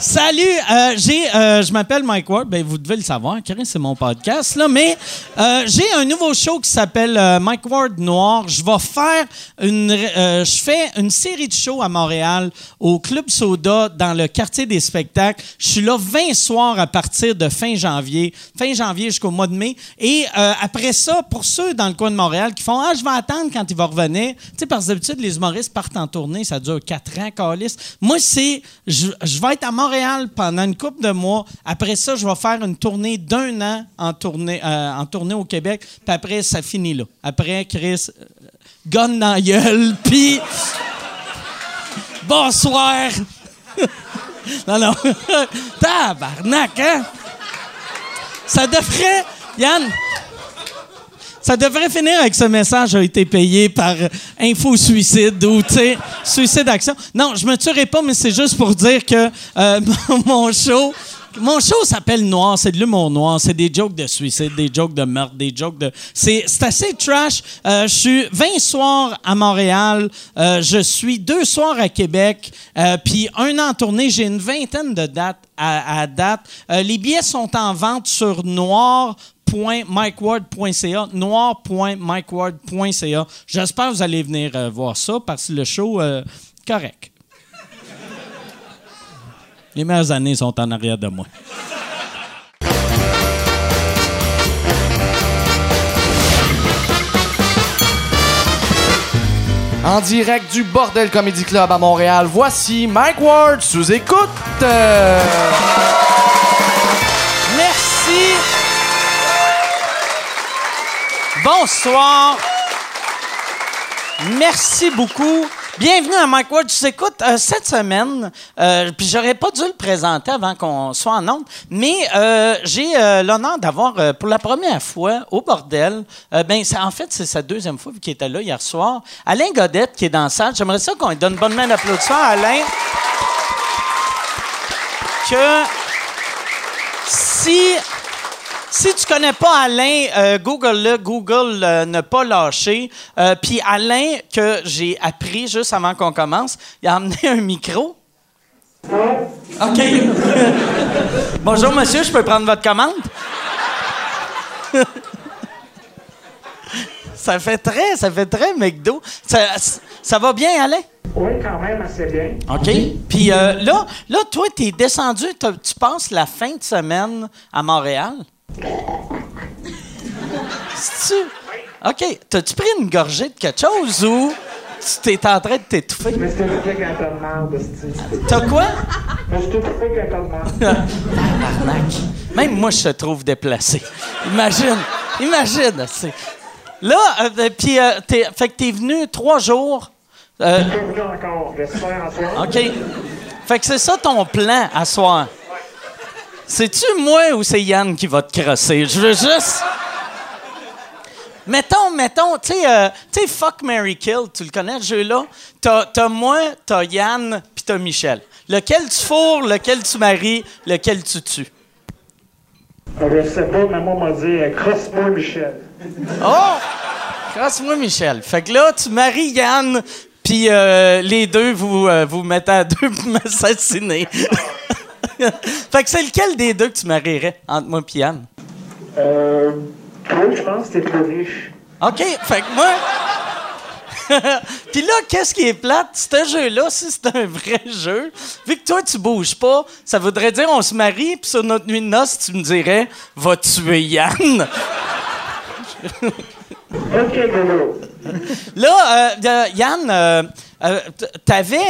Salut, euh, j'ai, euh, je m'appelle Mike Ward. Ben, vous devez le savoir, Chris, c'est mon podcast là. Mais euh, j'ai un nouveau show qui s'appelle Mike Ward Noir. Je vais faire une, je fais une série de shows à Montréal au Club Soda dans le quartier des spectacles. Je suis là 20 soirs à partir de fin janvier, fin janvier jusqu'au mois de mai. Et après ça, pour ceux dans le coin de Montréal qui font ah je vais attendre quand il va revenir. Tu sais, parce que d'habitude les humoristes partent en tournée, ça dure quatre ans, calice. Moi c'est, je, je vais être à Montréal pendant une couple de mois. Après ça, je vais faire une tournée d'un an en tournée, euh, en tournée au Québec. Puis après, ça finit là. Après, Chris, euh, gonne dans la gueule, puis bonsoir. non, non. Tabarnak, hein? Ça devrait... Yann... Ça devrait finir avec ce message a été payé par Info Suicide ou, tu sais, Suicide Action. Non, je me tuerai pas, mais c'est juste pour dire que euh, mon show. Mon show s'appelle Noir, c'est de l'humour noir, c'est des jokes de suicide, des jokes de meurtre, des jokes de... C'est assez trash. Euh, je suis 20 soirs à Montréal, euh, je suis deux soirs à Québec, puis un an en tournée, j'ai une vingtaine de dates à, à date. Les billets sont en vente sur Noir noir.mikeward.ca, noir.mikeward.ca. J'espère que vous allez venir euh, voir ça parce que le show, euh, correct. Les meilleures années sont en arrière de moi. En direct du Bordel Comedy Club à Montréal, voici Mike Ward sous écoute. Euh, Merci. Bonsoir. Merci beaucoup. Bienvenue à Mike Ward. Tu écoutes euh, cette semaine, euh, puis j'aurais pas dû le présenter avant qu'on soit en onde, mais euh, j'ai euh, l'honneur d'avoir pour la première fois au bordel, ben en fait c'est sa deuxième fois qu'il était là hier soir, Alain Godette qui est dans la salle. J'aimerais ça qu'on lui donne une bonne main d'applaudissement à Alain. Que si si tu connais pas Alain, euh, Google-le, Google euh, ne pas lâcher. Euh, Puis Alain, que j'ai appris juste avant qu'on commence, il a amené un micro. OK. Bonjour, monsieur, je peux prendre votre commande? ça fait très, ça fait très McDo. Ça, ça va bien, Alain? Oui, quand même, assez bien. OK. Puis euh, là, là, toi, t'es descendu, t'as- tu passes la fin de semaine à Montréal? C'est-tu? OK. T'as-tu pris une gorgée de quelque chose ou tu t'es en train de t'étouffer? Mais c'était tout fait qu'un tas de merde, c'ti. T'as quoi? Tout fait qu'un tas de. Tabarnak. Même moi, je te trouve déplacé. Imagine. Imagine. Là, euh, puis, euh, t'es- fait que t'es venu trois jours. Euh, Je suis pas venu encore. J'espère en soir. OK. Fait que c'est ça ton plan à soir? C'est-tu moi ou c'est Yann qui va te crosser? Je veux juste. Mettons, mettons, tu sais, euh, Fuck Mary Kill, tu le connais, ce jeu-là? T'as, t'as moi, t'as Yann, puis t'as Michel. Lequel tu fourres, lequel tu maries, lequel tu tues? Euh, Je sais pas, mais moi, m'a dit euh, crosse-moi, Michel. Oh! Crosse-moi, Michel. Fait que là, tu maries Yann, puis euh, les deux, vous euh, vous mettez à deux pour m'assassiner. fait que c'est lequel des deux que tu marierais entre moi et Yann? Euh. Toi, je pense que t'es plus riche. OK, fait que moi... Puis là, qu'est-ce qui est plate? Ce jeu-là, si c'est un vrai jeu, vu que toi, tu bouges pas, ça voudrait dire on se marie, puis sur notre nuit de noces, tu me dirais « Va tuer Yann! » Ok. Là, euh, euh, Yann, euh, euh, t'avais...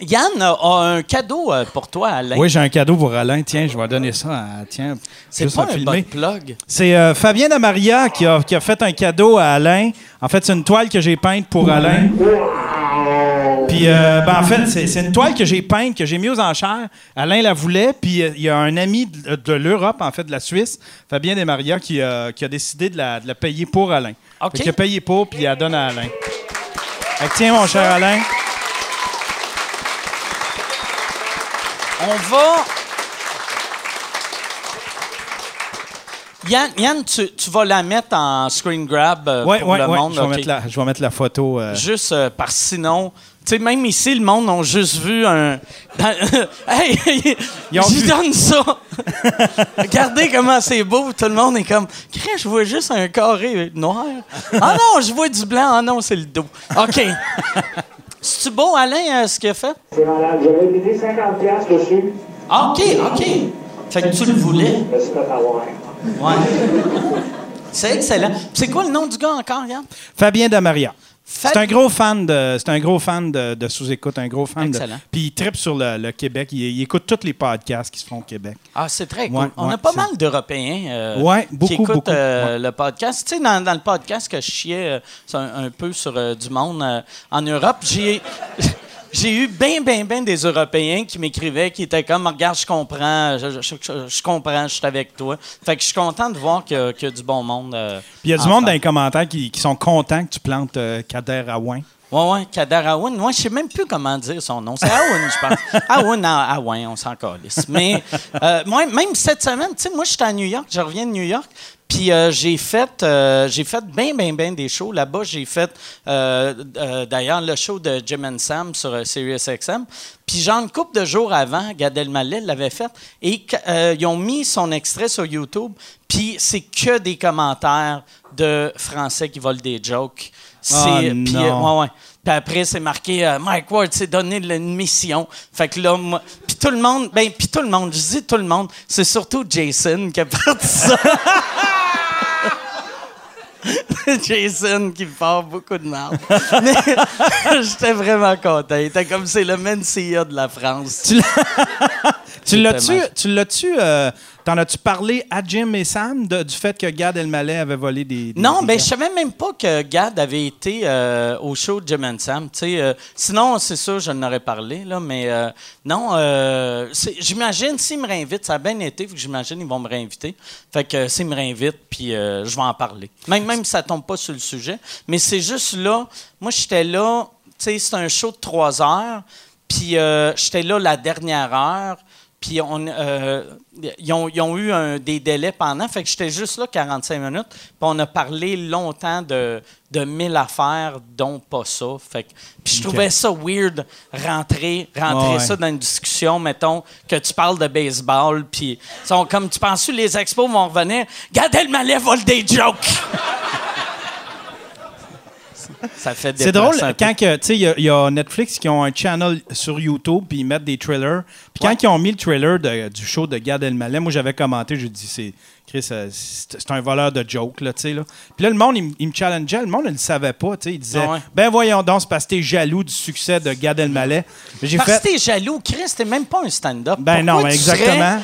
Yann a, un cadeau euh, pour toi, Alain. Oui, j'ai un cadeau pour Alain. Tiens, je vais donner ça à. Tiens, C'est pas un filmer. bon plug. C'est euh, Fabien Damaria qui a, qui a fait un cadeau à Alain. En fait, c'est une toile que j'ai peinte pour Alain. Puis, euh, ben, en fait, c'est une toile que j'ai peinte, que j'ai mis aux enchères. Alain la voulait, puis euh, il y a un ami de, de l'Europe, en fait, de la Suisse, Fabien Damaria, qui, a- qui a décidé de la, de la payer pour Alain. OK. Fait qu'il a payé pour, puis il la donne à Alain. Fait tiens, mon cher Alain. On va... Yann, Yann tu, tu vas la mettre en screen grab euh, Oui, pour oui, le monde. Je vais, OK. mettre la, je vais mettre la photo. euh, Juste euh, parce que sinon, Tu sais, même ici, le monde a juste vu un. dans- hey, vu- donne ça. Regardez comment c'est beau. Tout le monde est comme. Je vois juste un carré noir. Ah non, je vois du blanc. Ah non, c'est le dos. OK. C'est-tu beau, Alain, euh, ce qu'il a fait? C'est malade. J'avais mis 50 piastres dessus, Ah, OK, OK. Fait que tu le voulais. mais c'est pas avoir. Ouais. C'est excellent. C'est quoi le nom du gars encore, Yann? Fabien Damaria. C'est un gros fan de, c'est un gros fan de, de sous-écoute, un gros fan de. Excellent. Puis il tripe sur le, le Québec. Il, il écoute tous les podcasts qui se font au Québec. Ah, c'est très cool. Ouais, On ouais, a pas mal d'Européens euh, Ouais, qui écoutent beaucoup, euh, le podcast. Tu sais, dans, dans le podcast que je chiais euh, un, un peu sur du monde en Europe, j'ai... J'ai eu bien, bien, bien des Européens qui m'écrivaient, qui étaient comme, regarde, je comprends, je, je- je- je comprends, je suis avec toi. Fait que je suis content de voir qu'il y, a- qu'il y a du bon monde. euh, Puis il y a du monde dans les commentaires qui, qui sont contents que tu plantes euh, Kader Aouin. Ouais, ouais, Kader Aoun. Moi, je sais même plus comment dire son nom. C'est Aoun, je pense. Aoun, ouais, on s'en calisse. Mais euh, moi, même cette semaine, tu sais, moi, j'étais à New York, je reviens de New York. Puis euh, j'ai fait, euh, j'ai fait bien, bien, bien des shows. Là-bas, j'ai fait, euh, d'ailleurs, le show de Jim and Sam sur SiriusXM. Puis genre une couple de jours avant, Gad Elmaleh l'avait fait. Et ils ont mis son extrait sur YouTube. Puis c'est que des commentaires de Français qui volent des jokes. C'est, Ah, ouais, ouais. Puis après, c'est marqué euh, Mike Ward s'est donné une mission. Fait que là, moi, puis tout le monde, ben, puis tout le monde, je dis tout le monde, c'est surtout Jason qui a parti ça. Jason qui part beaucoup de mal. Mais j'étais vraiment content. Il était comme c'est le Mencia de la France. Tu l'as-tu, tu l'as-tu, euh, t'en as-tu parlé à Jim et Sam de- du fait que Gad Elmaleh avait volé des. des- Non, des ben je savais même pas que Gad avait été euh, au show de Jim and Sam. euh, sinon, c'est sûr, je n'aurais parlé, là, mais euh, non, j'imagine, s'ils me réinvitent, ça a bien été, fait que j'imagine ils vont me réinviter. Fait que s'ils me réinvitent, puis je vais en parler. Même, même si ça tombe pas sur le sujet. Mais c'est juste là, moi, j'étais là, tu sais, c'est un show de trois heures, puis j'étais là la dernière heure. Puis on, euh, ils, ont, ils ont eu un- des délais pendant, fait que j'étais juste là 45 minutes. Puis on a parlé longtemps de, de mille affaires, dont pas ça. Fait que, puis je trouvais ça weird, rentrer, rentrer ça dans une discussion, mettons, que tu parles de baseball, puis sont comme, tu penses que les expos vont revenir? Gad Elmaleh vole des jokes! Ça fait C'est drôle quand que, tu sais, il y a- il y, a Netflix qui ont un channel sur YouTube puis ils mettent des trailers. Puis quand ils ont mis le trailer de- du show de Gad Elmaleh, moi j'avais commenté, j'ai dit c'est Chris, euh, c'est un voleur de jokes là, tu sais là. Puis là le monde il, me- il me challengeait, le monde ne le savait pas, tu sais, il disait Ah ouais. ben voyons donc c'est parce que t'es jaloux du succès de Gad Elmaleh. J'ai Parce fait que t'es jaloux, Chris, t'es même pas un stand-up. ben non, serais- exactement.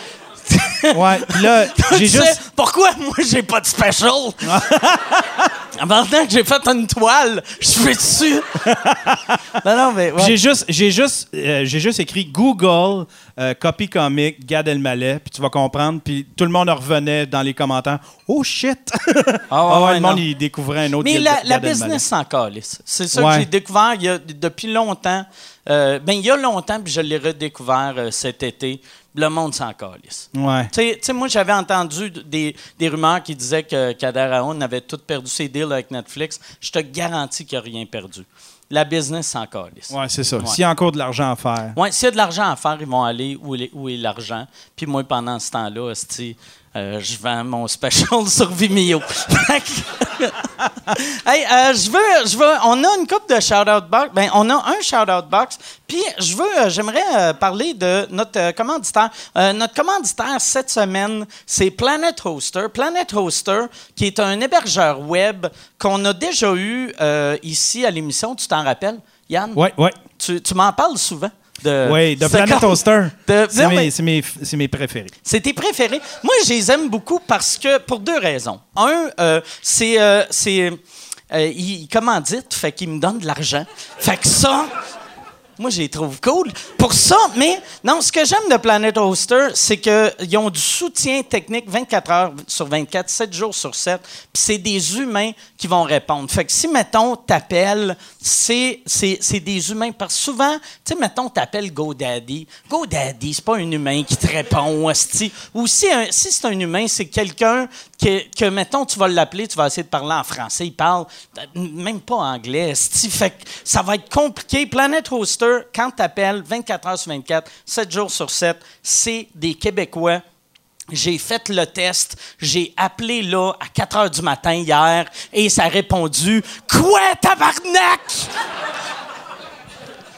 Ouais, puis là j'ai sais, juste Pourquoi moi j'ai pas de special? Maintenant que j'ai fait une toile, je suis dessus. non, non, mais. ouais. J'ai juste, j'ai juste, euh, j'ai juste écrit Google euh, copy comic Gad Elmaleh, puis tu vas comprendre. Puis tout le monde revenait dans les commentaires. Oh shit! Ah ouais, Ah ouais, le monde non. il découvrait un autre. Mais la, business s'en calisse. C'est ça que j'ai découvert il y a, depuis longtemps. Euh, ben, il y a longtemps, puis je l'ai redécouvert cet été. Le monde s'en calisse. Ouais. Tu sais- moi, j'avais entendu des, des rumeurs qui disaient que Kader Aoun avait tout perdu ses deals avec Netflix. Je te garantis qu'il n'a rien perdu. La business s'en calisse. Ouais, c'est ça. S'il y a encore de l'argent à faire. Ouais, s'il y a de l'argent à faire, ils vont aller où, est- l'argent. Puis moi, pendant ce temps-là, euh, je vends mon special sur Vimeo. Hey, euh, je veux, je veux, on a une coupe de shout-out box. Ben, on a un shout-out box. Puis je veux, euh, j'aimerais parler de notre commanditaire. Notre commanditaire cette semaine, c'est Planet Hoster. Planet Hoster, qui est un hébergeur web qu'on a déjà eu ici à l'émission. Tu t'en rappelles, Yann? Ouais, ouais. Tu, tu m'en parles souvent. De, Oui, de Planet comme- Toaster. de- C'est mes, préférés. C'est tes préférés. Moi, je les aime beaucoup parce que, pour deux raisons. Un, euh, c'est. euh, c'est euh, il, il commandite, fait qu'il me donne de l'argent. Fait que ça. Moi, je les trouve cool. Pour ça, mais non, ce que j'aime de Planet Hoster, c'est qu'ils ont du soutien technique 24 heures sur 24, 7 jours sur 7. Puis c'est des humains qui vont répondre. Fait que si, mettons, t'appelles, c'est, c'est, c'est des humains. Parce que souvent, tu sais, mettons, t'appelles GoDaddy. GoDaddy, c'est pas un humain qui te répond. Ou si, si c'est un humain, c'est quelqu'un que, que, mettons, tu vas l'appeler, tu vas essayer de parler en français. Il parle euh, même pas anglais. Fait que ça va être compliqué. Planet Hoster, quand t'appelles 24 heures sur 24, 7 jours sur 7, c'est des Québécois j'ai fait le test, j'ai appelé là à 4 heures du matin hier et ça a répondu Quoi, tabarnak?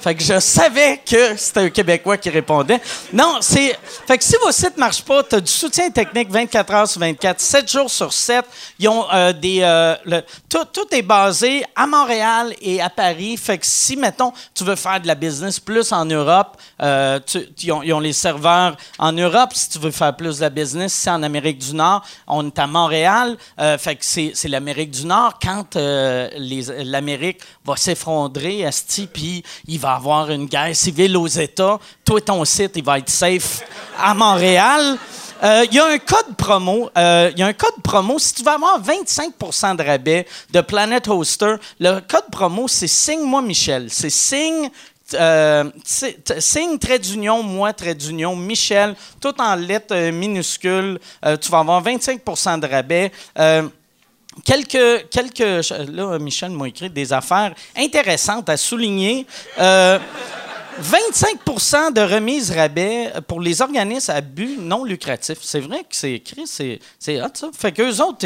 Fait que je savais que c'était un Québécois qui répondait. Non, c'est. Fait que si vos sites ne marchent pas, tu as du soutien technique 24 heures sur 24, 7 jours sur 7. Ils ont euh, des. euh, tout, tout est basé à Montréal et à Paris. Fait que si, mettons, tu veux faire de la business plus en Europe, euh, ils, ont, les serveurs en Europe. Si tu veux faire plus de la business, c'est en Amérique du Nord. On est à Montréal. fait que c'est l'Amérique du Nord. Quand l'Amérique va s'effondrer, asti, puis il va avoir une guerre civile aux États, toi, ton site, il va être safe à Montréal. Euh, Il y a un code promo. euh, Il y a un code promo. Si tu veux avoir 25 de rabais de Planet Hoster, le code promo, c'est Signe-moi Michel. C'est Signe. Euh, signe trait d'union, moi, trait d'union, Michel, tout en lettres euh, minuscules. Euh, tu vas avoir 25 de rabais. Quelques, quelques. Là, Michel m'a écrit des affaires intéressantes à souligner. Euh, 25% de remise rabais pour les organismes à but non lucratif. C'est vrai que c'est écrit, c'est, c'est hot, ça. Fait qu'eux autres,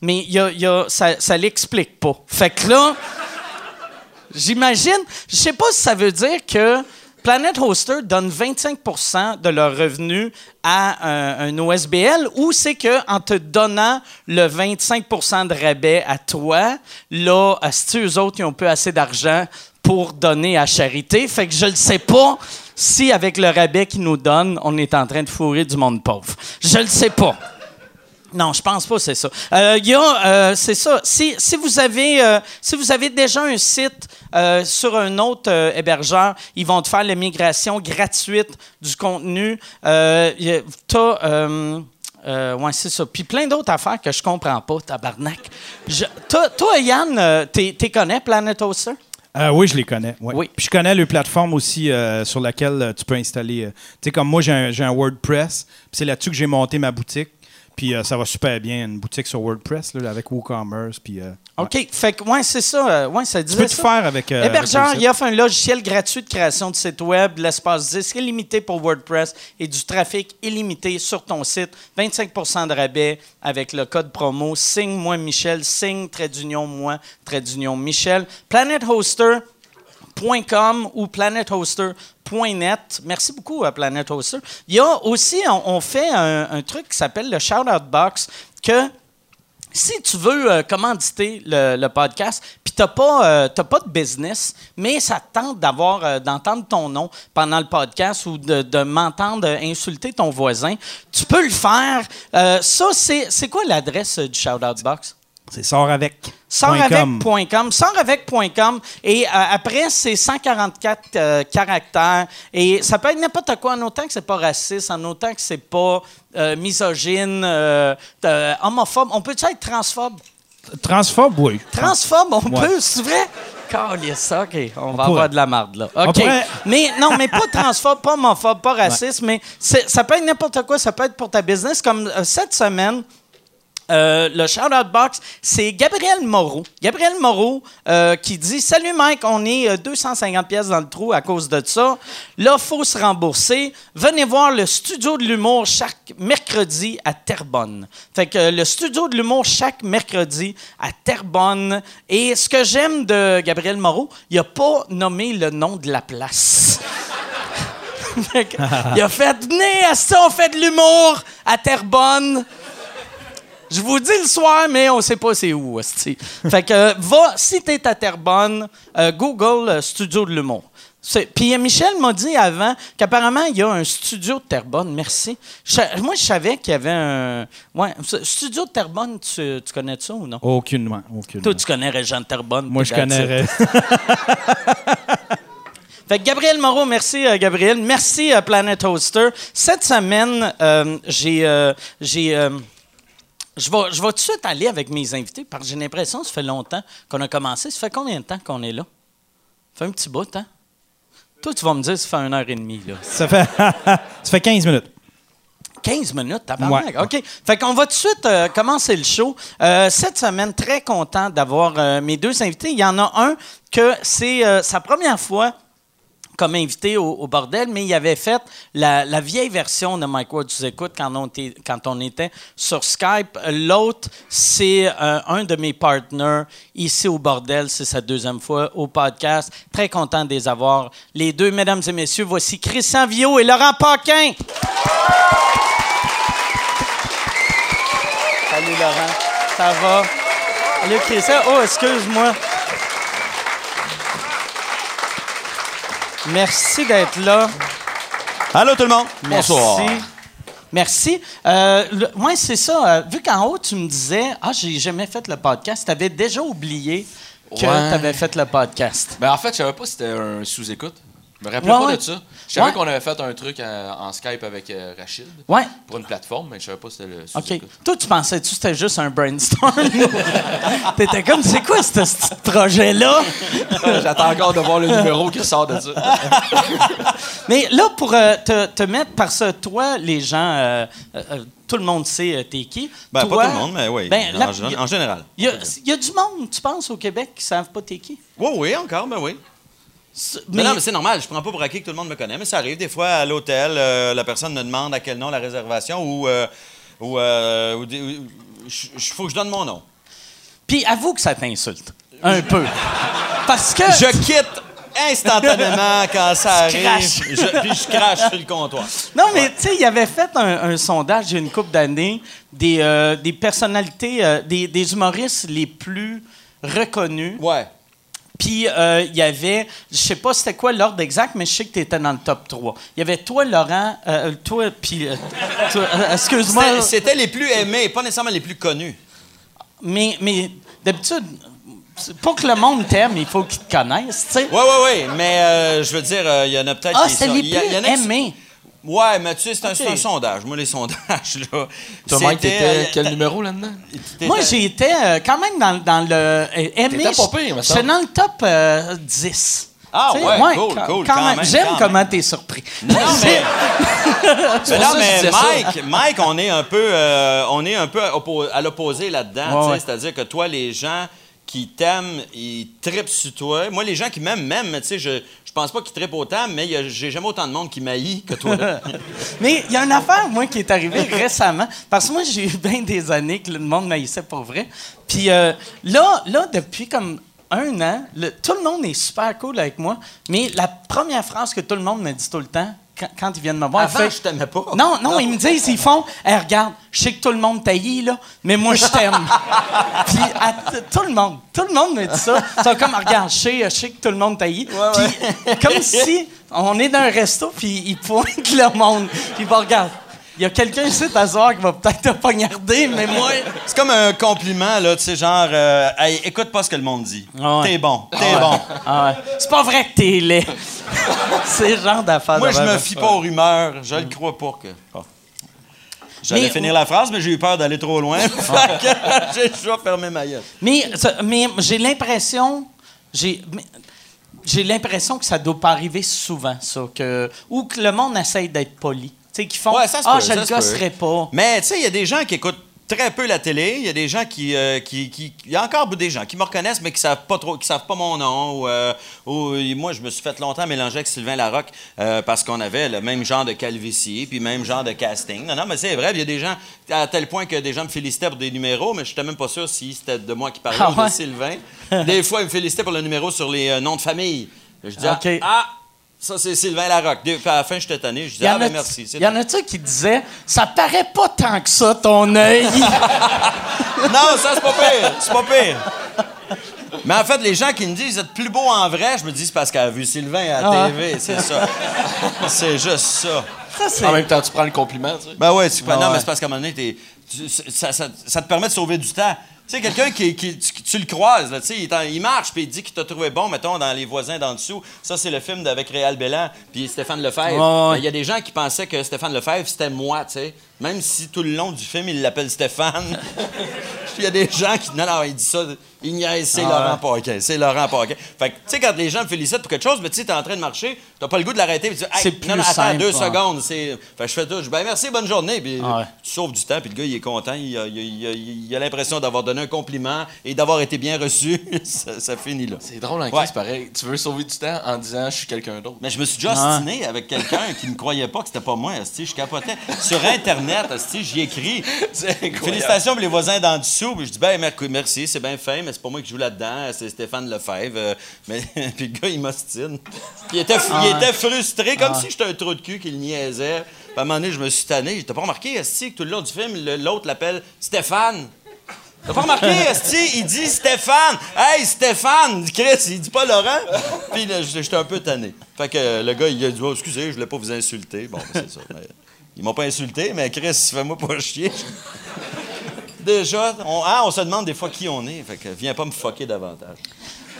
mais y a, y a- ça, ça l'explique pas. Fait que là, j'imagine, je sais pas si ça veut dire que Planet Hoster donne 25% de leurs revenus à un, OSBL ou c'est que en te donnant le 25% de rabais à toi, là, si eux autres, ils ont peu assez d'argent pour donner à charité. Fait que je ne sais pas si avec le rabais qu'ils nous donnent, on est en train de fourrer du monde pauvre. Je ne sais pas. Non, je pense pas, c'est ça. Euh, Il y a, euh, c'est ça. Si, si vous avez, euh, si vous avez déjà un site sur un autre hébergeur, ils vont te faire la migration gratuite du contenu. T'as, ouais, c'est ça. Puis plein d'autres affaires que je comprends pas, tabarnak. Je, toi, Yann, t'es, t'es connais Planet Hoster? Euh, oui, je les connais. ouais. Oui. Puis je connais le plateforme aussi euh, sur laquelle euh, tu peux installer. tu sais, comme moi, j'ai un, j'ai un WordPress. Puis c'est là-dessus que j'ai monté ma boutique. Puis euh, ça va super bien. Une boutique sur WordPress là, avec WooCommerce. Puis, euh, ouais. OK. Fait que, ouais, c'est ça. euh, ouais, ça Tu peux tout faire avec. Hébergeur, avec il offre un logiciel gratuit de création de site web, l'espace disque illimité pour WordPress et du trafic illimité sur ton site. 25% de rabais avec le code promo signe-moi Michel, signe trait d'union moi, trait d'union Michel. PlanetHoster.com ou planethoster.net. Merci beaucoup à Planet Hoster. Il y a aussi, on, fait un, truc qui s'appelle le Shout-out Box que si tu veux euh, commanditer le, podcast, puis tu n'as pas, euh, t'as pas de business, mais ça te tente d'avoir, euh, d'entendre ton nom pendant le podcast ou de, m'entendre insulter ton voisin, tu peux le faire. Euh, ça, c'est, c'est quoi l'adresse euh, du Shout-Out Box? C'est sort avec. Sortavec.com. Sortavec.com. Et euh, après, c'est 144 euh, caractères. Et ça peut être n'importe quoi, en autant que c'est pas raciste, en autant que c'est pas euh, misogyne, homophobe. On peut-tu être transphobe? Transphobe, oui. Transphobe, on Ouais. peut, c'est vrai? Ça, OK. On va pourrait. avoir de la marde, là. OK. pourrait. Mais non, mais pas transphobe, pas homophobe, pas raciste, mais ça peut être n'importe quoi. Ça peut être pour ta business. Comme cette semaine, euh, le shout-out box, c'est Gabriel Moreau. Gabriel Moreau euh, qui dit Salut Mike, on est euh, 250 pièces dans le trou à cause de ça. Là, faut se rembourser. Venez voir le studio de l'humour chaque mercredi à Terrebonne. Fait que euh, le studio de l'humour chaque mercredi à Terrebonne. Et ce que j'aime de Gabriel Moreau, il a pas nommé le nom de la place. Il a fait Venez à ça, on fait de l'humour à Terrebonne. Je vous dis le soir, mais on sait pas c'est où. Fait que euh, va, si t'es à Terrebonne, euh, Google euh, Studio de l'humour. Puis Michel m'a dit avant qu'apparemment, il y a un studio de Terrebonne. Merci. Je moi, je savais qu'il y avait un. Ouais, studio de Terrebonne, tu, tu connais ça ou non? Aucunement. aucunement. Toi, tu connais Régent de Terrebonne. Moi, je connais. Fait que Gabriel Moreau, merci euh, Gabriel. Merci euh, Planet Hoster. Cette semaine, euh, j'ai. j'ai je vais, je vais tout de suite aller avec mes invités parce que j'ai l'impression que ça fait longtemps qu'on a commencé. Ça fait combien de temps qu'on est là? Ça fait un petit bout, hein? Toi, tu vas me dire, ça fait une heure et demie, là. Ça fait, ça fait 15 minutes. 15 minutes, tabarnak. Ouais. OK. Fait qu'on va tout de suite euh, commencer le show. Euh, cette semaine, très content d'avoir euh, mes deux invités. Il y en a un que c'est sa première fois comme invité au, bordel, mais il avait fait la, vieille version de Mike Ward Tu écoutes quand on, était, sur Skype. L'autre, c'est euh, un de mes partners ici au bordel. C'est sa deuxième fois au podcast. Très content de les avoir. Les deux, mesdames et messieurs, voici Christian Viau et Laurent Paquin. Salut Laurent. Ça va? Salut Christian. Oh, excuse-moi. Merci d'être là. Allô tout le monde. Merci. Merci. Euh, le- moi, c'est ça. euh, vu qu'en haut, tu me disais, ah, j'ai jamais fait le podcast, tu avais déjà oublié que tu Ouais. avais fait le podcast. Ben, en fait, je savais pas si c'était un sous-écoute. Je me rappelais Ouais, pas ouais. de ça. Je savais Ouais. qu'on avait fait un truc euh, en Skype avec euh, Rachid Ouais. pour une plateforme, mais je savais pas si c'était le OK. sous-écoute. Toi, tu pensais-tu que c'était juste un brainstorm? T'étais comme, c'est quoi ce petit projet-là? J'attends encore de voir le numéro qui sort de ça. Mais là, pour euh, te, te mettre, parce que toi, les gens, euh, tout le monde sait euh, t'es qui. Ben, Toi, pas tout le monde, mais oui. ben, en, la- général. Il y, a- il y a du monde, tu penses, au Québec, qui savent pas t'es qui? Oui, oui, encore, ben oui. Mais, non, mais c'est normal. Je prends pas pour acquis que tout le monde me connaît, mais ça arrive des fois à l'hôtel, euh, la personne me demande à quel nom la réservation ou. euh, ou, euh, ou des- ou- je- faut que je donne mon nom. Puis avoue que ça t'insulte. Un peu. Parce que. Je quitte instantanément quand ça arrive. Je- puis je crache sur le comptoir. Non, mais tu sais, il avait fait un, un sondage il y a une couple d'années des, euh, des personnalités, des, des humoristes les plus reconnus. Ouais. Puis euh, il y avait, je sais pas c'était quoi l'ordre exact, mais je sais que tu étais dans le top 3. Il y avait toi, Laurent, euh, toi, puis. euh, toi, euh, excuse-moi. C'était- les plus aimés, pas nécessairement les plus connus. Mais, mais d'habitude, pour que le monde t'aime, il faut qu'il te connaisse, tu sais. Oui, oui, oui. Mais euh, je veux dire, euh, il y en a peut-être Ah, qui c'est sont- les il y a- plus il y en a qui- aimés. Ouais, mais tu sais, c'est un, sondage. Moi, les sondages, là. Toi, Mike, t'étais euh, quel numéro là-dedans? Moi, j'étais euh, quand même dans, dans le euh, aimé. T'étais pas pire, me J'étais dans le top euh, 10. Ah, Tu sais, ouais, cool, quand- cool, quand quand même. même, J'aime comment t'es surpris. Non, mais, non, mais. Mike, Mike, on est un peu, euh, on est un peu à l'opposé là-dedans. Ouais, ouais. C'est-à-dire que toi, les gens qui t'aiment, ils trippent sur toi. Moi, les gens qui m'aiment, m'aiment, mais tu sais, je, je pense pas qu'ils trippent autant, mais j'ai jamais autant de monde qui m'haït que toi. Mais il y a une affaire, moi, qui est arrivée récemment. Parce que moi, j'ai eu bien des années que le monde m'haïssait pour vrai. Puis euh, là, là, depuis comme un an, le- tout le monde est super cool avec moi. Mais la première phrase que tout le monde me dit tout le temps, quand, quand ils viennent me voir, Avant, fait- je t'aimais pas. Non, non, ils me disent, ils font, Hey, regarde, je sais que tout le monde t'haït, là, mais moi, je t'aime. Puis, à tout le monde, tout le monde me dit ça. Sont comme, regarde, je sais, je sais que tout le monde t'haït. Puis, comme si on est dans un resto, puis ils pointent le monde. Puis, ils vont, regarde, il y a quelqu'un ici à qui va peut-être te poignarder, mais moi. C'est comme un compliment, là, tu sais, genre, euh, Hey, écoute pas ce que le monde dit. Ah ouais. T'es bon, t'es bon. Ah ouais. C'est pas vrai que t'es laid. C'est le genre d'affaire Moi, je me fie pas aux rumeurs. Je le crois pas que. J'allais finir la phrase, mais j'ai eu peur d'aller trop loin. j'ai déjà fermé ma gueule. Mais, mais j'ai l'impression. J'ai. J'ai l'impression que ça doit pas arriver souvent, ça. Que, ou que le monde essaye d'être poli. Tu sais, qu'ils font Ouais, ça se Ah, peut, je ça le gosserai pas. Mais tu sais, il y a des gens qui écoutent très peu la télé. Il y a des gens qui, euh, qui, qui- Il y a encore des gens qui me reconnaissent, mais qui savent pas trop, qui savent pas mon nom. Ou, euh, ou, euh, moi, je me suis fait longtemps mélanger avec Sylvain Larocque euh, parce qu'on avait le même genre de calvitie, puis même genre de casting. Non, non, mais c'est vrai, il y a des gens, à tel point que des gens me félicitaient pour des numéros, mais je n'étais même pas sûr si c'était de moi qui parlais Ah ou de? Sylvain. Des fois, ils me félicitaient pour le numéro sur les noms de famille. Je disais, OK. ah, ça c'est Sylvain Larocque. Puis à la fin, j'étais tanné. Je disais, Y ah, en ben a- merci. c'est y en a-tu qui disaient Ça paraît pas tant que ça, ton œil? Non, ça, c'est pas pire. C'est pas pire. Mais en fait, les gens qui me disent, vous êtes plus beau en vrai, je me dis, c'est parce qu'elle a vu Sylvain à la Ah. TV. C'est ça. C'est juste ça. En même temps, tu prends le compliment, tu sais. Ben ouais, tu Ah non, ouais. mais c'est parce qu'à un moment donné, t'es- tu- ça, ça- ça te permet de sauver du temps. Tu sais, quelqu'un qui, qui- tu, tu le croises, là, tu sais, il, il marche, puis il dit qu'il t'a trouvé bon, mettons, dans Les voisins d'en dessous. Ça, c'est le film avec Réal Bellan, puis Stéphane Lefebvre. Ouais. Mais Il y a des gens qui pensaient que Stéphane Lefebvre, c'était moi, tu sais. Même si tout le long du film, il l'appelle Stéphane. Il y a des gens qui. Non, non, il dit ça. Il niaise, c'est Ah Laurent Paquin. C'est Laurent Paquin. Fait que, tu sais, quand les gens me félicitent pour quelque chose, mais tu sais, t'es en train de marcher, t'as pas le goût de l'arrêter, puis tu dis, Hey, C'est non, non, attends simple, deux secondes. C'est... Fait que je fais tout. Je dis, ben, merci, bonne journée. Puis Ah ouais. tu sauves du temps, puis le gars, il est content. Il a, il l'impression d'avoir donné un compliment et d'avoir été bien reçu. ça, ça finit là. C'est drôle en Ouais. c'est pareil. Tu veux sauver du temps en disant je suis quelqu'un d'autre. Mais je me suis déjà Ah. ostiné avec quelqu'un qui ne croyait pas que c'était pas moi. esti. Je capotais. Sur Internet, esti, j'y écris. Félicitations pour les voisins d'en dessous. Puis je dis, ben, mer- merci, c'est bien fin, mais c'est pas moi qui joue là-dedans, c'est Stéphane Lefebvre. Euh, mais, puis le gars, il m'ostine. Il était, il était frustré, comme si j'étais un trou de cul qui le niaisait. Puis à un moment donné, je me suis tanné. T'as pas remarqué, Esti, que tout le long du film, le- l'autre l'appelle Stéphane? T'as pas remarqué, Esti? Il dit Stéphane! Hey, Stéphane! Chris, il dit pas Laurent? Puis j'étais un peu tanné. Fait que le gars, il a dit, oh, excusez, je voulais pas vous insulter. Bon, ben, c'est ça. Mais, ils m'ont pas insulté, mais Chris, fais-moi pas chier. Déjà, on, hein, on se demande des fois qui on est. Fait que viens pas me fucker davantage.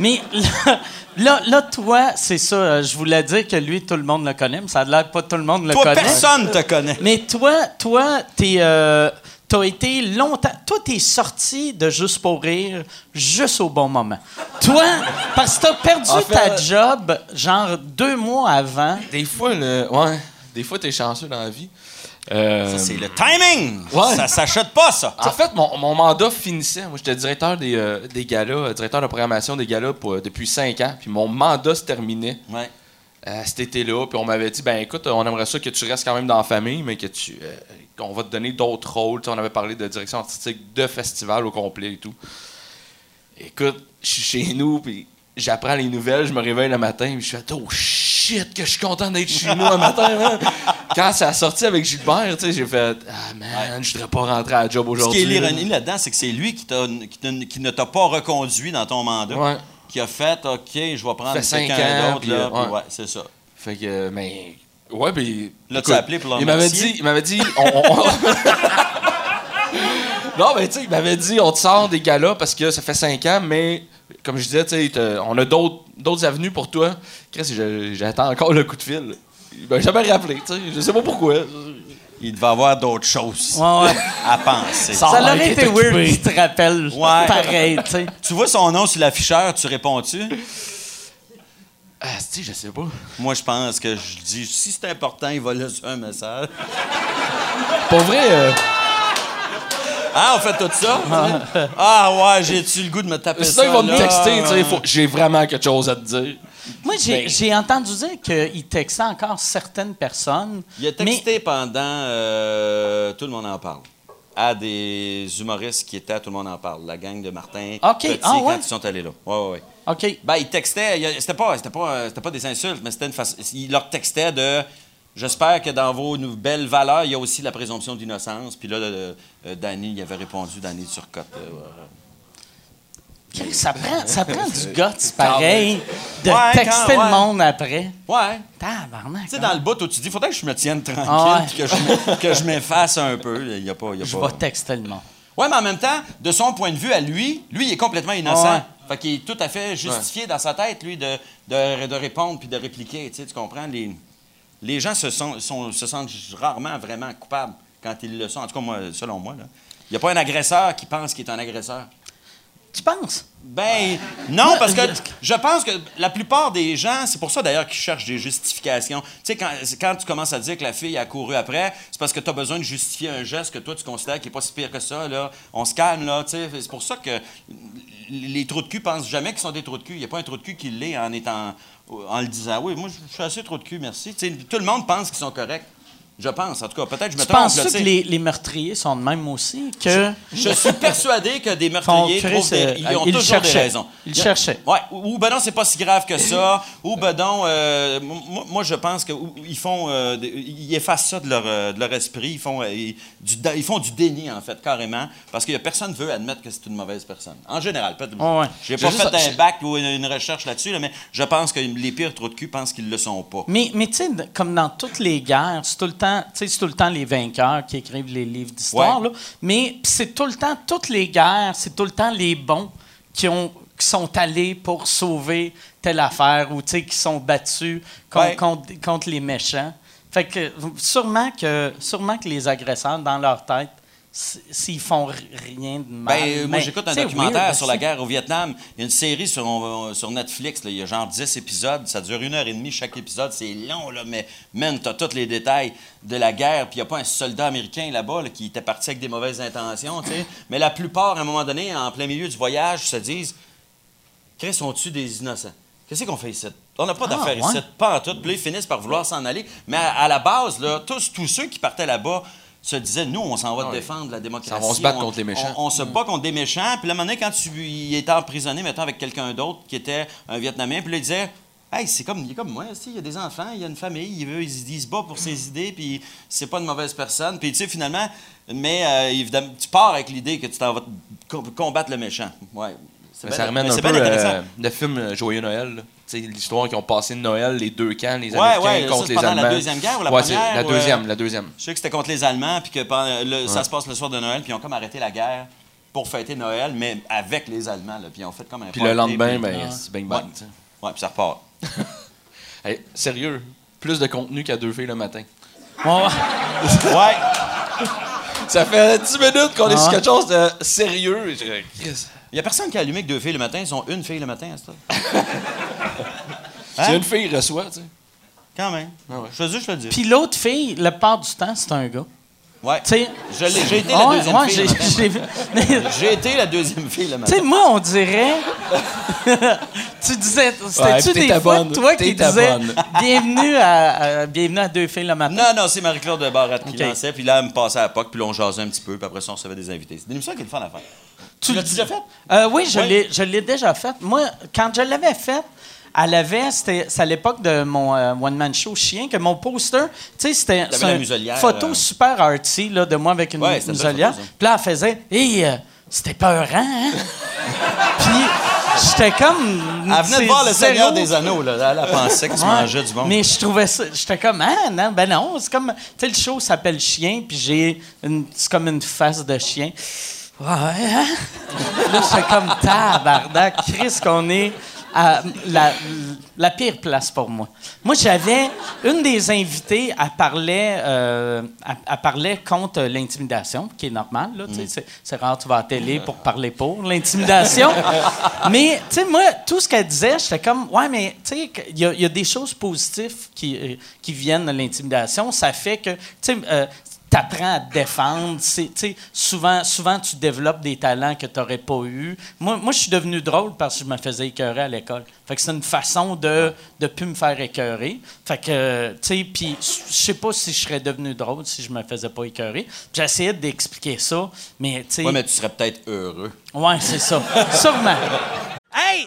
Mais là, là, là, toi, c'est ça. euh, Je voulais dire que lui, tout le monde le connaît, mais ça a l'air pas tout le monde le Toi, connaît. personne te connaît. Mais toi, toi, t'es, euh, t'as été longtemps. Toi, t'es sorti de Juste pour rire juste au bon moment. Toi, parce que t'as perdu En fait, ta job, genre deux mois avant. Des fois, le... ouais, des fois, t'es chanceux dans la vie. Euh, Ça, c'est le timing. Ouais. Ça s'achète pas, ça. En fait, mon, mon mandat finissait. Moi, j'étais directeur des, euh, des galas, euh, directeur de programmation des galas pour, euh, depuis cinq ans. Puis mon mandat se terminait Ouais. euh, cet été-là. Puis on m'avait dit, ben écoute, on aimerait ça que tu restes quand même dans la famille, mais que tu, euh, qu'on va te donner d'autres rôles. On avait parlé de direction artistique de festival au complet et tout. Écoute, je suis chez nous, puis j'apprends les nouvelles, je me réveille le matin, puis je fais, oh shit, que je suis content d'être chez nous un matin, man. Quand ça a sorti avec Gilbert, j'ai fait, ah man, je voudrais pas rentrer à la job Ce aujourd'hui. qui est l'ironie là-dedans, c'est que c'est lui qui, ne t'a pas reconduit dans ton mandat. Ouais. Qui a fait, OK, je vais prendre quelqu'un ans, d'autre. ouais. ouais, c'est ça. Fait que, mais. Ouais, puis. Là, tu as appelé pour Il m'avait dit. Il m'avait dit. on- on- non, mais tu sais, il m'avait dit on te sort des galas parce que ça fait cinq ans, mais comme je disais, tu sais, on a d'autres d'autres avenues pour toi. Chris, j'attends encore le coup de fil. Il m'a jamais rappelé, tu sais. Je sais pas pourquoi. Il devait avoir d'autres choses Ouais, ouais. à penser. Ça a l'air aurait été weird qu'il te rappelle Ouais. pareil, tu sais. Tu vois son nom sur l'afficheur, tu réponds-tu? Ah, si, je sais pas. Moi, je pense que je dis, si c'est important, il va laisser un message. Pour vrai, euh, Ah, on fait tout ça? ah ouais, j'ai-tu le goût de me taper sinon, ça? il va me texter, tu sais. faut- J'ai vraiment quelque chose à te dire. Moi, j'ai Ben- j'ai entendu dire qu'il textait encore certaines personnes. Il a texté pendant euh, Tout le monde en parle. À des humoristes qui étaient à Tout le monde en parle. La gang de Martin OK. Petit, Ah, ouais? quand ils sont allés là. Ouais, ouais, ouais. OK. Ben, il textait, il y a- c'était pas, c'était pas, pas des insultes, mais c'était une façon. Il leur textait de. J'espère que dans vos nou- belles valeurs, il y a aussi la présomption d'innocence. Puis là, euh, euh, Danny, il avait répondu, Danny Turcotte. euh, Ça prend, ça prend du guts pareil de Ouais, texter quand- le monde après. ouais. Tabarnak. Tu sais, hein? dans le bout où tu dis, faudrait que je me tienne tranquille, Ah ouais. que je m'e- que je m'efface un peu. Il y a pas. il y a Je pas- vais texter le monde. Ouais, mais en même temps, de son point de vue à lui, lui, il est complètement innocent. Ouais. Fait qu'il est tout à fait justifié dans sa tête, lui, de, de, de répondre puis de répliquer. Tu, sais, tu comprends? Les, les gens se, sont, sont- se sentent rarement vraiment coupables quand ils le sont. En tout cas, moi, selon moi. là. Il n'y a pas un agresseur qui pense qu'il est un agresseur. Tu penses? Ben, non, parce que je- pense que la plupart des gens, c'est pour ça d'ailleurs qu'ils cherchent des justifications. Tu sais, quand, tu commences à dire que la fille a couru après, c'est parce que tu as besoin de justifier un geste que toi tu considères qui n'est pas si pire que ça. Là. On se calme, là. tu sais. C'est pour ça que les trous de cul pensent jamais qu'ils sont des trous de cul. Il n'y a pas un trou de cul qui l'est en étant en le disant. Oui, moi, je suis assez trou de cul, merci. Tu sais, tout le monde pense qu'ils sont corrects. Je pense, en tout cas. Peut-être que je me Tu trompe. penses là, tu que les, les meurtriers sont de même aussi? Que Je suis persuadé que des meurtriers trouvent des, euh, ils ont ils toujours cherchaient. des raisons. Ils a- cherchaient. Ouais, ou ou ben non, c'est pas si grave que ça. ou ben non, euh, moi, moi, je pense que ou- ils font, euh, ils effacent ça de leur, de leur esprit. Ils font, ils, du, ils font du déni en fait carrément, parce que personne veut admettre que c'est une mauvaise personne. En général, peut-être. Ouais, ouais. J'ai pas fait un bac ou une, une recherche là-dessus, là, mais je pense que les pires trous de cul pensent qu'ils le sont pas. Mais, mais tu sais, comme dans toutes les guerres, c'est tout le temps temps, c'est tout le temps les vainqueurs qui écrivent les livres d'histoire, Ouais. Mais c'est tout le temps, toutes les guerres, c'est tout le temps les bons qui ont qui sont allés pour sauver telle affaire ou tu sais qui sont battus con- Ouais. contre, contre les méchants. Fait que sûrement que sûrement que les agresseurs dans leur tête s'ils font rien de mal. Ben, euh, moi, j'écoute un documentaire weird, sur la guerre au Vietnam. Il y a une série sur, euh, sur Netflix. là. Il y a genre 10 épisodes. Ça dure une heure et demie chaque épisode. C'est long, là, mais man, t'as tous les détails de la guerre. Puis il n'y a pas un soldat américain là-bas là, qui était parti avec des mauvaises intentions. tu sais. Mais la plupart, à un moment donné, en plein milieu du voyage, se disent Chris, on tue des innocents. Qu'est-ce qu'on fait ici? On n'a pas Ah, d'affaires ouais. ici, pas en tout. Puis ils finissent par vouloir s'en aller. Mais à, à la base, là, tous, tous ceux qui partaient là-bas se disaient, nous, on s'en va Ah défendre la démocratie. Ça va se On- contre les méchants. On, on se bat contre des méchants. Puis là, donné, quand tu, il était emprisonné, mettons, avec quelqu'un d'autre qui était un Vietnamien, puis là, il disait, Hey, c'est comme, il est comme moi, aussi, il y a des enfants, il y a une famille, il, veut, il, se- il se bat pour ses idées, puis c'est pas une mauvaise personne. Puis tu sais, finalement, mais euh, évidemment, tu pars avec l'idée que tu t'en vas com- combattre le méchant. Ouais. Mais ça ramène un peu euh, le film Joyeux Noël. là. L'histoire qui ont passé de Noël, les deux camps, les Ouais, Américains ouais, contre les Allemands. la Deuxième Guerre ou la Ouais, Première, La deuxième, euh, la deuxième. Je sais que c'était contre les Allemands, puis que pendant le- ça se passe le soir de Noël, puis ils ont comme arrêté la guerre pour fêter Noël, mais avec les Allemands, là, puis ils ont fait comme un Puis le lendemain, ben, c'est bang bang. Ouais. tu sais. Ouais, puis ça repart. Hey, sérieux, plus de contenu qu'à deux filles le matin. Ouais. Ça fait 10 minutes qu'on est sur quelque chose de sérieux. Il y a personne qui a allumé que deux filles le matin, ils sont une fille le matin à ce temps. Si Hein? une fille reçoit, tu sais. Quand même. Ah ouais. Je te dis, je te le dis. Puis l'autre fille, le part du temps, c'est un gars. Ouais. Tu sais. Je l'ai- J'ai été la ouais, deuxième ouais, fille le j'ai- matin. j'ai J'ai été la deuxième fille le Tu matin. sais, moi, on dirait. tu disais. C'était-tu des t'étais fois bonne. toi qui disais bienvenue à, à- bienvenue à deux filles le matin? Non, non, c'est Marie-Claude de Barrette qui Ok. lançait, puis là, elle me passait à la POC, puis là, on jasait un petit peu, puis après ça, on recevait des invités. C'est une émission qui est le fun à faire. Tu l'as déjà fait? Euh, oui, je Ouais. l'ai, déjà faite. Moi, quand je l'avais faite, à l'avait, c'était c'est à l'époque de mon euh, one-man show chien, que mon poster, tu sais, c'était une photo euh. super artsy là, de moi avec une Ouais, muselière. Puis là, elle faisait, hé, euh, c'était peurant, hein? Puis j'étais comme. Elle venait de voir le zéro- Seigneur des Anneaux, là. Elle, elle pensait que tu Ouais. mangeais du bon. Mais je trouvais ça. J'étais comme, ah, non, ben non. C'est comme. Tu sais, le show s'appelle Chien, puis j'ai. une- C'est comme une face de chien. Ouais, hein? Là, j'étais comme, tabarnak, Chris, qu'on est à la, la pire place pour moi. Moi, j'avais. Une des invitées, elle parlait, euh, elle, elle parlait contre l'intimidation, qui est normal, là. sais, C'est, c'est rare, tu vas à la télé pour parler pour l'intimidation. mais, tu sais, moi, tout ce qu'elle disait, j'étais comme, ouais, mais, tu sais, il y, a- il y a des choses positives qui, euh, qui viennent de l'intimidation. Ça fait que, tu sais, euh, t'apprends à te défendre. Souvent, souvent, tu développes des talents que tu n'aurais pas eu. Moi, moi je suis devenu drôle parce que je me faisais écœurer à l'école. Fait que c'est une façon de ne plus me faire écœurer. Fait que, tu sais, puis je sais pas si je serais devenu drôle si je me faisais pas écœurer. J'essayais d'expliquer ça, mais, tu sais... Ouais, mais tu serais peut-être heureux. Ouais, c'est ça. Sûrement. Hey,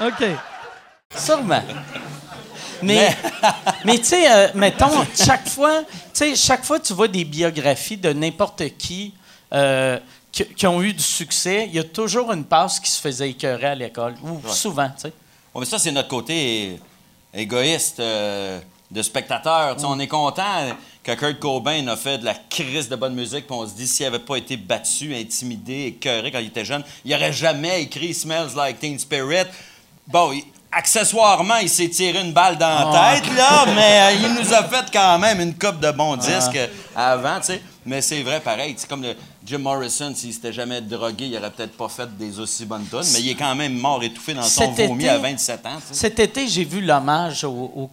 OK. Sûrement. Mais, mais tu sais, euh, mettons, chaque fois, tu sais, chaque fois que tu vois des biographies de n'importe qui euh, qui, qui ont eu du succès, il y a toujours une passe qui se faisait écœurer à l'école. Ou souvent, tu sais. Ouais, mais ça, c'est notre côté égoïste euh, de spectateur. Tu sais, On est content que Kurt Cobain a fait de la crise de bonne musique, puis on se dit, s'il n'avait pas été battu, intimidé, écœuré quand il était jeune, il n'aurait jamais écrit Smells Like Teen Spirit. Bon, il- accessoirement, il s'est tiré une balle dans la tête, là, mais euh, il nous a fait quand même une coupe de bons disques euh, avant, tu sais. Mais c'est vrai, pareil. C'est comme le Jim Morrison, s'il s'était jamais drogué, il aurait peut-être pas fait des aussi bonnes tonnes, mais il est quand même mort étouffé dans son Cet vomi été- à 27 ans. Cet été, j'ai vu l'hommage au, au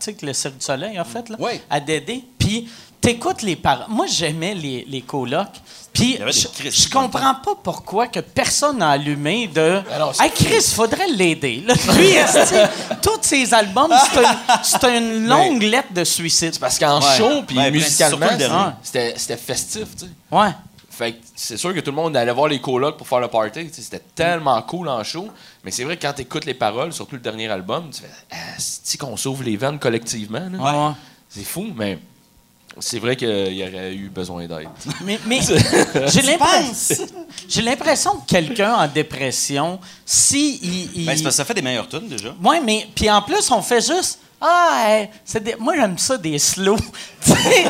sais, que le Cirque du Soleil a fait, là, Oui. à Dédé. Puis, t'écoutes les parents. Moi, j'aimais les, les colocs. Puis, je, comprends pas pourquoi que personne n'a allumé de. Alors, c'est hey, Chris, faudrait l'aider. là. Lui, tous ses albums, c'est un- une longue lettre de suicide. Parce qu'en Ouais. show, puis Ouais, musicalement, c'était c'était festif, tu sais. Ouais. Fait que c'est sûr que tout le monde allait voir les colocs pour faire le party. C'était tellement cool en show. Mais c'est vrai que quand tu écoutes les paroles, surtout le dernier album, tu fais Ah, c'est qu'on sauve les veines collectivement. là? Ouais. C'est fou, mais c'est vrai qu'il y aurait eu besoin d'aide. Mais, mais j'ai l'impression, j'ai l'impression que quelqu'un en dépression, si il, il- Ben, c'est parce que ça fait des meilleures tunes, déjà. Ouais, mais puis en plus on fait juste ah, c'est des- moi j'aime ça des slow. Tu sais,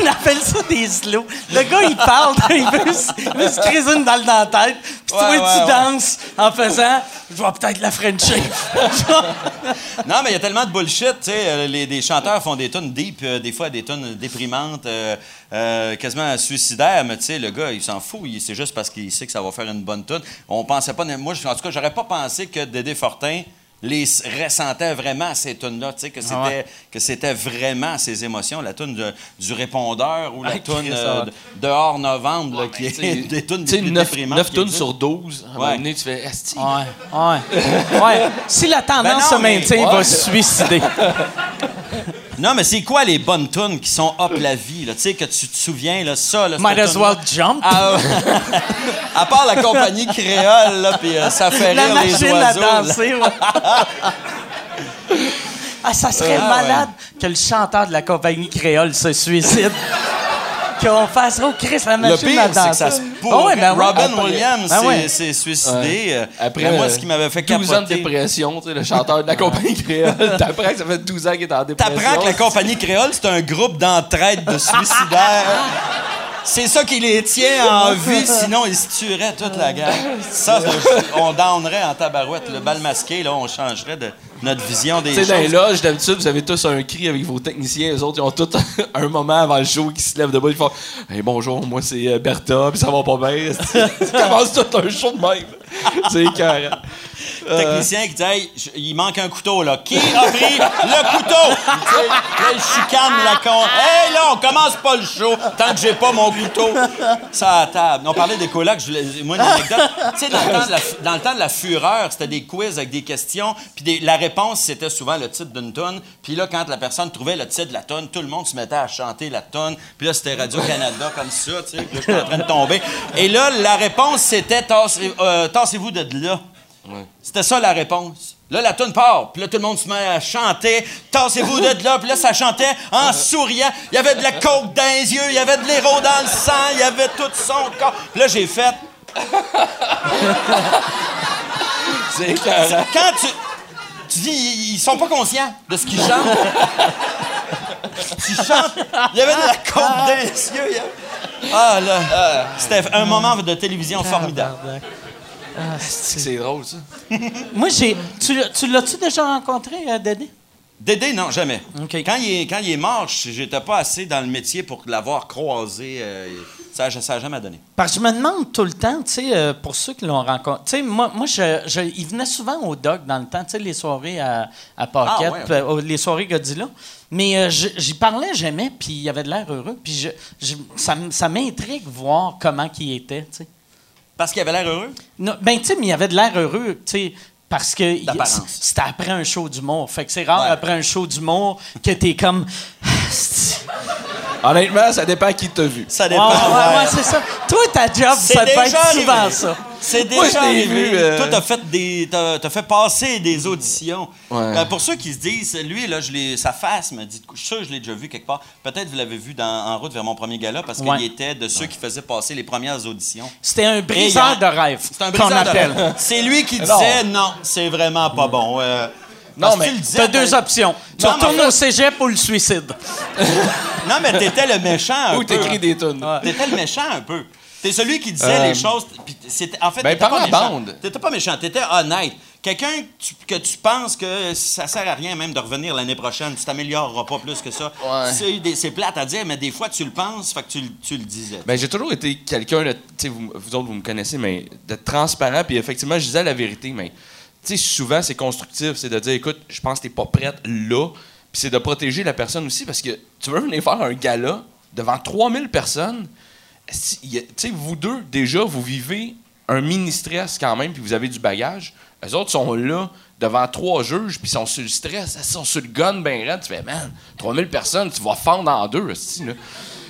on appelle ça des slow. Le gars il parle, il veut, se- il veut se criser une balle dans la tête. Puis toi Ouais, tu ouais, danses en faisant je vais peut-être la Frencher. Non, mais il y a tellement de bullshit, tu sais. euh, les, des chanteurs font des tunes deep, euh, des fois des tunes déprimantes, euh, euh, quasiment suicidaires, mais tu sais, le gars, il s'en fout. C'est juste parce qu'il sait que ça va faire une bonne tune. On pensait pas. Moi, en tout cas, j'aurais pas pensé que Dédé Fortin les ressentait vraiment ces tunes-là, tu sais, que c'était Ah ouais. que c'était vraiment ses émotions. La tune de- du répondeur ou la Ah, tune euh, ah. de- dehors novembre, là, qui sais, est des tunes tu sais, les plus 9, déprimantes qui tonnes existent. sur 12, à un moment donné, tu fais Asti. Ouais, ouais. Ouais, si la tendance Ben non, se maintient, il va se suicider. Non, mais c'est quoi les bonnes tunes qui sont up la vie, là? Tu sais, que tu te souviens, là, ça, là, Might as well jump. Ah, ouais. à part la compagnie créole, là, puis euh, ça fait la rire les machine à oiseaux. là. ouais. ah, ça serait Ah, malade que le chanteur de la compagnie créole se suicide. Qu'on fasse oh Chris la Le machine pire, à c'est que ça se Ah pourrait. ouais, ben. Robin Après- Williams Ben s'est- ouais. s'est suicidé. euh, Après moi, euh, ce qui m'avait fait 12 ans de dépression, tu sais, le chanteur de la compagnie créole, t'apprends que ça fait 12 ans qu'il est en dépression. T'apprends que la compagnie créole, c'est un groupe d'entraide de suicidaires. C'est ça qui les tient en vie, sinon ils se tueraient toute la gang. Ça, on donnerait en tabarouette. Le bal masqué, là, on changerait de notre vision des Tu sais, dans les choses. loges, d'habitude, vous avez tous un cri avec vos techniciens. Eux autres, ils ont tous un moment avant le show qui se lèvent debout. Ils font Hey, bonjour, moi c'est euh, Bertha, puis ça va pas bien. Ils commencent tout un show de même. C'est écœurant. technicien qui dit Hey, je- il manque un couteau là. Qui a pris le couteau? Tu là, il chicane la con. Hey là, on commence pas le show tant que j'ai pas mon couteau. Ça à table. On parlait des colocs, je moi une anecdote. tu sais, dans, le temps de la fu- dans le temps de la fureur, c'était des quiz avec des questions, puis la réponse c'était souvent le titre d'une tonne. Puis là, quand la personne trouvait le titre de la tonne, tout le monde se mettait à chanter la tonne. Puis là, c'était Radio-Canada comme ça, tu sais. Puis là, j'étais en train de tomber. Et là, la réponse c'était Tassez- euh, tassez-vous de là. C'était ça la réponse. Là, la tune part, puis là, tout le monde se met à chanter. Tassez-vous de là, puis là, ça chantait en souriant. Il y avait de la coke dans les yeux, il y avait de l'héros dans le sang, il y avait tout son corps. Puis là, j'ai fait. C'est. Quand tu. Tu dis, ils ils sont pas conscients de ce qu'ils chantent. Il y avait de la coke dans les yeux. Ah, là. C'était un moment de télévision formidable. C'est drôle, ça. Moi, j'ai. Tu, l'as- tu l'as-tu déjà rencontré, euh, Dédé? Non, jamais. Quand, il est, quand il est mort, j'étais pas assez dans le métier pour l'avoir croisé. euh, ça n'a jamais donné. Parce que je me demande tout le temps, tu sais, euh, pour ceux qui l'ont rencontré, tu sais, moi, moi je, je- il venait souvent au Doc dans le temps, tu sais, les soirées à, à Paquette, Ah, ouais, euh, les soirées Godzilla. Mais euh, j'y parlais jamais, puis il avait de l'air heureux. Puis je, je- ça, ça m'intrigue voir comment il était, tu sais. Parce qu'il avait l'air heureux? Non, ben, tu sais, mais il avait de l'air heureux, tu sais, parce que c'était après un show d'humour. Fait que c'est rare Ouais. après un show d'humour que t'es comme. Honnêtement, ça dépend qui t'a vu. Ça dépend. ouais, ouais. ouais, c'est ça. Toi, ta job, ça déjà être souvent arrivé. ça. C'est déjà Moi, arrivé. vu, euh, Toi, t'as fait des, t'as, t'as fait passer des auditions. Ouais. Euh, pour ceux qui se disent, lui là, je l'ai, sa face me dit, je suis sûr que je l'ai déjà vu quelque part. Peut-être vous l'avez vu dans, en route vers mon premier gala parce Ouais. qu'il était de ceux qui faisaient passer les premières auditions. C'était un briseur de rêve. C'est un briseur de rêve. C'est lui qui Non. disait non, c'est vraiment pas bon. Euh, Non, parce mais tu T'as deux options. Tu Non, retournes au cégep ou le suicide. Non, mais t'étais le méchant un Ou peu. t'écris des tunes. T'étais le méchant un peu. T'es celui qui disait Euh, les choses. puis c'était- en fait, ben, t'étais pas la méchant. bande. T'étais pas méchant, t'étais honnête. Quelqu'un que tu, penses que ça sert à rien même de revenir l'année prochaine, tu t'amélioreras pas plus que ça. Ouais. C'est, plate à dire, mais des fois tu le penses, fait que tu, le- tu le disais. Ben, j'ai toujours été quelqu'un, vous, vous autres, vous me connaissez, mais de transparent, puis effectivement, je disais la vérité, mais sais, souvent, c'est constructif, c'est de dire, écoute, je pense que t'es pas prête là, puis c'est de protéger la personne aussi, parce que tu veux venir faire un gala devant 3000 personnes, tu sais, vous deux, déjà, vous vivez un mini-stress quand même, puis vous avez du bagage. Les autres sont là devant trois juges, puis sont sur le stress, ils sont sur le gun ben. Tu fais, man, 3000 personnes, tu vas fendre en deux, là.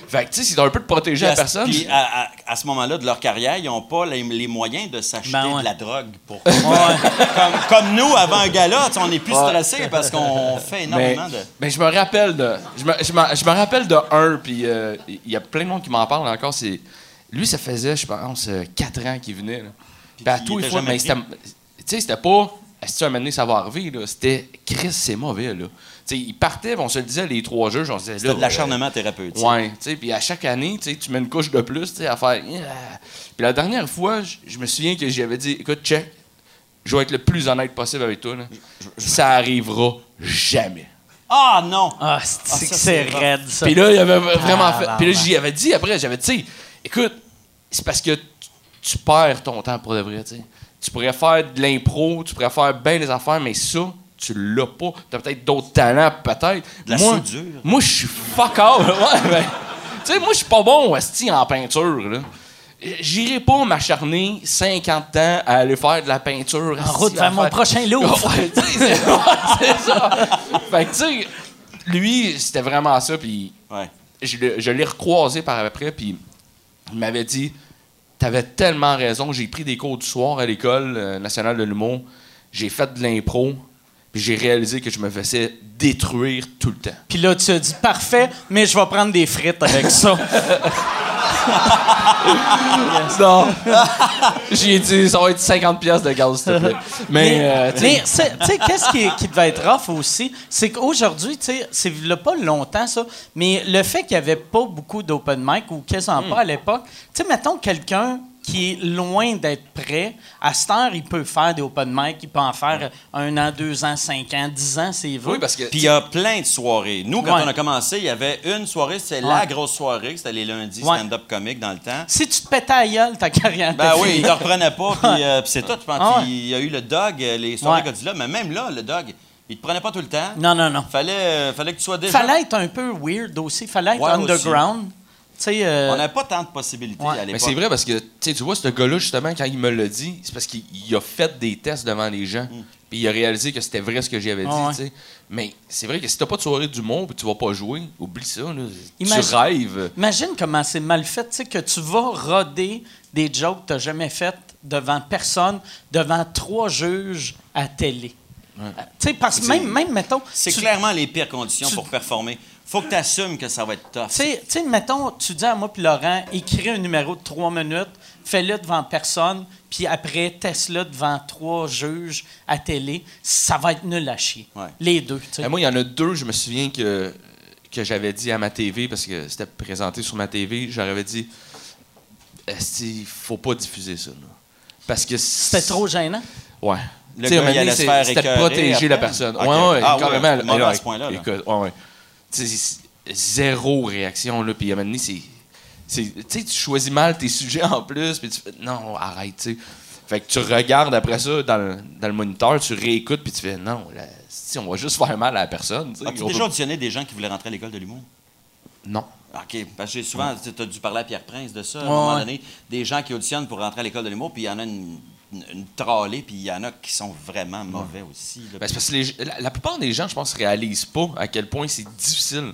Fait que, tu sais, c'est un peu de protéger la personne. Puis à, à- à ce moment-là de leur carrière, ils n'ont pas les, les moyens de s'acheter Ben ouais. de la drogue. Pour... comme, comme nous, avant un gala, tu on est plus Ouais. stressé parce qu'on fait Mais, énormément de. mais je me rappelle de. Je me, je me- je me rappelle de un, puis euh, il y a plein de monde qui m'en parle encore. C'est, lui, ça faisait, je pense, 4 ans qu'il venait. Là. Puis à il tous les fois, mais c'était. Tu sais, c'était pas. Est-ce que un moment donné, ça va arriver, là? C'était Chris, c'est mauvais, là. Tu sais, il partait, puis on se le disait, les trois jeux, on se disait, C'était là, de l'acharnement thérapeutique. Ouais, puis à chaque année, tu mets une couche de plus, à faire. Yeah. Puis la dernière fois, je- me souviens que j'avais dit, écoute, check, je vais être le plus honnête possible avec toi, là. Ça arrivera jamais. Ah non! Ah, c'est ça, que c'est c'est raide, ça? Puis là, il avait vraiment Ah, fait. Puis là, j'y avais dit après, j'avais dit, écoute, c'est parce que tu, perds ton temps pour de vrai, tu. Tu pourrais faire de l'impro, tu pourrais faire bien des affaires, mais ça, tu l'as pas. T'as peut-être d'autres talents, peut-être. De la moi, soudure. Moi, je suis fuck out. Ouais, ben, tu sais, moi, je suis pas bon, esti, en peinture, là. J'irai pas m'acharner 50 ans à aller faire de la peinture. En route vers mon prochain Louvre. Ouais, c'est ça. Fait que, tu sais, lui, c'était vraiment ça. Puis Ouais. je, l'ai- je l'ai recroisé par après. Puis il m'avait dit T'avais tellement raison. J'ai pris des cours du soir à l'École euh, nationale de l'humour. J'ai fait de l'impro. Puis j'ai réalisé que je me faisais détruire tout le temps. Puis là, tu as dit parfait, mais je vais prendre des frites avec ça. Non. J'ai dit Ça va être 50$ piastres de gaz, s'il te plaît. Mais, euh, tu sais, mais c'est- tu sais, qu'est-ce qui, qui devait être rough aussi, c'est qu'aujourd'hui, tu sais, c'est pas longtemps ça, mais le fait qu'il y avait pas beaucoup d'open mic ou quasiment Hmm. pas à l'époque, tu sais, mettons quelqu'un qui est loin d'être prêt, à cette heure, il peut faire des open mic, il peut en faire un an, deux ans, cinq ans, dix ans, s'il veut. oui, parce que. Puis il y a plein de soirées. Nous, quand Ouais. on a commencé, il y avait une soirée, c'était Ouais. la grosse soirée, c'était les lundis, Ouais. stand-up comique dans le temps. Si tu te pétais à gueule, ta carrière Ben oui, il ne reprenait pas, puis euh, puis c'est tout. Je pense ouais. qu'il y a eu le dog, euh, les soirées Ouais. Godzilla, mais même là, le dog, il te prenait pas tout le temps. Non, non, non. Fallait, euh, fallait que tu sois déjà. Fallait être un peu weird aussi, fallait être Ouais, underground. Euh, On n'avait pas tant de possibilités Ouais. à Mais l'époque. c'est vrai parce que tu vois, ce gars-là, justement, quand il me l'a dit, c'est parce qu'il il a fait des tests devant les gens. Puis il a réalisé que c'était vrai ce que j'avais dit. Ouais. Mais c'est vrai que si t'as pas de soirée d'humour puis tu vas pas jouer, oublie ça. Là. Imagine- Tu rêves. Imagine comment c'est mal fait, sais, que tu vas roder des jokes que tu n'as jamais faites devant personne, devant trois juges à télé. Tu sais, parce que C'est- même, même, mettons... C'est tu- clairement les pires conditions tu- pour performer. Faut que tu assumes que ça va être tough. Tu sais, mettons, tu dis à moi puis Laurent, écris un numéro de trois minutes, fais-le devant personne, puis après, teste-le devant trois juges à télé. Ça va être nul à chier. Ouais. Les deux, moi, il y en a deux, je me souviens que, que j'avais dit à ma TV, parce que c'était présenté sur ma TV, j'avais dit il faut pas diffuser ça. là. Parce que C'était trop gênant? Ouais. Le Tu sais, gars, il allait se faire C'était protéger la personne. Ok. Ouais, ouais, Ah oui, carrément. à ce point-là, là. Écoute, ouais, ouais. Zéro réaction, là. Puis à un moment donné, c'est. c'est- Tu sais, tu choisis mal tes sujets en plus, puis tu fais non, arrête, tu sais. Fait que tu regardes après ça dans le, dans le moniteur, tu réécoutes, puis tu fais non, là, si, on va juste faire mal à la personne. As-tu On déjà peut- auditionné des gens qui voulaient rentrer à l'école de l'humour? Non. OK. Parce que souvent, tu as dû parler à Pierre Prince de ça, à un Ouais, moment donné. Des gens qui auditionnent pour rentrer à l'école de l'humour, puis il y en a une, une, tralée, puis il y en a qui sont vraiment mauvais aussi. là. Ben, parce que les- la, la plupart des gens, je pense, réalisent pas à quel point c'est difficile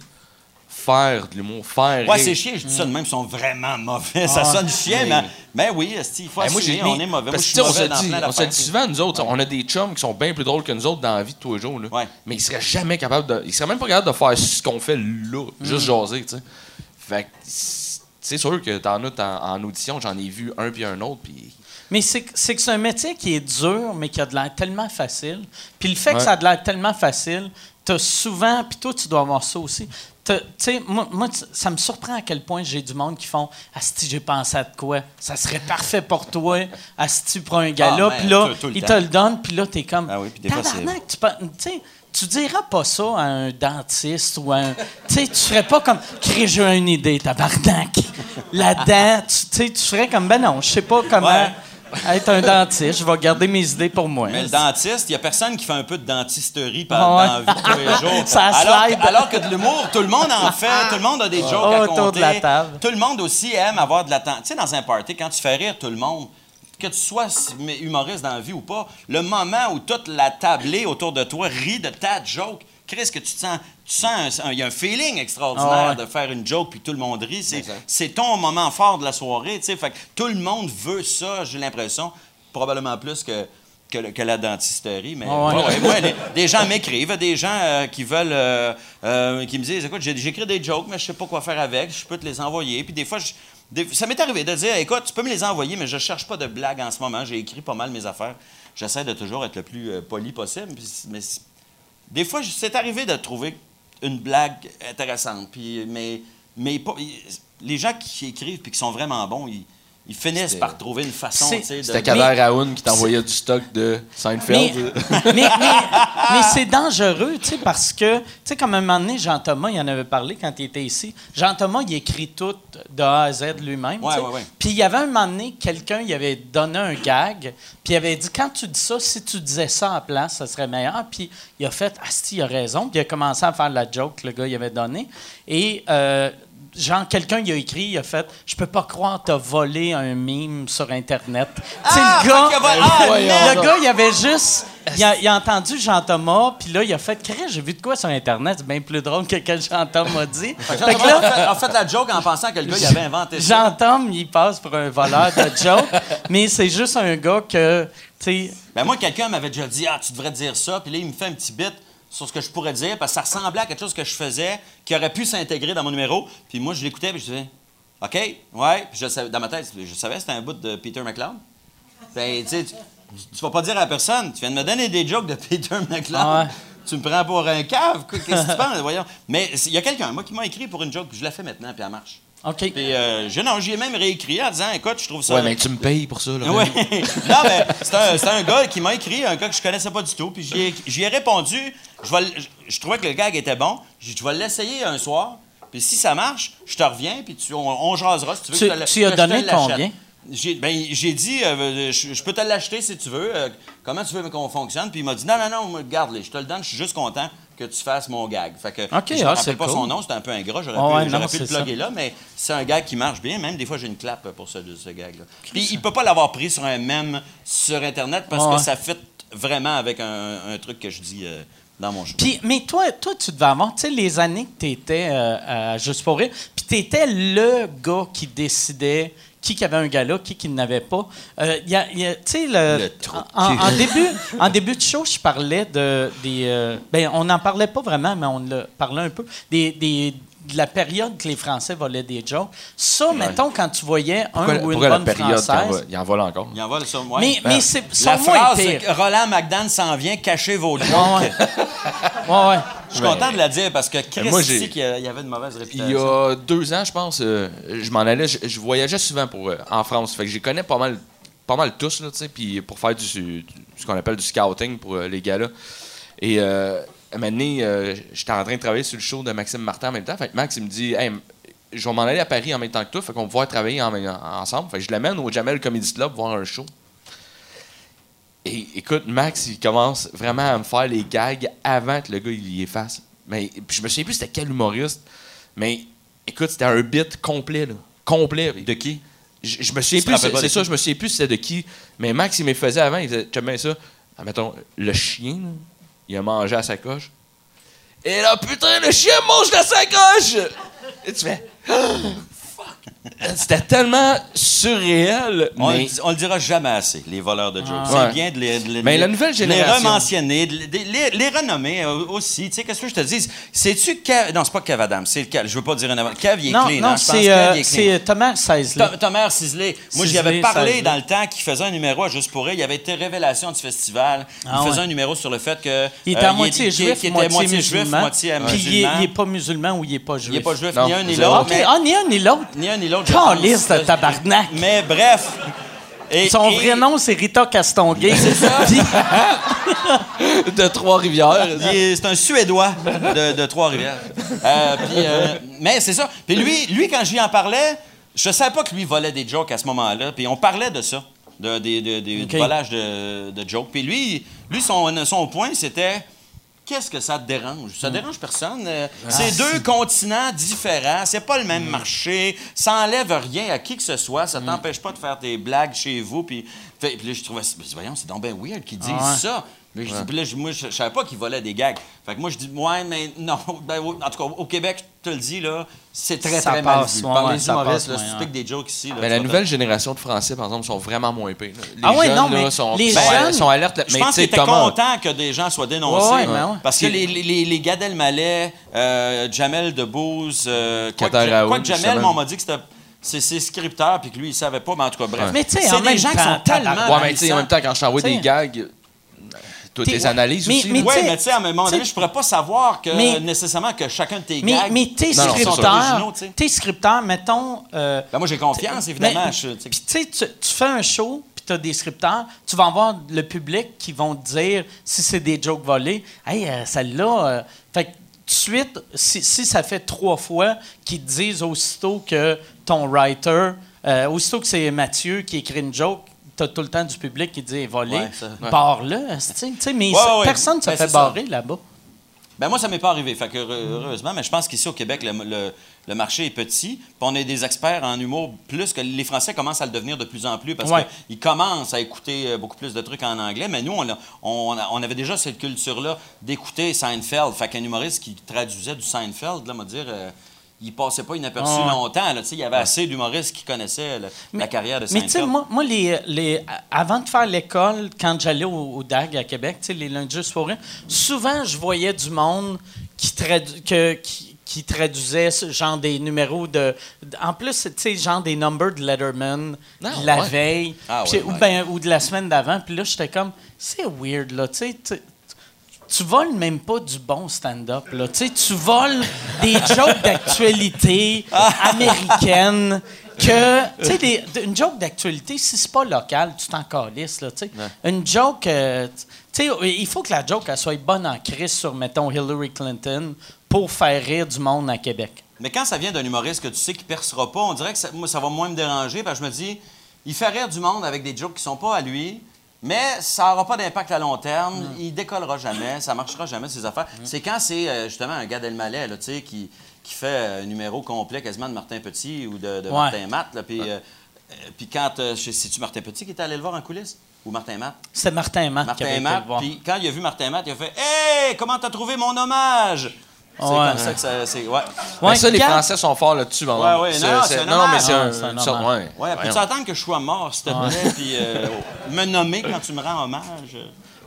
faire de l'humour, faire. Ouais, c'est chiant, je dis ça de même, ils sont vraiment mauvais. Ça Ah, sonne chiant, mais, mais oui, il faut Ben, moi, assumer, on est mauvais. Moi, je suis on mauvais se dit, on se dit souvent, nous autres, on a des chums qui sont bien plus drôles que nous autres dans la vie de tous les jours. Là. Ouais. Mais ils seraient jamais capables de. Ils seraient même pas capables de faire ce qu'on fait là, Mm. juste jaser, tu sais. Fait c'est sûr que t'en as en, en audition, j'en ai vu un puis un autre, puis. Mais c'est que c'est un métier qui est dur, mais qui a de l'air tellement facile. Puis le fait que ça a de l'air tellement facile, t'as souvent, puis toi, tu dois avoir ça aussi. Tu sais, moi, ça me surprend à quel point j'ai du monde qui font Asti, j'ai pensé à de quoi? Ça serait parfait pour toi. Asti, pour un gars-là. Ah, puis là, tout- tout le il temps. te le donne, puis là, t'es comme Ah oui, puis tu, tu sais, tu diras pas ça à un dentiste ou à un. Tu sais, tu ferais pas comme. Crée, j'ai une idée, tabarnak. La dent, tu tu sais, tu ferais comme. Ben non, je sais pas comment. Ouais. Être un dentiste. Je vais garder mes idées pour moi. Mais le dentiste, il n'y a personne qui fait un peu de dentisterie Ah par, ouais. dans la vie de tous les jours. Ça alors, slide. que, alors que de l'humour, tout le monde en fait, tout le monde a des jokes à Autour compter. de la table. Tout le monde aussi aime avoir de la Tu sais, dans un party, quand tu fais rire tout le monde, que tu sois humoriste dans la vie ou pas, le moment où toute la tablée autour de toi rit de ta joke, Chris, que tu te sens, tu sens, un- il y a un feeling extraordinaire Ah ouais. de faire une joke puis tout le monde rit. C'est, ton moment fort de la soirée, tu sais. Fait que tout le monde veut ça, j'ai l'impression, probablement plus que, que, le- que la dentisterie. Mais Ah ouais. ouais, ouais, moi, les- des gens m'écrivent, des gens euh, qui veulent, euh, euh, qui me disent, écoute, j'ai- j'écris des jokes, mais je sais pas quoi faire avec, je peux te les envoyer. Puis des fois, je- des- ça m'est arrivé de dire, écoute, tu peux me les envoyer, mais je cherche pas de blagues en ce moment. J'ai écrit pas mal mes affaires. J'essaie de toujours être le plus poli possible. mais des fois, c'est arrivé de trouver une blague intéressante. Puis, mais pas- les gens qui écrivent puis qui sont vraiment bons, ils, ils finissent par trouver une façon. C'était Kader Raoun qui t'envoyait du stock de Seinfeld. mais, mais- mais c'est dangereux, tu sais, parce que, tu sais, comme un moment donné, Jean-Thomas, il en avait parlé quand il était ici. Jean-Thomas, il écrit tout de A à Z lui-même. Ouais, ouais, ouais. Puis il y avait un moment donné, quelqu'un, il avait donné un gag, puis il avait dit, quand tu dis ça, si tu disais ça en place, ça serait meilleur. Puis il a fait, ah, si, il a raison. Puis il a commencé à faire la joke que le gars, il avait donné. Et. euh, Genre, quelqu'un il a écrit, il a fait Je peux pas croire t'as volé un meme sur Internet. Tu sais, Ah, le gars, ah, le non. gars, il avait juste. Il a, il a entendu Jean-Thomas, puis là, il a fait Crée, j'ai vu de quoi sur Internet, c'est bien plus drôle que ce que Jean-Thomas a dit. Fait que Jean-Thomas là, a fait, a fait la joke en pensant que le gars il avait inventé ça. Jean-Tom, il passe pour un voleur de joke, mais c'est juste un gars que, tu sais, Ben moi, quelqu'un m'avait déjà dit Ah, tu devrais dire ça. Puis là, il me fait un petit bit sur ce que je pourrais dire parce que ça ressemblait à quelque chose que je faisais qui aurait pu s'intégrer dans mon numéro. Puis moi, je l'écoutais puis je disais OK, ouais. Puis je savais, dans ma tête, je savais que c'était un bout de Peter McLeod. Ben, tu sais, tu, vas pas dire à personne. Tu viens de me donner des jokes de Peter McLeod. Ah ouais. Tu me prends pour un cave. quoi, Qu'est-ce que tu penses? Voyons. Mais il y a quelqu'un, moi, qui m'a écrit pour une joke. puis Je la fais maintenant, puis elle marche. OK. Puis euh, je, non, j'y ai même réécrit en disant Écoute, je trouve ça. Ouais, mais tu me payes pour ça. Là, Ouais. non, mais c'est un, c'est un gars qui m'a écrit, un gars que je connaissais pas du tout. Puis j'y ai, j'y ai répondu. Je, vais le- je, je trouvais que le gag était bon. J'ai dit, je vais l'essayer un soir. Puis si ça marche, je te reviens. Puis tu, on, on jasera si tu veux. Tu- que te- tu as que donné combien? J'ai, ben, j'ai dit, euh, je, je peux te l'acheter si tu veux. Euh, comment tu veux qu'on fonctionne? Puis il m'a dit, non, non, non, garde-les. Je te le donne. Je suis juste content que tu fasses mon gag. Fait que OK, je me ah, rappelle pas cool. son nom. C'était un peu ingrat. J'aurais pu, ouais, pu le ça. plugger là. Mais c'est un gag qui marche bien. Même des fois, j'ai une clap pour ce, ce gag-là. Puis il peut pas l'avoir pris sur un mème sur Internet parce ouais. que ça fit vraiment avec un, un truc que je dis euh, dans mon. Puis, mais toi, toi, tu devais avoir, tu sais, les années que tu étais à Juste pour rire, puis tu étais le gars qui décidait qui qui avait un gala, qui qui n'avait pas. Euh, y a- y a- tu sais, le, en, début, en début de show, je parlais de des. euh, ben, on n'en parlait pas vraiment, mais on le parlait un peu. Des, des- de la période que les Français volaient des jokes. Ça, mettons, quand tu voyais un Pourquoi, ou une bonne en française. va- il en vole encore? Il envoie ça, moi. Mais, mais c'est La phrase, que Roland McDan s'en vient cacher vos jokes. Ouais, ouais. Ouais, ouais. Je suis content de la dire parce que Chris moi, ici, j'ai- qu'il y a- il y avait une mauvaise réputation. Il y a deux ans, je pense, euh, je m'en allais, je, je voyageais souvent pour, euh, en France. Fait que j'y connais pas mal, pas mal tous, là, tu sais, puis pour faire du, du- ce qu'on appelle du scouting pour euh, les gars-là. Et euh, un moment donné, euh, j'étais en train de travailler sur le show de Maxime Martin en même temps. Fait que Max, il me dit, hey, je vais m'en aller à Paris en même temps que toi, fait qu'on va pouvoir travailler en- en- ensemble. Fait que je l'amène au Jamel Comedy Club voir un show. Et écoute, Max, il commence vraiment à me faire les gags avant que le gars il y efface. Mais puis je me souviens plus c'était quel humoriste. Mais écoute, c'était un bit complet, là. Complet. De qui? Je, je me souviens Tu plus, c'est ça, je me souviens plus c'était de qui. Mais Max, il me faisait avant, il faisait, j'aime bien ça? Ah, mettons, le chien, là, il a mangé à sa coche. Et là, putain, le chien mange la sacoche! Et tu fais, Ah! C'était tellement surréel, On, mais le, on le dira jamais assez, les voleurs de jokes. C'est Ouais. bien de les, de les- Mais la nouvelle génération- Les rementionner, de les, les- les renommer euh, aussi. Tu sais, qu'est-ce que je te dis? C'est-tu Kev... Non, c'est pas Kev Adams, c'est le Kev. Je veux pas dire un avant. Kev, il est Non, clean, non, hein? Pense c'est euh, il Thomas Seisley. Tom- Thomas Cisley. Moi, j'y avais parlé Cisley. dans le temps qu'il faisait un numéro à Juste pour rire. Il avait été révélation du festival. Ah il faisait ouais. un numéro sur le fait que. Il était euh, à moitié qu'il- juif, qu'il était moitié, juif, musulman. moitié Puis il il n'est pas musulman ou il n'est pas juif. Il n'est pas juif, Non, ni un ni l'autre. Ah, ni un ni l'autre. Un ni l'autre. de tabarnak. Mais bref. Et- Son et- vrai nom, c'est Rita Castonguay. C'est ça. de Trois-Rivières. Est- C'est un Suédois de, de Trois-Rivières. Euh, euh, mais c'est ça. Puis lui, lui, quand je lui en parlais, je savais pas que lui volait des jokes à ce moment-là. Puis on parlait de ça. de, des- de- du volage de, de jokes. Puis lui, lui son, son point, c'était qu'est-ce que ça te dérange? Ça dérange personne. Euh, c'est deux continents différents, c'est pas le même marché, ça enlève rien à qui que ce soit, ça t'empêche pas de faire tes blagues chez vous. Puis, fait- puis là, je trouvais, voyons, c'est donc bien weird qu'ils disent Ouais. ça. Mais je dis- puis là, je- moi, je, je savais pas qu'ils volaient des gags. Fait que moi, je dis, ouais, mais non. Ben, en tout cas, au Québec, je te le dis, là, c'est très, Ça très mal passe, vu. ouais, Par ouais, les humoristes, passe, là, si ouais, tu piques des jokes ici. là, Mais la te- nouvelle génération de Français, par exemple, sont vraiment moins là. Les Ah ouais, jeunes, non, là, mais sont, les sont, jeunes- sont alertes. Je Mais pense tu sais, qu'il était Thomas- content que des gens soient dénoncés. Ouais, ouais, ben ouais. Parce que les, les, les Gad Elmaleh, euh, Jamel Debbouze, euh, quoi que, quoi que Jamel, on m'a dit que c'était c'est ses scripteurs puis que lui, il savait pas. Mais en tout cas, bref. Mais tu sais, c'est en des même gens qui sont tellement. Ouais, mais tu sais, en même temps, quand je t'envoie des gags, toi, T'es- analyses mais- aussi. mais. Oui, mais tu sais, à un moment donné, je pourrais pas savoir que Mais- nécessairement que chacun de tes Mais, gags. mais tes Non, scripteurs, tes scripteurs, mettons. euh, Ben, moi, j'ai confiance, évidemment. Puis tu sais, tu tu fais un show, puis tu as des scripteurs, tu vas avoir le public qui vont te dire si c'est des jokes volés. Hey, euh, celle-là. euh, fait que tout de suite, si, si ça fait trois fois qu'ils te disent aussitôt que ton writer, euh, aussitôt que c'est Mathieu qui écrit une joke, tu as tout le temps du public qui dit volé. Ouais. Barre-le. Mais Ouais, ouais, personne ne se Ben, fait barrer là-bas. Ben moi, ça m'est pas arrivé, fait que heure- heureusement, mais je pense qu'ici au Québec, le, le- le marché est petit, puis on est des experts en humour plus que les Français commencent à le devenir de plus en plus parce qu'ils commencent à écouter euh, beaucoup plus de trucs en anglais, mais nous, on, a- on, a- on avait déjà cette culture-là d'écouter Seinfeld, fait qu'un humoriste qui traduisait du Seinfeld, là, m'a dire, euh, il passait pas inaperçu Ah ouais. longtemps, là, il y avait assez d'humoristes qui connaissaient le- la carrière de Mais tu sais, moi, moi les, les, avant de faire l'école, quand j'allais au, au DAG à Québec, les lundis rire, souvent, je voyais du monde qui, tradu- que- qui, qui traduisait ce genre des numéros de... En plus, tu sais, genre des numbers de Letterman Non, de la ouais. veille, Ah ouais, ou, ben, ou de la semaine d'avant. Puis là, j'étais comme, c'est weird, là, tu sais... tu- voles même pas du bon stand-up. là. Tu sais, tu voles des jokes d'actualité américaine que... Tu sais, une joke d'actualité, si c'est pas local, tu t'en calisses, là, tu sais. Une joke... euh, tu sais, il faut que la joke, elle soit bonne en crise sur, mettons, Hillary Clinton pour faire rire du monde à Québec. Mais quand ça vient d'un humoriste que tu sais qu'il percera pas, on dirait que ça, moi, ça va moins me déranger parce que je me dis, il fait rire du monde avec des jokes qui sont pas à lui, mais ça n'aura pas d'impact à long terme, il décollera jamais, ça marchera jamais, ses affaires. C'est quand c'est euh, justement un gars d'Elmaleh, là, tu sais, qui, qui fait euh, un numéro complet quasiment de Martin Petit ou de, de Ouais. Martin Matt, là, puis, euh, euh, puis quand, euh, c'est-tu Martin Petit qui était allé le voir en coulisses? Ou Martin Matt? C'était Martin Matt qui avait Martin été Matt, le voir. puis quand il a vu Martin Matt, il a fait Hey, comment t'as trouvé mon hommage? C'est Ouais. comme ça que ça. C'est, ouais. Ouais, ça, les quand- Français sont forts là-dessus. Ouais, ouais, non, c'est- c'est un non, non, mais hommage. c'est Ah, un. c'est un sorte- ouais. Ouais, peux-tu attendre que je sois mort, s'il te plaît, puis euh, me nommer quand tu me rends hommage?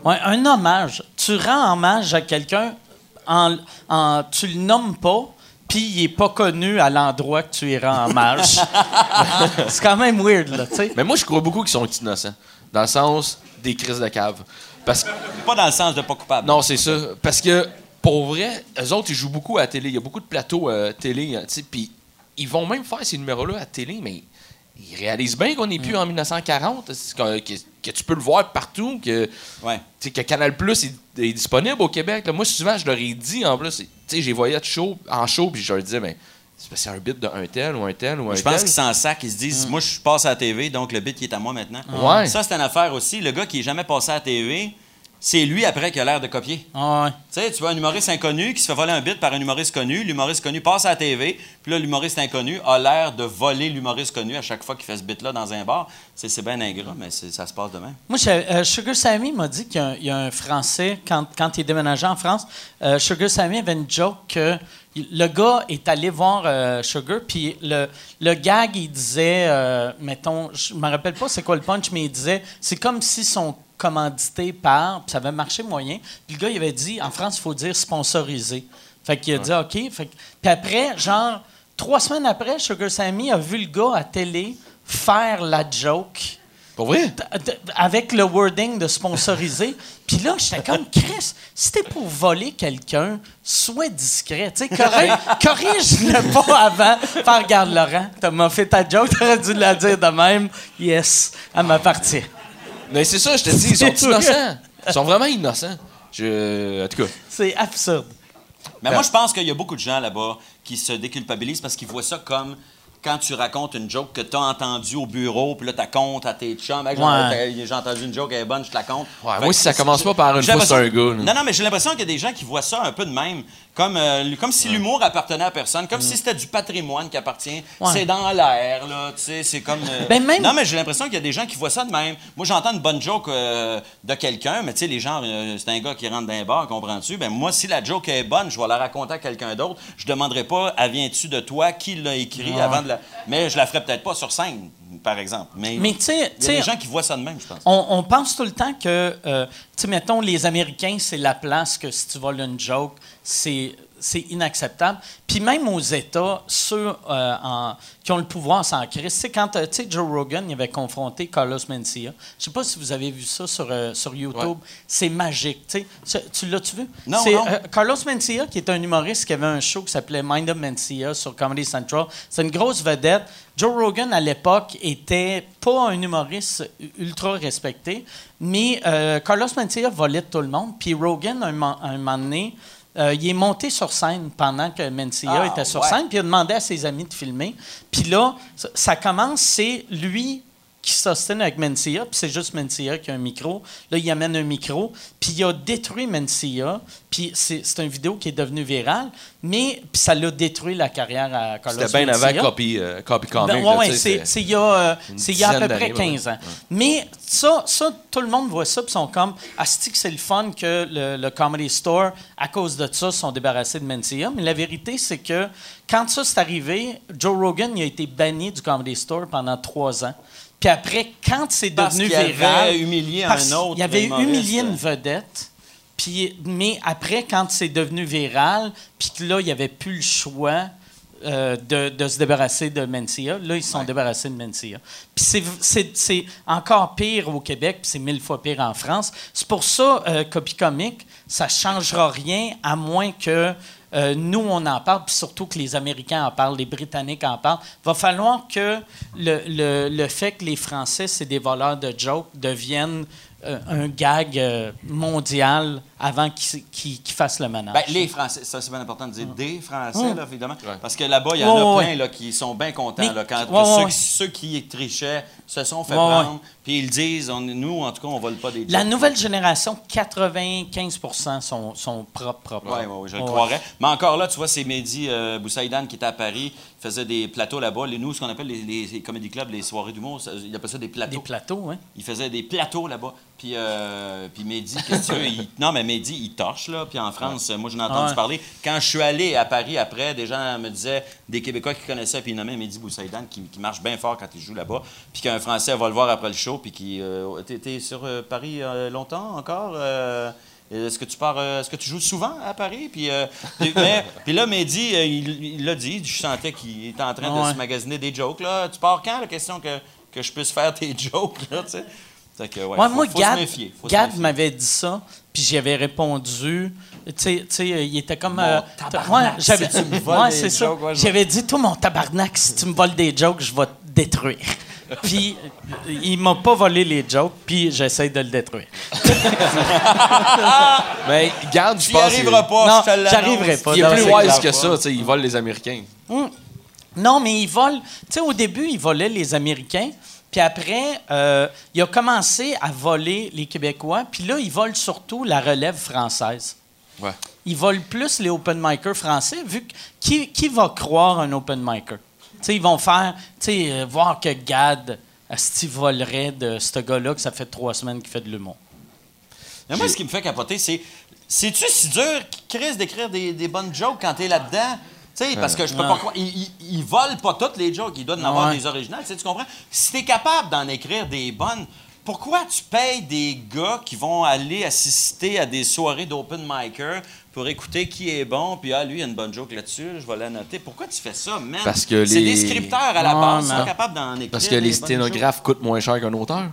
Ouais, un hommage. Tu rends hommage à quelqu'un, en, en, tu le nommes pas, puis il est pas connu à l'endroit que tu y rends hommage. c'est quand même weird, là, tu sais. Mais moi, je crois beaucoup qu'ils sont innocents. Dans le sens des crises de cave. Parce que. Pas dans le sens de pas coupable. Non, c'est ça. Parce que, pour vrai, eux autres, ils jouent beaucoup à la télé. Il y a beaucoup de plateaux euh, télé, sais, puis ils vont même faire ces numéros-là à la télé, mais ils réalisent bien qu'on n'est plus en 1940, c'est que, que- que tu peux le voir partout, que, Ouais. que Canal Plus est, est disponible au Québec. là. Moi, souvent, je leur ai dit, en plus, j'ai voyé show, en show, puis je leur disais, mais c'est que c'est un bit d'un tel ou un tel ou un Je pense qu'ils s'en sacent, ils se disent, moi, je passe à la TV, donc le bit qui est à moi maintenant. Ouais. Ça, c'est une affaire aussi. Le gars qui est jamais passé à la TV, c'est lui après qui a l'air de copier. Ah ouais. Tu sais, tu vois un humoriste inconnu qui se fait voler un bit par un humoriste connu. L'humoriste connu passe à la TV, puis là, l'humoriste inconnu a l'air de voler l'humoriste connu à chaque fois qu'il fait ce bit-là dans un bar. C'est bien ingrat, mais ça se passe demain. Moi, je- euh, Sugar Sammy m'a dit qu'il y a un- il y, a un Français, quand, quand il est déménagé en France, euh, Sugar Sammy avait une joke que le gars est allé voir euh, Sugar, puis le, le gag, il disait, mettons, je me rappelle pas c'est quoi le punch, mais il disait, c'est comme si son commandité par, puis ça avait marché moyen, puis le gars, il avait dit, en France, il faut dire sponsorisé. Fait qu'il a dit, OK. Fait puis après, genre, trois semaines après, Sugar Sammy a vu le gars à télé faire la joke Pour vrai? avec le wording de sponsorisé. Puis là, j'étais comme, Chris, si t'es pour voler quelqu'un, sois discret. Tu sais, corrige- corrige-le pas avant. Faire, regarde, Laurent, t'as fait ta joke, t'aurais dû la dire de même. Yes, elle m'appartient. Mais c'est ça, je te dis, ils sont innocents. Ils sont vraiment innocents. Je... En tout cas. C'est absurde. Mais moi, je pense qu'il y a beaucoup de gens là-bas qui se déculpabilisent parce qu'ils voient ça comme quand tu racontes une joke que tu as entendue au bureau, puis là, tu comptes à tes chums. Hey, j'ai- Ouais. J'ai entendu une joke, elle est bonne, je te la compte. Ouais, moi, si ça commence pas par une fois, c'est un gars. Non, non, mais j'ai l'impression qu'il y a des gens qui voient ça un peu de même. Comme, euh, comme si l'humour appartenait à personne, comme si c'était du patrimoine qui appartient. Mm. C'est dans l'air, là, tu sais, c'est comme... euh, Ben, même- Non, mais j'ai l'impression qu'il y a des gens qui voient ça de même. Moi, j'entends une bonne joke euh, de quelqu'un, mais tu sais, les gens, c'est un gars qui rentre dans un bar, comprends-tu? Ben moi, si la joke est bonne, je vais la raconter à quelqu'un d'autre. Je demanderai pas, elle vient-tu de toi, qui l'a écrit avant de la... Mais je la ferai peut-être pas sur scène, par exemple. Mais, Mais tu sais, il y a des gens qui voient ça de même, je pense. on, on pense tout le temps que, euh, tu sais, mettons, les Américains, c'est la place que si tu voles une joke, c'est c'est inacceptable. Puis même aux États, ceux euh, en- qui ont le pouvoir sans crise, c'est quand, euh, tu sais, Joe Rogan, il avait confronté Carlos Mencia. Je sais pas si vous avez vu ça sur, euh, sur YouTube. C'est magique, tu sais. Ce- Tu l'as-tu vu? Non, non. Carlos Mencia, qui est un humoriste qui avait un show qui s'appelait Mind of Mencia sur Comedy Central. C'est une grosse vedette. Joe Rogan, à l'époque, était pas un humoriste ultra respecté, mais Carlos Mencia volait tout le monde. Puis Rogan, un, un moment donné, euh, il est monté sur scène pendant que Mencia Ah, était sur ouais. scène, puis il a demandé à ses amis de filmer. Puis là, ça, ça commence, c'est lui qui s'ostine avec Mencia, puis c'est juste Mencia qui a un micro. Là, il amène un micro, puis il a détruit Mencia, puis c'est c'est une vidéo qui est devenue virale, mais puis ça l'a détruit la carrière à Carlos C'était bien Mencia. avant Copy, euh, copy Comic. Ben, ouais, ouais, c'est il y a, euh, c'est il y a à peu près d'années, 15 ans. Mais ça, ça, tout le monde voit ça, puis sont comme, Asti que c'est le fun que le, le Comedy Store, à cause de ça, sont débarrassés de Mencia. Mais la vérité, c'est que quand ça s'est arrivé, Joe Rogan il a été banni du Comedy Store pendant trois ans. Puis après, quand c'est Parce devenu avait viral... humilié un parce autre Il avait humilié une vedette. Puis, mais après, quand c'est devenu viral, puis que là, il n'y avait plus le choix euh, de, de se débarrasser de Mencia, là, ils se sont débarrassés de Mencia. Puis c'est encore pire au Québec, puis c'est mille fois pire en France. C'est pour ça, euh, Copy Comic, ça ne changera rien à moins que euh, nous, on en parle, puis surtout que les Américains en parlent, les Britanniques en parlent. va falloir que le, le- fait que les Français, c'est des voleurs de jokes, deviennent euh, un gag euh, mondial avant qu'ils qu'ils fassent le ménage. Ben, les Français, ça c'est bien important de dire des Français, Ouais. là, évidemment. Ouais. Parce que là-bas, il y en a Ouais, plein ouais. là, qui sont bien contents. Mais- là, quand ouais, ouais, ceux, ouais. ceux qui trichaient se sont fait Ouais, prendre, puis ils disent, on- nous, en tout cas, on vole pas des La nouvelle génération, 95 sont, sont propres. propres. Oui, oui, je le Ouais. croirais. Mais encore là, tu vois, c'est Mehdi euh, Boussaïdan qui était à Paris, il faisait des plateaux là-bas. Nous, ce qu'on appelle les, les, les comedy clubs, les soirées d'humour, il appelle ça des plateaux. Des plateaux, hein? Il faisait des plateaux là-bas. Puis, euh, puis Mehdi, qu'est-ce que tu veux? Il- non, mais Mehdi, il torche, là. Puis en France, moi, j'en ai entendu Ouais. parler. Quand je suis allé à Paris après, des gens me disaient, des Québécois qui connaissaient, puis ils nommaient Mehdi Boussaïdan, qui, qui marche bien fort quand il joue là-bas. Puis qu'un Français va le voir après le show, puis qui. Euh, T'es sur euh, Paris euh, longtemps encore? Euh, est-ce que tu pars, est-ce que tu joues souvent à Paris? Puis, euh, mais- puis là, Mehdi, il l'a dit, je sentais qu'il était en train de se magasiner des jokes. Là. Tu pars quand? La question que, que je puisse faire tes jokes, là, tu sais? Fait que, ouais, Ouais, faut- moi, faut Gad, se méfier, faut se Gad méfier. m'avait dit ça, puis j'y avais répondu. Tu sais, tu sais, euh, il était comme. Mon euh, tabarnak, ouais, j'avais, si tu me voles ouais, des c'est ça. jokes, ouais, je J'avais dit, toi, mon tabarnak, si tu me voles des jokes, je vais te détruire. puis il m'a pas volé les jokes, puis j'essaie de le détruire. Mais garde, je pense. arriveras pas, Non, je te l'annonce. j'arriverai pas. Il est plus wise que ça, tu sais, il vole les Américains. Non, mais il vole. Tu sais, au début, il volait les Américains. Puis après, euh, il a commencé à voler les Québécois. Puis là, il vole surtout la relève française. Ouais. Il vole plus les open micers français, vu que qui, qui va croire un open micer? Ils vont faire, tu sais, euh, voir que Gad, Asti volerait de ce gars-là que ça fait trois semaines qu'il fait de l'humour. Mais moi, ce qui me fait capoter, c'est. C'est-tu si dur, Chris, d'écrire des, des bonnes jokes quand t'es là-dedans? Tu sais, parce que je peux Ouais. pas croire. Ils, ils- ils volent pas toutes les jokes, ils doivent en avoir Ouais. des originales. Tu sais, tu comprends? Si t'es capable d'en écrire des bonnes, pourquoi tu payes des gars qui vont aller assister à des soirées d'open micer pour écouter qui est bon, puis ah, lui, il y a une bonne joke là-dessus, je vais la noter. Pourquoi tu fais ça, man? Parce que C'est les- des scripteurs à la Non, base, non. sont capables d'en écrire. Parce que les sténographes coûtent moins cher qu'un auteur.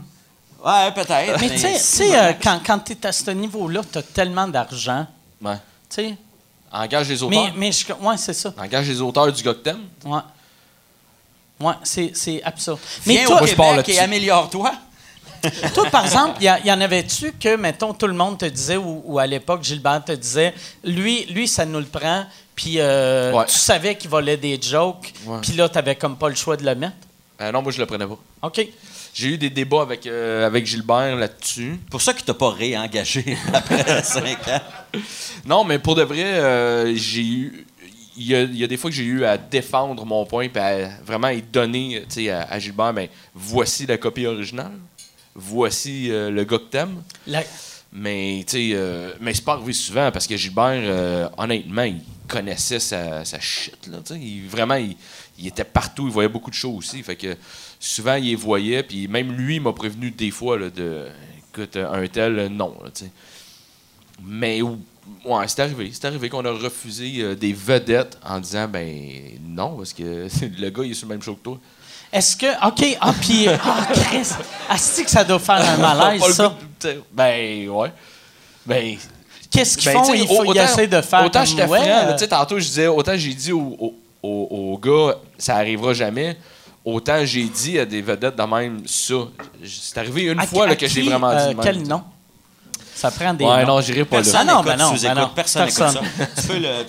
Ouais, peut-être. Mais tu sais- tu sais, euh, quand, quand tu es à ce niveau-là, tu as tellement d'argent. Ouais. Tu sais. Engage les Mais, auteurs. mais je, ouais, c'est ça. Engage les auteurs du gars que t'aimes. Ouais. Ouais, c'est, c'est absurde. Viens toi, au Québec et améliore-toi. Toi, par exemple, il y, en avait-tu que, mettons, tout le monde te disait, ou, ou à l'époque, Gilbert te disait, lui, lui, ça nous le prend, puis euh, Ouais. tu savais qu'il volait des jokes, puis là, t'avais comme pas le choix de le mettre? Euh, non, moi, je le prenais pas. OK. J'ai eu des débats avec, euh, avec Gilbert là-dessus. Pour ça qu'il t'a pas réengagé après 5 ans. Non, mais pour de vrai, euh, j'ai eu. Il y, a, il y a des fois que j'ai eu à défendre mon point et à vraiment y donner tu sais, à, à Gilbert, ben, voici la copie originale, voici euh, le gars que t'aimes. La- Mais, tu sais, euh, mais c'est pas arrivé souvent parce que Gilbert, euh, honnêtement, il connaissait sa, sa shit. Là, tu sais. il, vraiment, il, il était partout, il voyait beaucoup de choses aussi. Fait que souvent, il les voyait, puis même lui, il m'a prévenu des fois là, de écoute, un tel, non. là. Mais ou- ouais, c'est arrivé. C'est arrivé qu'on a refusé euh, des vedettes en disant ben non, parce que le gars, il est sur le même show que toi. Est-ce que. OK. Ah, puis. Ah, Chris. Asti que ça doit faire un malaise, ça. Ben ouais. Ben Qu'est-ce qu'ils Ben, font? Ils, faut- ils autant- essaient de faire Autant j'étais ouais, euh, tantôt je disais, autant j'ai dit au, au, au- au gars, ça arrivera jamais, autant j'ai dit à des vedettes de même ça. C'est arrivé une à- fois à là, que j'ai vraiment euh, dit de même. Quel nom? Ça prend des Ouais, noms. non, j'irai pas là. Personne Ah non, ben non, ben non. Personne Personne. ça.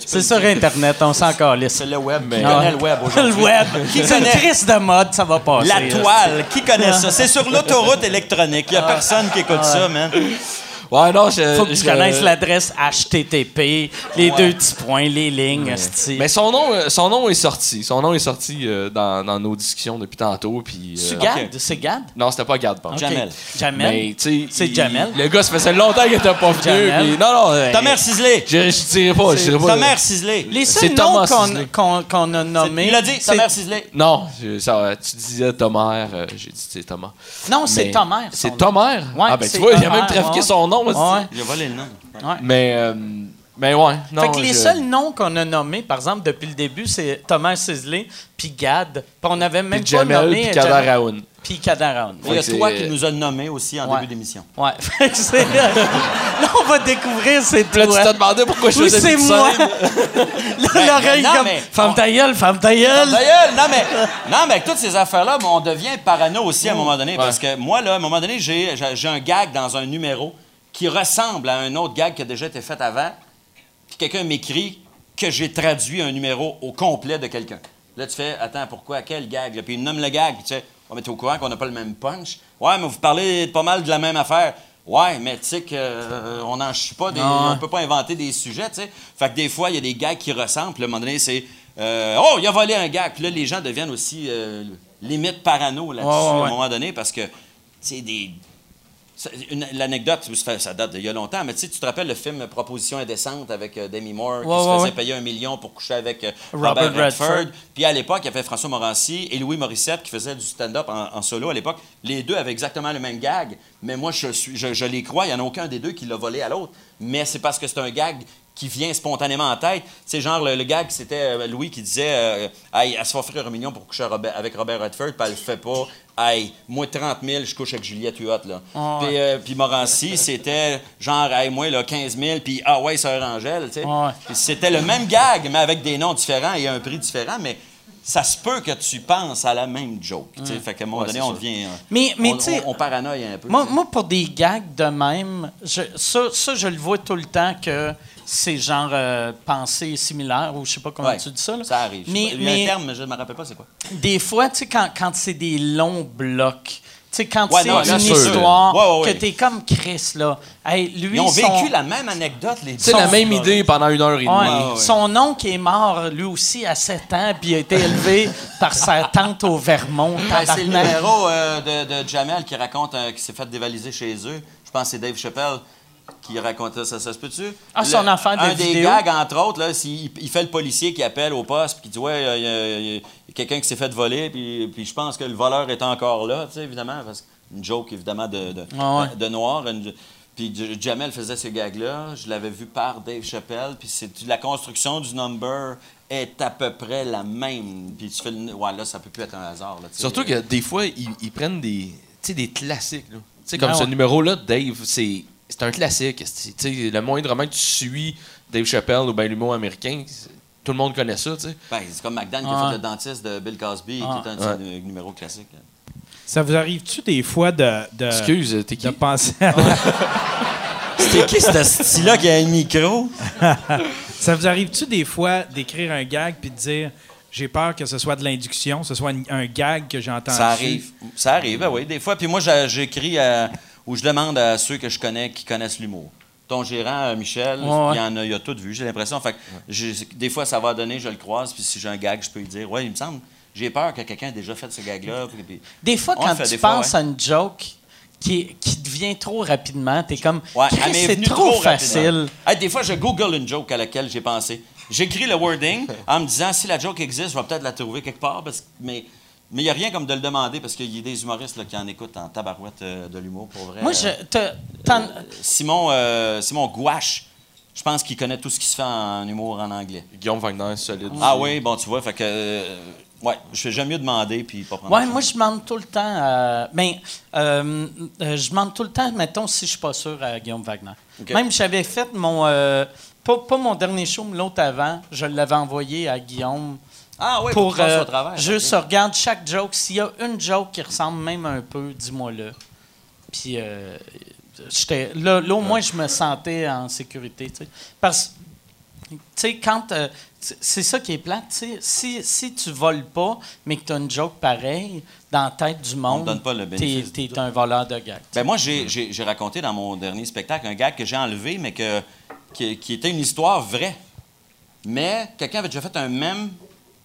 C'est sur. Internet, on s'en calisse. C'est le web. Mais- Qui connaît le web aujourd'hui? Le web. Qui C'est une connaît crise de mode, ça va passer. la là. toile? Qui connaît ça? C'est sur l'autoroute électronique. Il n'y a personne qui écoute ça, man. Ouais, non, je. Faut que tu je- connaisses l'adresse HTTP, les deux petits points, les lignes, esti. Mais son nom, euh, son nom est sorti. Son nom est sorti euh, dans, dans nos discussions depuis tantôt. Puis, Tu euh, Gad? C'est Gad? Non, c'était pas Gad, pardon. Ok. Jamel? Jamel? Mais, tu sais, C'est il- Jamel? Le gars, ça faisait longtemps qu'il était pas venu. Non, non. euh, Ta mère ciselée. Je, je dirais pas. Je dirais pas. Ta mère ciselée. Les C'est seuls noms Thomas qu'on Sisley. qu'on- qu'on a nommés. Il a dit, mère ciselée. Non, je- ça, tu disais Thomas. euh, J'ai dit c'est Thomas. Non, c'est Thomas. C'est Thomas? Ouais, ah, ben tu vois, il a Thomas, même trafiqué ouais. son nom. Aussi. Ouais. Il a volé le nom. Mais, euh, mais ouais. Non, fait que les je- seuls noms qu'on a nommés, par exemple, depuis le début, c'est Thomas Sisley, puis Gad. Puis on avait même Puis pas Jamel, nommé puis Kader Jamel, Raoun. puis Kader Raoun. Il y a toi qui nous a nommés aussi en Ouais. début d'émission. Ouais. Fait que c'est- là, on va découvrir c'est Puis là, tu toi. t'as demandé pourquoi je Oui, faisais c'est moi. Là, l'oreille comme mais- Femme ta gueule, femme ta gueule. D'ailleurs, non mais, non, mais avec toutes ces affaires-là, on devient parano aussi à un moment donné. Ouais. Parce que moi, là, à un moment donné, j'ai un gag dans un numéro qui ressemble à un autre gag qui a déjà été fait avant. Puis quelqu'un m'écrit que j'ai traduit un numéro au complet de quelqu'un. Là, tu fais, attends, pourquoi, quel gag? Là? Puis il nomme le gag. Puis tu sais, oh, mais t'es au courant qu'on n'a pas le même punch? Ouais, mais vous parlez pas mal de la même affaire. Ouais, mais tu sais qu'on n'en chie pas, des, ouais. on peut pas inventer des sujets, tu sais. Fait que des fois, il y a des gags qui ressemblent. Puis à un moment donné, c'est euh, Oh, il a volé un gag. Puis là, les gens deviennent aussi euh, limite parano là-dessus Ouais, ouais, à ouais. un moment donné parce que c'est des. L'anecdote, ça date d'il y a longtemps, mais tu te rappelles le film Proposition indécente avec euh, Demi Moore qui Ouais, se faisait ouais. payer un million pour coucher avec euh, Robert Robert, Redford. Redford. Puis à l'époque, il y avait François Morancy et Louis Morissette qui faisaient du stand-up en, en solo à l'époque. Les deux avaient exactement le même gag, mais moi, je, suis, je, je les crois, il n'y en a aucun des deux qui l'a volé à l'autre. Mais c'est parce que c'est un gag qui vient spontanément en tête. C'est genre le, le gag, c'était euh, Louis qui disait euh, Hey, elle se fait offrir un million pour coucher Robert- avec Robert Redford, puis elle le fait pas. Hey, moi, 30 000, je couche avec Juliette Huot, là. Ah ouais. Puis, euh, puis Morancy, c'était genre, hey, moi, là, 15 000, puis ah ouais, sœur Angèle, tu sais. Ouais. Puis c'était le même gag, mais avec des noms différents et un prix différent, mais ça se peut que tu penses à la même joke. tu sais. Fait qu'à un moment Ouais, donné, on devient. Mais- mais on, tu sais- on, on paranoïe un peu. Moi, moi, pour des gags de même, je- ça, ça, je le vois tout le temps que c'est genre euh, pensée similaire, ou je sais pas comment Ouais, tu dis ça. là. Ça arrive. Mais, il y a mais un terme, mais je ne me rappelle pas c'est quoi. des fois, tu sais, quand, quand c'est des longs blocs, tu sais, quand Ouais, c'est une sûr. histoire Ouais, ouais, ouais. que t'es comme Chris, là. Hey, lui, Ils ont son- vécu la même anecdote, les deux. C'est la même idée pendant une heure et demie. Ouais. Ouais, ouais. Son oncle est mort, lui aussi, à 7 ans, puis il a été élevé par sa tante au Vermont. Ben, c'est le numéro euh, de, de Jamel qui raconte euh, qu'il s'est fait dévaliser chez eux. Je pense que c'est Dave Chappelle qui racontait ça. Ça se peut-tu? Ah, son de Un des gags, entre autres, là, il, il fait le policier qui appelle au poste puis qui dit Ouais, il y a- il y a, quelqu'un qui s'est fait voler, puis, puis je pense que le voleur est encore là, tu sais, évidemment, parce que une joke, évidemment, de, de, Ah ouais. de- de noir. une- puis Jamel faisait ce gag-là. Je l'avais vu par Dave Chappelle. Puis c'est la construction du number est à peu près la même. Puis tu fais le. Ouais, là, ça peut plus être un hasard. là, tu sais. Surtout que des fois, ils, ils prennent des, tu sais, des classiques. là. Tu sais, comme Ah ce numéro-là, Dave, c'est c'est un classique. c'est- tu sais, le moindrement que tu suis Dave Chappelle ou ben l'humour américain, tout le monde connaît ça. tu sais. Ben, c'est comme McDonald qui a fait le dentiste de Bill Cosby, Ah. qui est un numéros classiques. là. Ça vous arrive-tu des fois de, de, Excuse, t'es qui? de penser à- C'était qui ce style-là qui a un micro? Ça vous arrive-tu des fois d'écrire un gag puis de dire j'ai peur que ce soit de l'induction, ce soit un, un gag que j'ai entendu? Ça arrive. Ça arrive, ben oui, des fois. Puis moi, j'écris euh, ou je demande à ceux que je connais qui connaissent l'humour. Ton gérant, euh, Michel, Ouais, ouais. il, y en a, il a tout vu, j'ai l'impression. Fait que j'ai- des fois, ça va donner, je le croise, puis si j'ai un gag, je peux lui dire Ouais, il me semble, j'ai peur que quelqu'un ait déjà fait ce gag-là. Puis- puis- Des fois, On le quand fait tu des fois, penses ouais. à une joke qui, devient trop rapidement, t'es comme, Ouais, Chris, elle m'est c'est venue trop, rapidement. facile. Hey, des fois, je google une joke à laquelle j'ai pensé. J'écris le wording en me disant si la joke existe, je vais peut-être la trouver quelque part. Parce que, mais il n'y a rien comme de le demander parce qu'il y a des humoristes là, qui en écoutent en tabarouette euh, de l'humour pour vrai. Moi, je, t'as- t'en- Simon, euh, Simon Gouache, je pense qu'il connaît tout ce qui se fait en humour en anglais. Guillaume Wagner, solide. Ah oui, bon, tu vois, fait que. euh, ouais, je j'aime mieux demander puis pas prendre. Ouais, moi, je demande tout le temps. à- ben, euh, euh, je demande tout le temps, mettons, si je suis pas sûr à Guillaume Wagner. Même, j'avais fait mon. euh, pas, pas mon dernier show, mais l'autre avant, je l'avais envoyé à Guillaume. Ah oui, pour, tu euh, au travers. juste ok. regarde chaque joke. S'il y a une joke qui ressemble même un peu, dis-moi-le. Puis euh, j'étais là, là, au moins je me sentais en sécurité, tu sais. Parce tu sais quand euh, c'est ça qui est plate, tu sais, si, si tu voles pas mais que tu as une joke pareille dans la tête du monde, du t'es un voleur de gag. Ben moi, j'ai- raconté dans mon dernier spectacle un gag que j'ai enlevé, mais que, qui, qui était une histoire vraie. Mais quelqu'un avait déjà fait un mème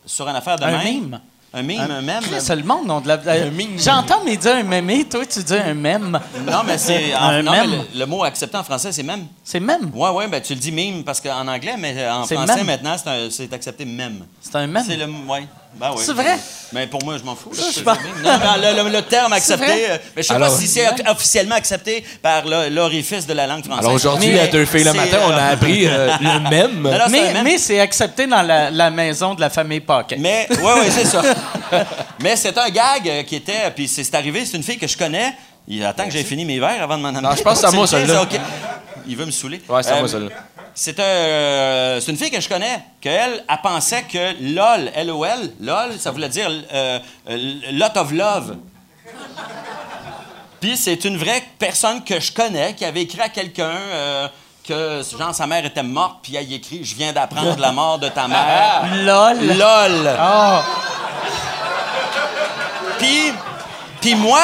sur une affaire de un même. mime. Un mime, un, mème. C'est le monde, non, de la- euh, J'entends mais dire un mémé, toi tu dis un mème. Non, mais c'est. Un non, mais mème. le, le mot accepté en français, c'est même. C'est même. Ouais, ouais, ben tu le dis mime parce qu'en anglais, mais en français mème. maintenant, c'est accepté même. C'est un même. C'est le. Ouais. Ben ouais. C'est vrai? Mais pour moi, je m'en fous. là, je mime. Non, non, le, le- le terme accepté, euh, mais je sais Alors- pas si c'est officiellement accepté par l'orifice de la langue française. Alors aujourd'hui, à deux filles le matin, on a euh, appris euh, le même. Non, Mais, c'est accepté dans la, la maison de la famille Paquet. Mais, oui, oui, c'est ça. Mais c'est un gag qui était, puis c'est arrivé, c'est une fille que je connais. Il attend que j'ai fini mes verres avant de m'en amener. Non, je pense à moi, celle-là. Il veut me saouler. Ouais, c'est Euh, moi, celle-là. C'est un, euh, c'est une fille que je connais, qu'elle, elle pensait que LOL, L-O-L, LOL, ça voulait dire euh, euh, Lot of Love. Puis c'est une vraie personne que je connais qui avait écrit à quelqu'un euh, que, genre, sa mère était morte, puis elle y écrit Je viens d'apprendre la mort de ta mère. LOL. LOL. Ah, Puis, puis moi,